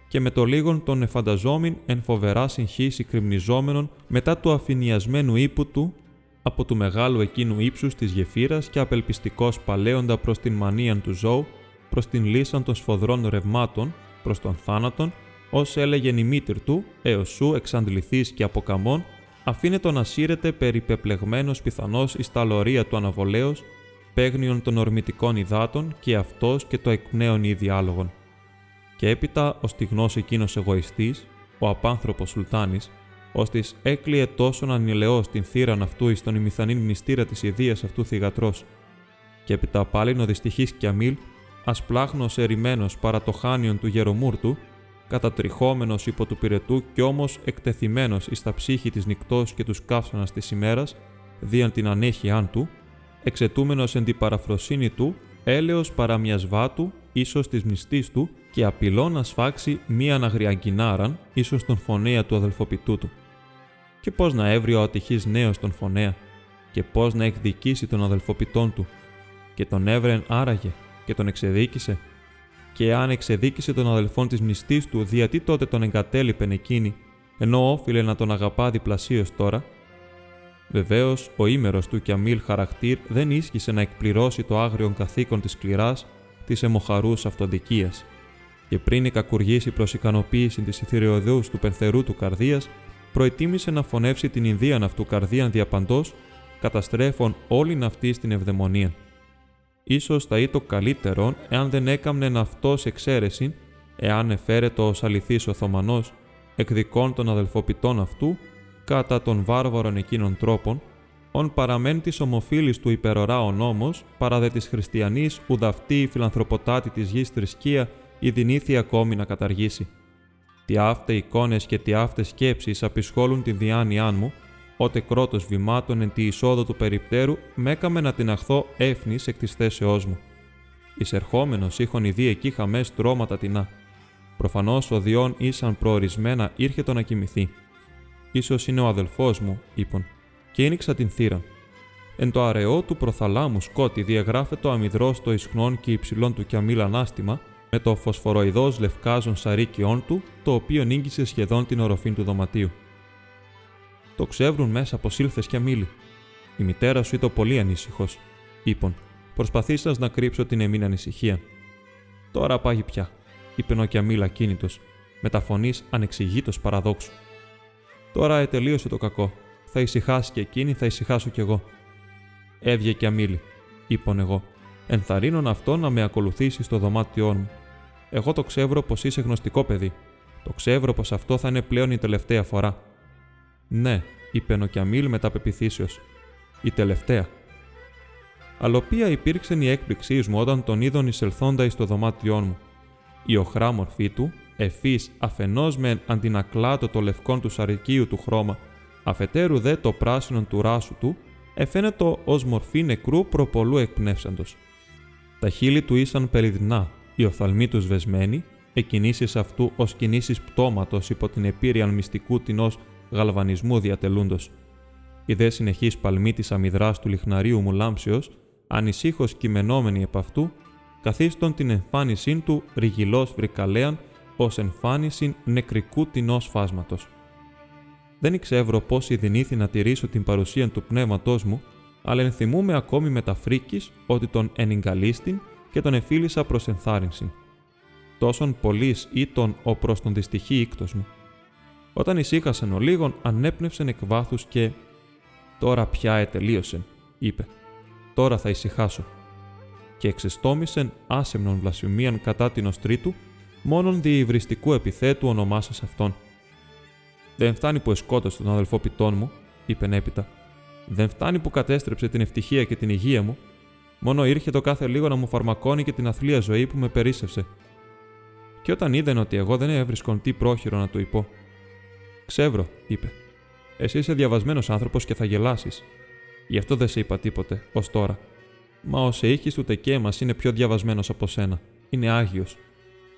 και με το λίγον τον εφανταζόμην εν φοβερά συγχύση κρυμνιζόμενων μετά του αφηνιασμένου ύπου του, από του μεγάλου εκείνου ύψους της γεφύρας και απελπιστικός παλαίοντα προς την μανίαν του ζώου, προς την λύσαν των σφοδρών ρευμάτων, προς τον θάνατον, ως έλεγε η μήτρ του, έως σου εξαντληθείς και αποκαμών, αφήνεται να σύρεται περιπεπλεγμένος πιθανώς εις τα λωρία του αναβολέως, παίγνιον των ορμητικών υδάτων και αυτός και το εκπνέον ή διάλογον. Και έπειτα ο στιγνός εκείνος εγωιστής, ο απάνθρωπος Σουλτάνης, ώστε έκλειε τόσον ανηλαιός την θύραν αυτού εις τον ημιθανήν μνηστήρα της ιδίας αυτού θυγατρός. Και έπειτα πάλιν ο δυστυχής Κιαμίλ, ασπλάχνος ερημένος παρά το χάνιον του γερομούρτου, κατατριχόμενος υπό του πυρετού κι όμως εκτεθειμένος εις τα ψύχη της νυχτός και τους καύσωνας της ημέρας, δίαν την ανέχειάν του, εξετούμενος εν την παραφροσύνη του, έλεος παρά μια βάτου, ίσως της μνηστή του, και απειλώ να σφάξει μία αναγριαγκινάραν, ίσως τον φωνέα του αδελφοπιτού του. Και πώς να έβρει ο ατυχής νέος τον φωνέα, και πώς να εκδικήσει τον αδελφοπιτών του, και τον έβρεν άραγε, και τον εξεδίκησε, και αν εξεδίκησε τον αδελφόν της μνηστή του, γιατί τότε τον εγκατέλειπεν εκείνη, ενώ όφιλε να τον αγαπά διπλασίως τώρα. Βεβαίως, ο ήμερος του Κιαμίλ χαρακτήρ δεν ίσχυσε να εκπληρώσει το άγριο καθήκον της σκληράς, της αιμοχαρού αυτοδικίας. Και πριν η κακουργήσει προς ικανοποίηση της ηθηριωδού του πενθερού του καρδίας, προετοίμησε να φωνεύσει την Ινδίαν αυτού καρδίαν διαπαντός, καταστρέφων όλην αυτής στην ευδαιμονία. Ίσως θα ήταν καλύτερο εάν δεν έκαμνεν αυτός εξαίρεση, εάν εφέρετο ως αληθής Οθωμανός, εκδικών των αδελφοπιτών αυτού, κατά των βάρβαρων εκείνων τρόπων, ον παραμέν της ομοφύλης του υπερορά ο νόμος, παρά δε της χριστιανής ουδαυτή η φιλανθρωποτάτη της γης θρησκεία η δυνήθη ακόμη να καταργήσει. Τι αύτε εικόνες και τι αύτε σκέψεις απεισχόλουν τη διάνοιά μου, ότε κρότος βημάτων εν τη εισόδο του περιπτέρου, μέκαμε να την αχθώ έφνης εκ της θέσεώς μου. Εισερχόμενος είχον ειδεί εκεί χαμές τρώματα τεινά. Προφανώς ο Διόν ήσαν προορισμένα ήρχε το να κοιμηθεί. Σω είναι ο αδελφός μου, είπον, και ένιξα την θύρα. Εν το αραιό του προθαλάμου σκότη διαγράφεται το αμυδρός στο ισχνών και υψηλών του κιαμίλ ανάστημα, με το φωσφοροειδό λευκάζον σαρίκιόν του, το οποίο νίγησε σχεδόν την οροφή του δωματίου. Το ξεύρουν μέσα πω ήλθε και μίλη. Η μητέρα σου ήταν πολύ ανήσυχος, είπων, προσπαθήσας να κρύψω την εμήν ανησυχία. Τώρα πάγει πια, είπε ο Κιαμίλ ακίνητος, με τα φωνής ανεξηγήτως παραδόξου. Τώρα ετελείωσε το κακό. Θα ησυχάσει και εκείνη, θα ησυχάσω κι εγώ. Έβγε και αμήλη, είπον εγώ. Ενθαρρύνων αυτό να με ακολουθήσει στο δωμάτιό μου. Εγώ το ξέρω πως είσαι γνωστικό παιδί. Το ξέρω πως αυτό θα είναι πλέον η τελευταία φορά. Ναι, είπε ο Κιαμίλ μετά πεπιθήσεω. Η τελευταία. Αλλοπία υπήρξε η έκπληξής μου όταν τον είδον εισελθόντα στο δωμάτιό μου. Η οχρά μορφή του, ευφύ αφενός με αντινακλάτο το λευκόν του σαρικίου του χρώμα, αφετέρου δε το πράσινο του ράσου του, εφαίνεται ως μορφή νεκρού προπολού εκπνεύσαντος. Τα χείλη του ήσαν περιδνά, οι οφθαλμοί τους σβεσμένοι, εκκινήσεις αυτού ως κινήσεις πτώματος υπό την επίρρεια μυστικού τεινό γαλβανισμού διατελούντος. Η δε συνεχή παλμή της αμυδράς του λιχναρίου μου λάμψεως, ανησύχως κειμενόμενη επ' αυτού, καθίστον την εμφάνισή του ρηγυλό βρικαλέαν ως εμφάνιση νεκρικού τεινός φάσματος. Δεν ήξευρω πώς ειδηνήθη να τηρήσω την παρουσία του πνεύματός μου, αλλά ενθυμούμε ακόμη με τα φρίκης ότι τον ενυγκαλίστην και τον εφίλησα προς ενθάρρυνση. Τόσον πολλής ήταν ο προς τον δυστυχή ίκτο μου. Όταν ησύχασεν ο λίγον, ανέπνευσεν εκ βάθους και. Τώρα πια ετελείωσεν, είπε. Τώρα θα ησυχάσω. Και εξεστόμησεν άσεμνον βλασφημίαν κατά την οστρίτου, μόνον διυβριστικού επιθέτου ονομάσα αυτόν. Δεν φτάνει που εσκότωσε τον αδελφό πιτών μου, είπε έπειτα. Δεν φτάνει που κατέστρεψε την ευτυχία και την υγεία μου, μόνο ήρθε το κάθε λίγο να μου φαρμακώνει και την αθλία ζωή που με περίσευσε. Και όταν είδαν ότι εγώ δεν έβρισκον τι πρόχειρο να του υπώ. Ξεύρω, είπε. Εσύ είσαι διαβασμένος άνθρωπος και θα γελάσεις. Γι' αυτό δεν σε είπα τίποτε, ως τώρα. Μα ο Σεήχη του Τεκέμα είναι πιο διαβασμένος από σένα. Είναι άγιος.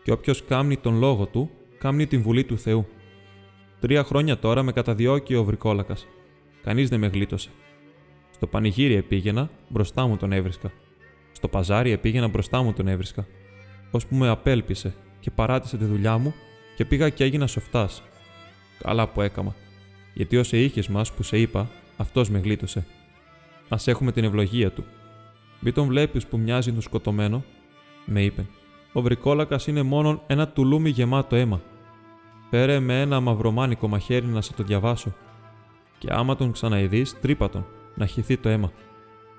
Και όποιος κάμνει τον λόγο του, κάμνει την βουλή του Θεού. Τρία χρόνια τώρα με καταδιώκει ο βρικόλακα. Κανείς δεν με γλίτωσε. Στο πανηγύρι επήγαινα, μπροστά μου τον έβρισκα. Στο παζάρι επήγαινα, μπροστά μου τον έβρισκα. Ώσπου με απέλπισε και παράτησε τη δουλειά μου και πήγα και έγινα σοφτάς. Καλά που έκαμα. Γιατί ω είχες μας που σε είπα, αυτός με γλίτωσε. Α έχουμε την ευλογία του. Μη τον βλέπεις που μοιάζει το σκοτωμένο, με είπε. Ο βρικόλακας είναι μόνο ένα τουλούμι γεμάτο αίμα. Φέρε με ένα μαυρομάνικο μαχαίρι να σε το διαβάσω. Και άμα τον ξαναειδείς, τρύπα τον, να χυθεί το αίμα.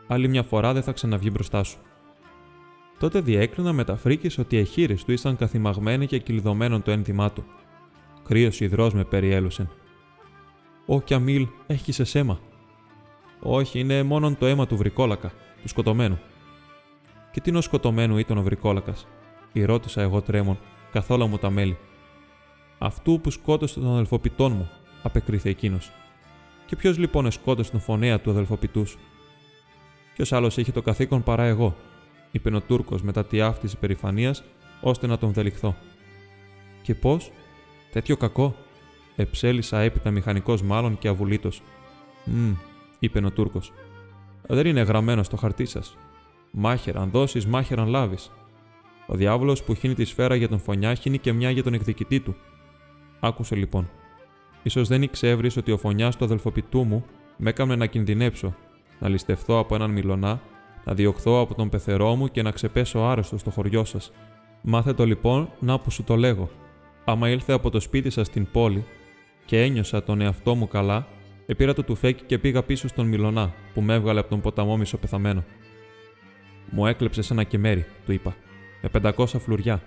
Άλλη μια φορά δεν θα ξαναβγεί μπροστά σου. Τότε διέκρινα με τα φρίκη ότι οι εχείρες του ήσαν καθημαγμένοι και κυλιδωμένων το ένθυμά του. Κρύος υδρός με περιέλουσεν. Ω Κιαμίλ, έχει σε αίμα. Όχι, είναι μόνο το αίμα του βρικόλακα, του σκοτωμένου. Και τι νος σκοτωμένου ήταν ο βρικόλακας, η ρώτησα εγώ τρέμον, καθόλου μου τα μέλη. Αυτού που σκότωσε τον αδελφοπιτών μου, απεκρίθη εκείνος. Και ποιος λοιπόν σκότωσε τον φωνέα του αδελφοπιτού. Ποιος άλλος είχε το καθήκον παρά εγώ, είπε ο Τούρκος μετά τη αυτή υπερηφανία, ώστε να τον δελιχθώ. Και πώς, τέτοιο κακό, εψέλισα έπειτα μηχανικός μάλλον και αβουλήτως. Μμ, είπε ο Τούρκος. Δεν είναι γραμμένο στο χαρτί σας. Μάχεραν δώσεις, μάχεραν λάβεις. Ο διάβολος που χύνει τη σφαίρα για τον φωνιά χύνει και μια για τον εκδικητή του. Άκουσε λοιπόν. σω δεν ήξευρει ότι ο φωνιάς του αδελφοπιτού μου με έκαμε να κινδυνέψω, να ληστευθώ από έναν μιλονά, να διωχθώ από τον πεθερό μου και να ξεπέσω άρρωστο στο χωριό σας. Μάθε το λοιπόν να που σου το λέγω. Άμα ήλθε από το σπίτι σας στην πόλη και ένιωσα τον εαυτό μου καλά, επήρα το τουφέκι και πήγα πίσω στον μιλονά που με έβγαλε από τον ποταμό μισοπεθαμένο. Μου έκλεψε ένα κεμέρι, του είπα, με 500 φλουριά.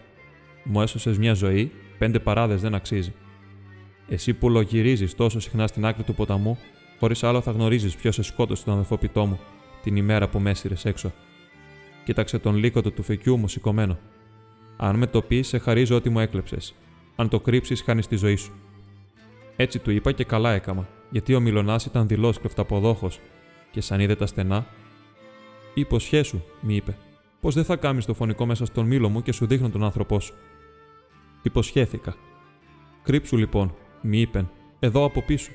Μου έσωσες μια ζωή πέντε παράδες δεν αξίζει. Εσύ που λογυρίζεις τόσο συχνά στην άκρη του ποταμού, χωρίς άλλο θα γνωρίζεις ποιος σε σκότωσε τον αδελφό μου την ημέρα που με έσυρες έξω. Κοίταξε τον λύκο του φεκιού μου σηκωμένο. Αν με το πεις, σε χαρίζω ότι μου έκλεψες. Αν το κρύψεις, χάνεις τη ζωή σου. Έτσι του είπα και καλά έκαμα, γιατί ο Μιλονά ήταν δηλό κρεφταποδόχο, και σαν είδε τα στενά. Υποσχέσου, μη είπε, πως δεν θα κάνει το φωνικό μέσα στον μήλο μου και σου δείχνω τον άνθρωπό σου. Υποσχέθηκα. Κρύψου λοιπόν, μη είπεν, εδώ από πίσω.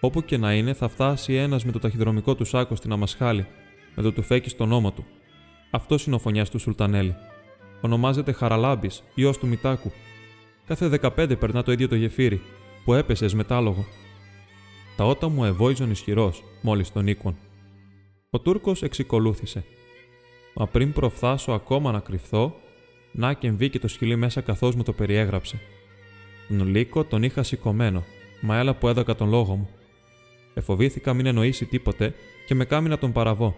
Όπου και να είναι, θα φτάσει ένας με το ταχυδρομικό του σάκο στην Αμασχάλη, με το τουφέκι στον ώμο του. Αυτός είναι ο φωνιάς του Σουλτανέλη. Ονομάζεται Χαραλάμπης, ιό του Μητάκου. Κάθε δεκαπέντε περνά το ίδιο το γεφύρι, που έπεσες μετάλογο. Τα ότα μου ευόηζον ισχυρός, μόλις τον οίκον. Ο Τούρκος εξικολούθησε. Μα πριν προφθάσω ακόμα να κρυφθώ, να και μπήκε το σκυλί μέσα καθώς μου το περιέγραψε. Τον Λύκο τον είχα σηκωμένο, μα έλα που έδωκα τον λόγο μου. Εφοβήθηκα μην εννοήσει τίποτε και με κάμει να τον παραβώ.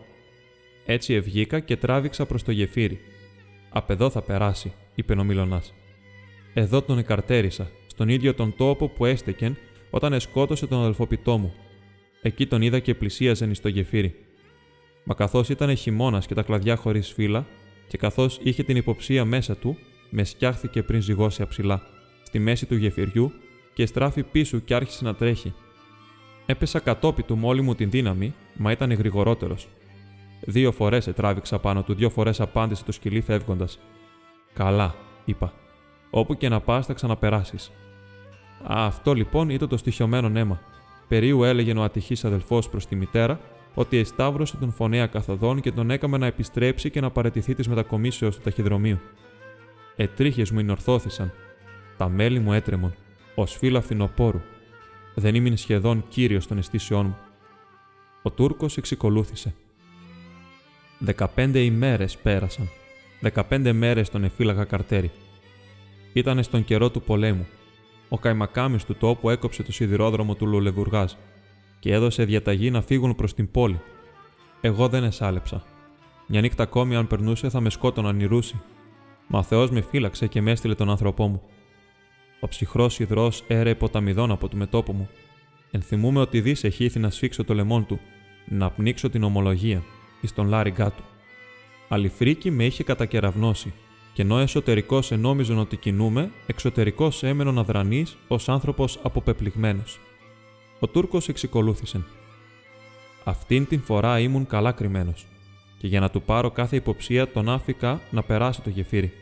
Έτσι ευγήκα και τράβηξα προς το γεφύρι. Απ' εδώ θα περάσει, είπε ο Μιλονά. Εδώ τον εκαρτέρισα, στον ίδιο τον τόπο που έστεκεν όταν εσκότωσε τον αδελφοπιτό μου. Εκεί τον είδα και πλησίαζεν στο γεφύρι. Μα καθώς ήταν χειμώνας και τα κλαδιά χωρίς φύλλα, και καθώς είχε την υποψία μέσα του, με σκιάχθηκε πριν ζυγώσει αψηλά, στη μέση του γεφυριού και στράφει πίσω και άρχισε να τρέχει. Έπεσα κατόπι του μόλι μου την δύναμη, μα ήταν γρηγορότερος. Δύο φορές ετράβηξα πάνω του, δύο φορές απάντησε το σκυλί φεύγοντας. Καλά, είπα. Όπου και να πας θα ξαναπεράσεις. Αυτό λοιπόν ήταν το στοιχειωμένο νέμα. Περίου έλεγε ο ατυχής αδελφός προς τη μητέρα ότι εσταύρωσε τον φωνέα καθοδόν και τον έκαμε να επιστρέψει και να παρετηθεί της μετακομίσεως του ταχυδρομείου. Ετρίχες μου ενορθώθησαν. Τα μέλη μου έτρεμον, ως φύλλα φθινοπόρου. Δεν ήμουν σχεδόν κύριος των αισθήσεών μου. Ο Τούρκος εξικολούθησε. Δεκαπέντε ημέρες πέρασαν. Δεκαπέντε μέρες τον εφύλαγα καρτέρι. Ήταν στον καιρό του πολέμου. Ο καημακάμι του τόπου έκοψε το σιδηρόδρομο του Λουλεβουργάζ και έδωσε διαταγή να φύγουν προς την πόλη. Εγώ δεν εσάλεψα. Μια νύχτα ακόμη, αν περνούσε, θα με σκότωναν νηρούσει. Μα ο Θεός με φύλαξε και με έστειλε τον άνθρωπό μου. Ο ψυχρός υδρός έρεε ποταμιδών από το μετόπο μου. Ενθυμούμε ότι δις εχήθη να σφίξω το λαιμό του, να πνίξω την ομολογία, εις τον λάριγκά του. Αληθρίκη με είχε κατακεραυνώσει, και ενώ εσωτερικός ενόμιζον ότι κινούμε, εξωτερικός έμενον αδρανή ως άνθρωπος αποπεπληγμένος. Ο Τούρκος εξικολούθησε. Αυτήν την φορά ήμουν καλά κρυμμένος, και για να του πάρω κάθε υποψία τον άφηκα να περάσει το γεφύρι.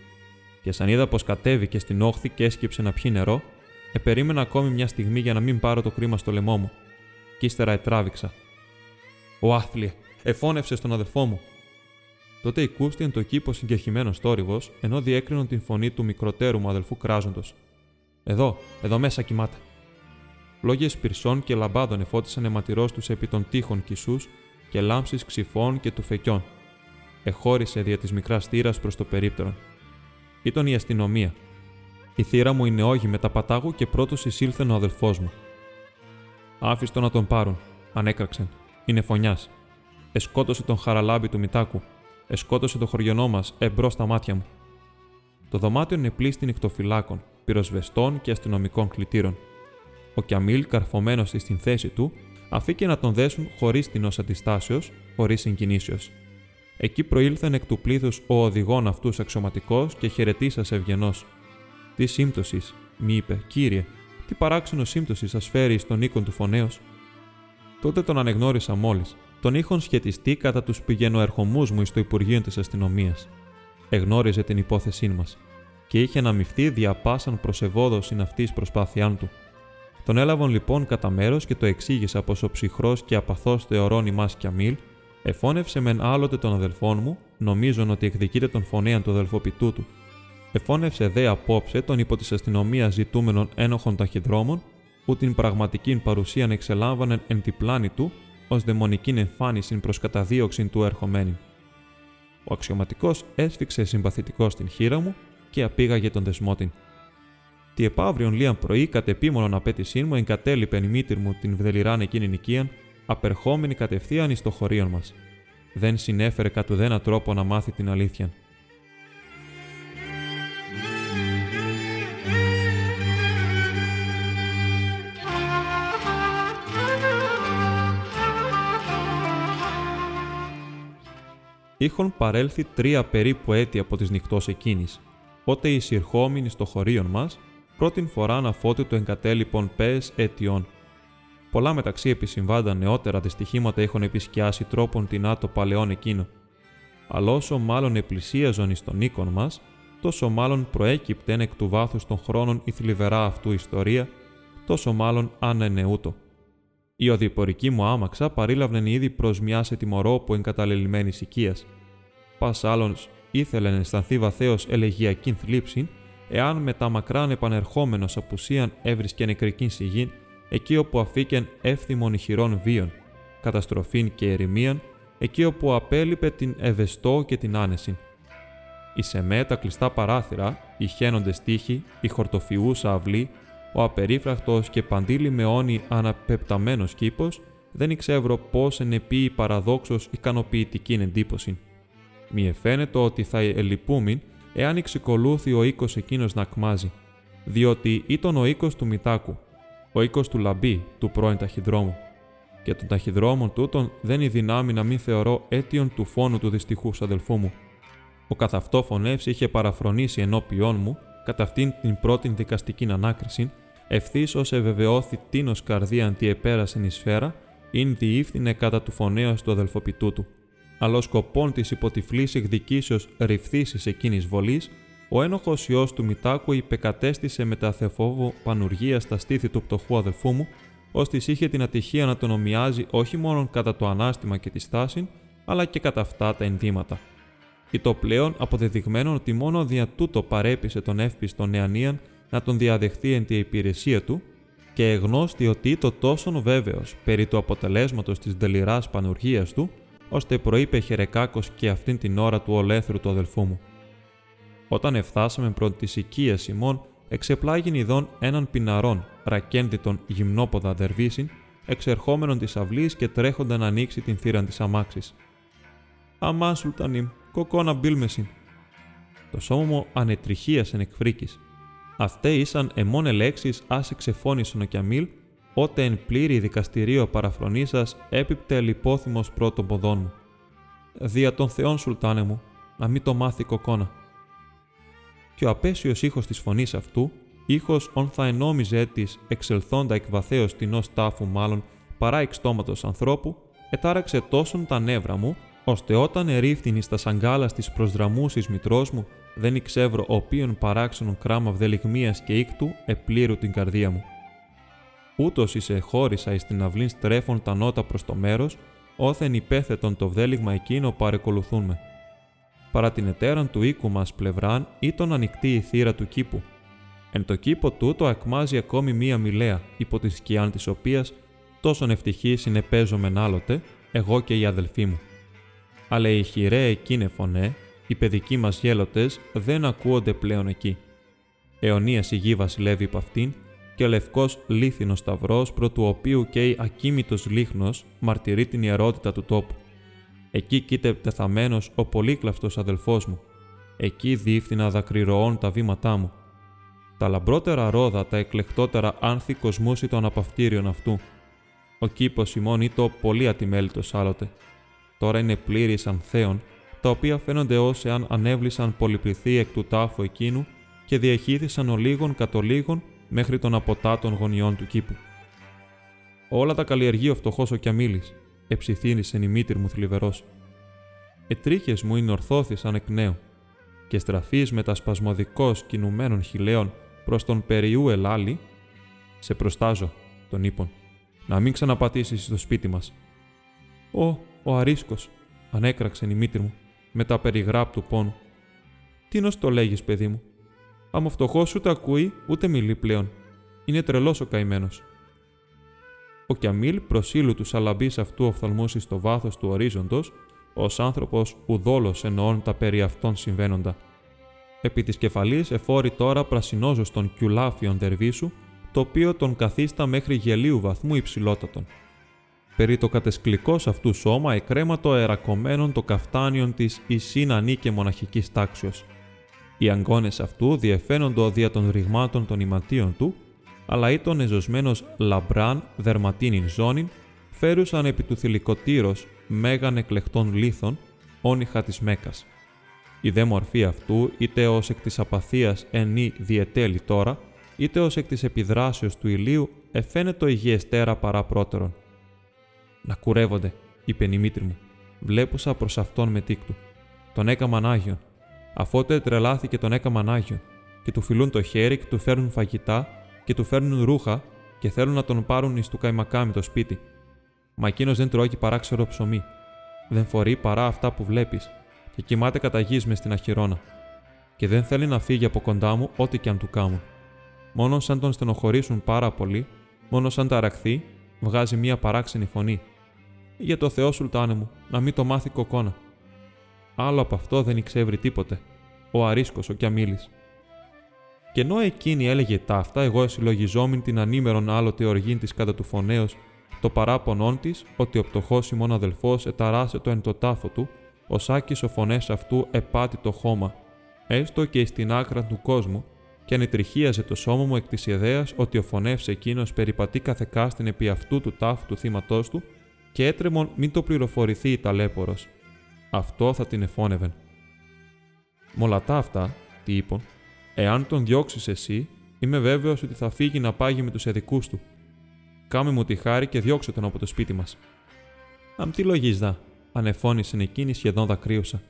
Και σαν είδα πως κατέβηκε στην όχθη και έσκυψε να πιει νερό, επερίμενα ακόμη μια στιγμή για να μην πάρω το κρίμα στο λαιμό μου. Κι ύστερα ετράβηξα. Ο άθλιε, εφώνευσε στον αδελφό μου. Τότε οικούστηκε το κήπο συγκεχημένος τόρυβο, ενώ διέκρινον την φωνή του μικροτέρου μου αδελφού κράζοντο. Εδώ, εδώ μέσα κοιμάται. Λόγια πυρσών και λαμπάδων εφώτισαν αιματηρό τους επί των τείχων κυσού και λάμψη ξυφών και του φεκιών. Εχώρισε δια της μικράς θύρας προς το περίπτερον. Ήταν η αστυνομία. Η θύρα μου είναι όγι με τα πατάγου και πρώτος εισήλθε ο αδελφός μου. Άφηστο να τον πάρουν, ανέκραξεν. Είναι φωνιάς. Εσκότωσε τον χαραλάμπι του Μητάκου. Εσκότωσε το χωριονό μας εμπρός στα μάτια μου. Το δωμάτιο είναι πλήστη νυχτοφυλάκων, πυροσβεστών και αστυνομικών κλητήρων. Ο Κιαμίλ, καρφωμένος στην θέση του, αφήκε να τον δέσουν χωρίς την αντιστάσεω, χωρίς συγκινήσεως. Εκεί προήλθαν εκ του πλήθους ο οδηγόν αυτούς αξιωματικός και χαιρετήσας ευγενώ. Τι σύμπτωσης, μη είπε, κύριε, τι παράξενος σύμπτωσης σας φέρει στον οίκον του φωνέως. Τότε τον ανεγνώρισα μόλις. Τον είχαν σχετιστεί κατά τους πηγαινοερχομούς μου στο Υπουργείο της Αστυνομίας. Εγνώριζε την υπόθεσή μας και είχε αναμειφθεί διαπάσαν προσεβόδο αυτή προσπάθειά του. Τον έλαβαν λοιπόν κατά μέρος και το εξήγησα πως ο ψυχρός και απαθός θεωρών ημά Κιαμίλ εφώνευσε μεν άλλοτε τον αδελφόν μου, νομίζον ότι εκδικείται τον φωνέαν του αδελφοπιτού του. Εφώνευσε δε απόψε τον υπό της αστυνομίας ζητούμενων ένοχων ταχυδρόμων, που την πραγματική παρουσίαν εξελάμβανεν εν τη πλάνη του ως δαιμονική εμφάνιση προς καταδίωξη του ερχομένη. Ο αξιωματικός έσφιξε συμπαθητικό στην χείρα μου και απήγαγε τον δεσμότην. Τη επαύριον λίαν πρωί, κατ' επίμονον απέτησή μου, εγκατέλειπεν η μήτυρ μου την βδελιράν εκείνη οικίαν, απερχόμενη κατευθείαν εις το χωρίον μας. Δεν συνέφερε κατ' ουδένα τρόπο να μάθει την αλήθεια. Είχον παρέλθει τρία περίπου έτη από τις νυχτός εκείνης, ότε εισηρχόμενοι στο χωρίον μας, πρώτην φορά αναφώτη το εγκατέλειπον πες αιτιών. Πολλά μεταξύ επισυμβάντα νεότερα δυστυχήματα έχουν επισκιάσει τρόπον την άτο παλαιόν εκείνο. Αλλά όσο μάλλον επλησίαζον εις τον οίκον μας, τόσο μάλλον προέκυπτεν εκ του βάθους των χρόνων η θλιβερά αυτού ιστορία, τόσο μάλλον ανενεούτο. Η οδηπορική μου άμαξα παρήλαβνεν ήδη προς μιας ετοιμορόπου εγκαταλελειμμένης οικίας. Πας άλλον ήθελε να αισθανθεί βαθέως ελεγιακή θλίψη, εάν μετά μακράν επανερχόμενος απουσίαν έβρισκε νεκρικήν σιγήν, εκεί όπου αφήκεν εύθυμον ηχηρών βίων, καταστροφήν και ερημίαν, εκεί όπου απέλειπε την ευεστό και την άνεση. η σεμέ, τα κλειστά παράθυρα, οι χαίνοντες τείχοι, η χορτοφιούσα αυλή, ο απερίφραχτος και παντήλη με όνει αναπεπταμένος κήπος, δεν ήξευρω πώς ενεπεί παραδόξως ικανοποιητική εντύπωση. Μη εφαίνεται ότι θα ελυπούμην εάν εξικολούθη ο οίκος εκείνος να κμάζει, διότι ήταν ο οίκος του Μητάκου, ο οίκος του Λαμπή, του πρώην ταχυδρόμου. Και των ταχυδρόμων τούτων δεν η δυνάμει να μην θεωρώ αίτιον του φόνου του δυστυχού αδελφού μου. Ο καθ' αυτό φωνεύση είχε παραφρονήσει ενώπιόν μου, κατά αυτήν την πρώτη δικαστική ανάκριση, ευθύς ως ευεβαιώθη τίνος καρδία αντιεπέρασεν η σφαίρα, ειν διήφθηνε κατά του φωνέως του αδελφοπιτού του. Αλλά ο σκοπών της υποτυφλής εκδικήσεως ρηφθήσει εκείνης βολής, ο ένοχος ιό του Μητάκου υπεκατέστησε με τα θεφόβου πανουργία στα στήθη του πτωχού αδελφού μου, ώστε είχε την ατυχία να τον ομοιάζει όχι μόνο κατά το ανάστημα και τη στάση, αλλά και κατά αυτά τα ενδύματα. Και το πλέον αποδεδειγμένο ότι μόνο δια τούτο παρέπεισε τον εύπιστο νεανίαν να τον διαδεχθεί εν τη υπηρεσία του, και εγνώστη ότι το τόσο βέβαιος περί του αποτελέσματος της δελειρά πανουργίας του, ώστε προείπε χερεκάκος και αυτήν την ώρα του ολέθρου του αδελφού μου. Όταν εφτάσαμε προ τη οικία Σιμών, εξεπλάγην ειδών έναν πιναρόν, ρακένδυτον γυμνόποδα δερβίσιν, εξερχόμενον της αυλής και τρέχοντα να ανοίξει την θύρα της αμάξης. Αμά, Σουλτανίμ, κοκόνα μπίλμεσιν. Το σώμα μου ανετριχίασεν εκφρίκης. Αυτέ ήσαν εμόνε λέξει α εξεφώνησον ο Κιαμίλ, ότε εν πλήρη δικαστηρίο παραφρονήσας έπιπτε λιπόθυμος πρώτων ποδών μου. Δια των Θεών, Σουλτάνε μου, να μην το μάθει κοκόνα. Και ο απέσιος ήχος της φωνής αυτού, ήχος ον θα ενόμιζε της εξελθόντα εκ βαθέως τεινό τάφου μάλλον παρά εκ ανθρώπου, ετάραξε τόσον τα νεύρα μου, ώστε όταν ερήφθηνη στα σαγκάλας της προσδραμούση μητρός μου, δεν εξεύρω οποίον παράξενον κράμα βδελιγμίας και ήκτου επλήρου την καρδία μου. Ούτως ει χώρισα εις την αυλήν στρέφων τα νότα προς το μέρος, όθεν υπέθετον το βδέλιγμα εκείνο παρεκολουθούν με. Παρά την ετέραν του οίκου μας πλευράν ήταν ανοιχτή η θύρα του κήπου. Εν το κήπο τούτο ακμάζει ακόμη μία μιλέα, υπό τη σκιάν της οποίας τόσον ευτυχή συνεπέζομεν άλλοτε, εγώ και οι αδελφοί μου αλλά οι χειρέ εκείνε φωνέ, οι παιδικοί μας γέλοτες, δεν ακούονται πλέον εκεί. Αιωνίας η γη βασιλεύει υπ' αυτήν και ο λευκός λίθινος σταυρός, προ του οποίου καίει ακίμητο λίχνος, μαρτυρεί την ιερότητα του τόπου. Εκεί κοίται τεθαμένο ο πολύκλαυτο αδελφός μου. Εκεί διεύθυνα δακρυρωών τα βήματά μου. Τα λαμπρότερα ρόδα, τα εκλεκτότερα άνθη κοσμούσι των απαυτήριων αυτού. Ο κήπος ημών ήτο πολύ ατιμέλητο άλλοτε τώρα είναι πλήρης ανθέων, τα οποία φαίνονται ως εάν ανέβλησαν πολυπληθή εκ του τάφου εκείνου και διαχείρισαν ο λίγων κατ' λίγων μέχρι των αποτάτων γωνιών του κήπου. Όλα τα καλλιεργεί ο φτωχός ο Κιαμίλης, εψιθύνησε η μήτρη μου θλιβερός. Ετρίχες μου είναι ορθώθησαν εκ νέου, και στραφείς με τα σπασμωδικώς κινουμένων χιλέων προς τον περιού Ελάλη, σε προστάζω, τον είπων, να μην ξαναπατήσεις στο σπίτι μας. Ω, ο Αρίσκος, ανέκραξε η μήτρη μου, με τα περιγράπτου πόνου. Τι νος το λέγεις, παιδί μου; Άμα φτωχός ούτε ακούει, ούτε μιλεί πλέον. Είναι τρελός ο καημένος. Ο Κιαμίλ προσήλου τους σαλαμπή αυτού οφθαλμούσει στο βάθος του ορίζοντος, ως άνθρωπος ουδόλο εννοών τα περί αυτών συμβαίνοντα. Επί της κεφαλής εφόρει τώρα πρασινόζως των κιουλάφιων δερβίσου, το οποίο τον καθίστα μέχρι γελίου βαθμού υψηλότατον περί το κατεσκλικός αυτού σώμα εκρέματο αερακομμένων το καφτάνιον της ισίν και μοναχικής τάξεως. Οι αγκώνες αυτού διεφαίνοντο δια των ρηγμάτων των ηματίων του, αλλά ήταν εζωσμένος λαμπράν δερματίνην ζώνην, φέρουσαν επί του θηλυκοτήρος μέγαν εκλεχτών λίθων, όνυχα της Μέκας. Η δε μορφή αυτού, είτε ως εκ της απαθίας ενή διετέλει τώρα, είτε ως εκ της επιδράσεως του ηλίου, εφαίνεται υγιεστέρα παρά πρώτερον να κουρεύονται, είπε η μήτρη μου. Βλέπουσα προς αυτόν με τίκτου. Τον έκαμαν Άγιον. Αφότε τρελάθηκε τον έκαμαν Άγιον, και του φιλούν το χέρι και του φέρνουν φαγητά και του φέρνουν ρούχα και θέλουν να τον πάρουν εις του καημακάμι το σπίτι. Μα εκείνος δεν τρώγει παρά ξερό ψωμί. Δεν φορεί παρά αυτά που βλέπεις και κοιμάται κατά γη μες στην αχυρώνα. Και δεν θέλει να φύγει από κοντά μου ό,τι και αν του κάμουν. Μόνο σαν τον στενοχωρήσουν πάρα πολύ, μόνο σαν ταραχθεί, βγάζει μία παράξενη φωνή για το Θεό Σουλτάνε μου, να μην το μάθει κοκόνα. Άλλο από αυτό δεν ήξερε τίποτε. ο αρίσκος ο Κιαμίλης. Και ενώ εκείνη έλεγε ταύτα, εγώ συλλογιζόμην την ανήμερον άλλοτε οργήν της κατά του φωνέως, το παράπονόν της ότι ο πτωχός ημών αδελφός εταράσε το εν το τάφο του, ο σάκης ο φωνές αυτού επάτη το χώμα, έστω και στην άκρα του κόσμου, και ανετριχίαζε το σώμα μου εκ της ιδέας ότι ο φωνεύσε εκείνος περιπατεί καθεκάστην επί αυτού του τάφου του θύματός του, και έτρεμον μην το πληροφορηθεί η ταλέπορος. Αυτό θα την εφώνευεν. Μολατά αυτά, τι είπων, εάν τον διώξεις εσύ, είμαι βέβαιος ότι θα φύγει να πάγει με τους εδικού του. Κάμε μου τη χάρη και διώξε τον από το σπίτι μας. Αμ τι λογίζδα, ανεφώνησε εκείνη σχεδόν δακρύωσα.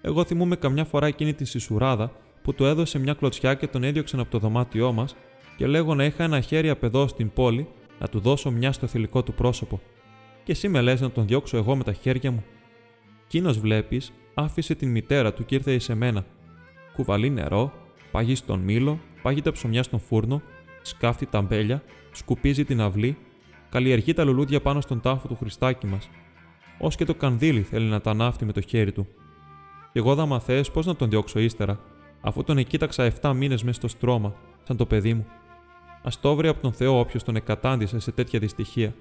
Εγώ θυμούμαι καμιά φορά εκείνη τη σισουράδα που του έδωσε μια κλωτσιά και τον έδιωξαν από το δωμάτιό μας και λέγω να είχα ένα χέρι απεδό στην πόλη να του δώσω μια στο θηλυκό του πρόσωπο. Και εσύ με λες να τον διώξω εγώ με τα χέρια μου. Κίνο βλέπεις, άφησε την μητέρα του και ήρθε εις εμένα. Κουβαλεί νερό, πάγει στον μήλο, πάγει τα ψωμιά στον φούρνο, σκάφτει τα μπέλια, σκουπίζει την αυλή, καλλιεργεί τα λουλούδια πάνω στον τάφο του Χριστάκι μας. Ω και το κανδύλι θέλει να τα ανάφτει με το χέρι του. Και εγώ θα μαθέ πώς να τον διώξω ύστερα, αφού τον εκείταξα 7 μήνες μέσα στο στρώμα, σαν το παιδί μου. Α το βρει από τον Θεό όποιος τον εκατάντησε σε τέτοια δυστυχία.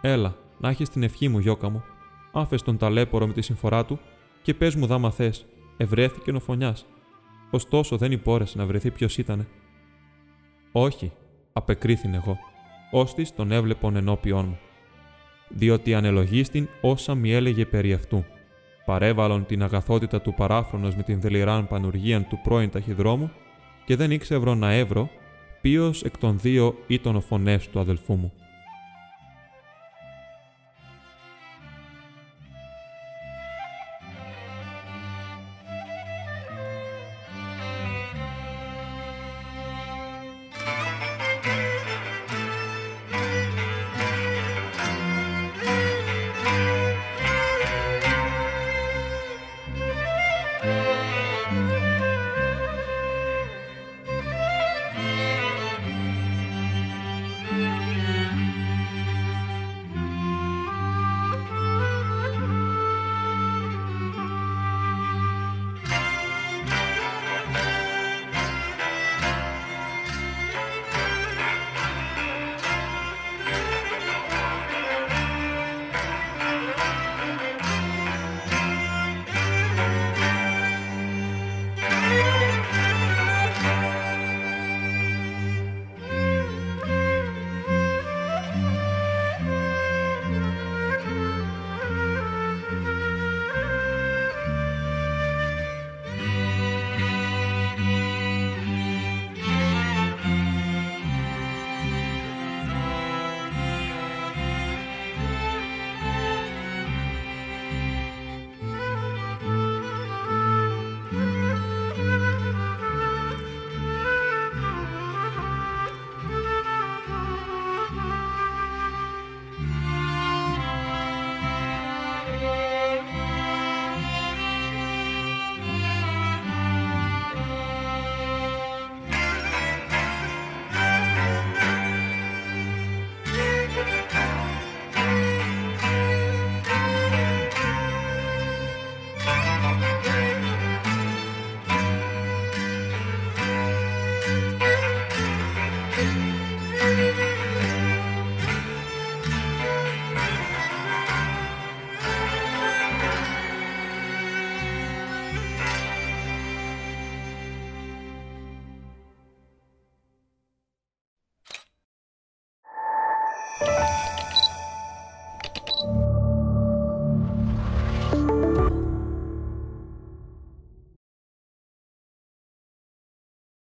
Έλα, να έχεις την ευχή μου, γιώκα μου. Άφες τον ταλέπορο με τη συμφορά του και πες μου δάμα θες, ευρέθηκε ο φωνιάς. Ωστόσο δεν υπόρεσε να βρεθεί ποιος ήταν. Όχι, απεκρίθην εγώ, ώστι τον έβλεπον ενώπιόν μου. Διότι ανελογίστην όσα μη έλεγε περί αυτού. Παρέβαλον την αγαθότητα του παράφρονος με την δελειράν πανουργίαν του πρώην ταχυδρόμου και δεν ήξευρω να έβρω ποιος εκ των δύο ήταν ο φωνεύς του αδελφού μου.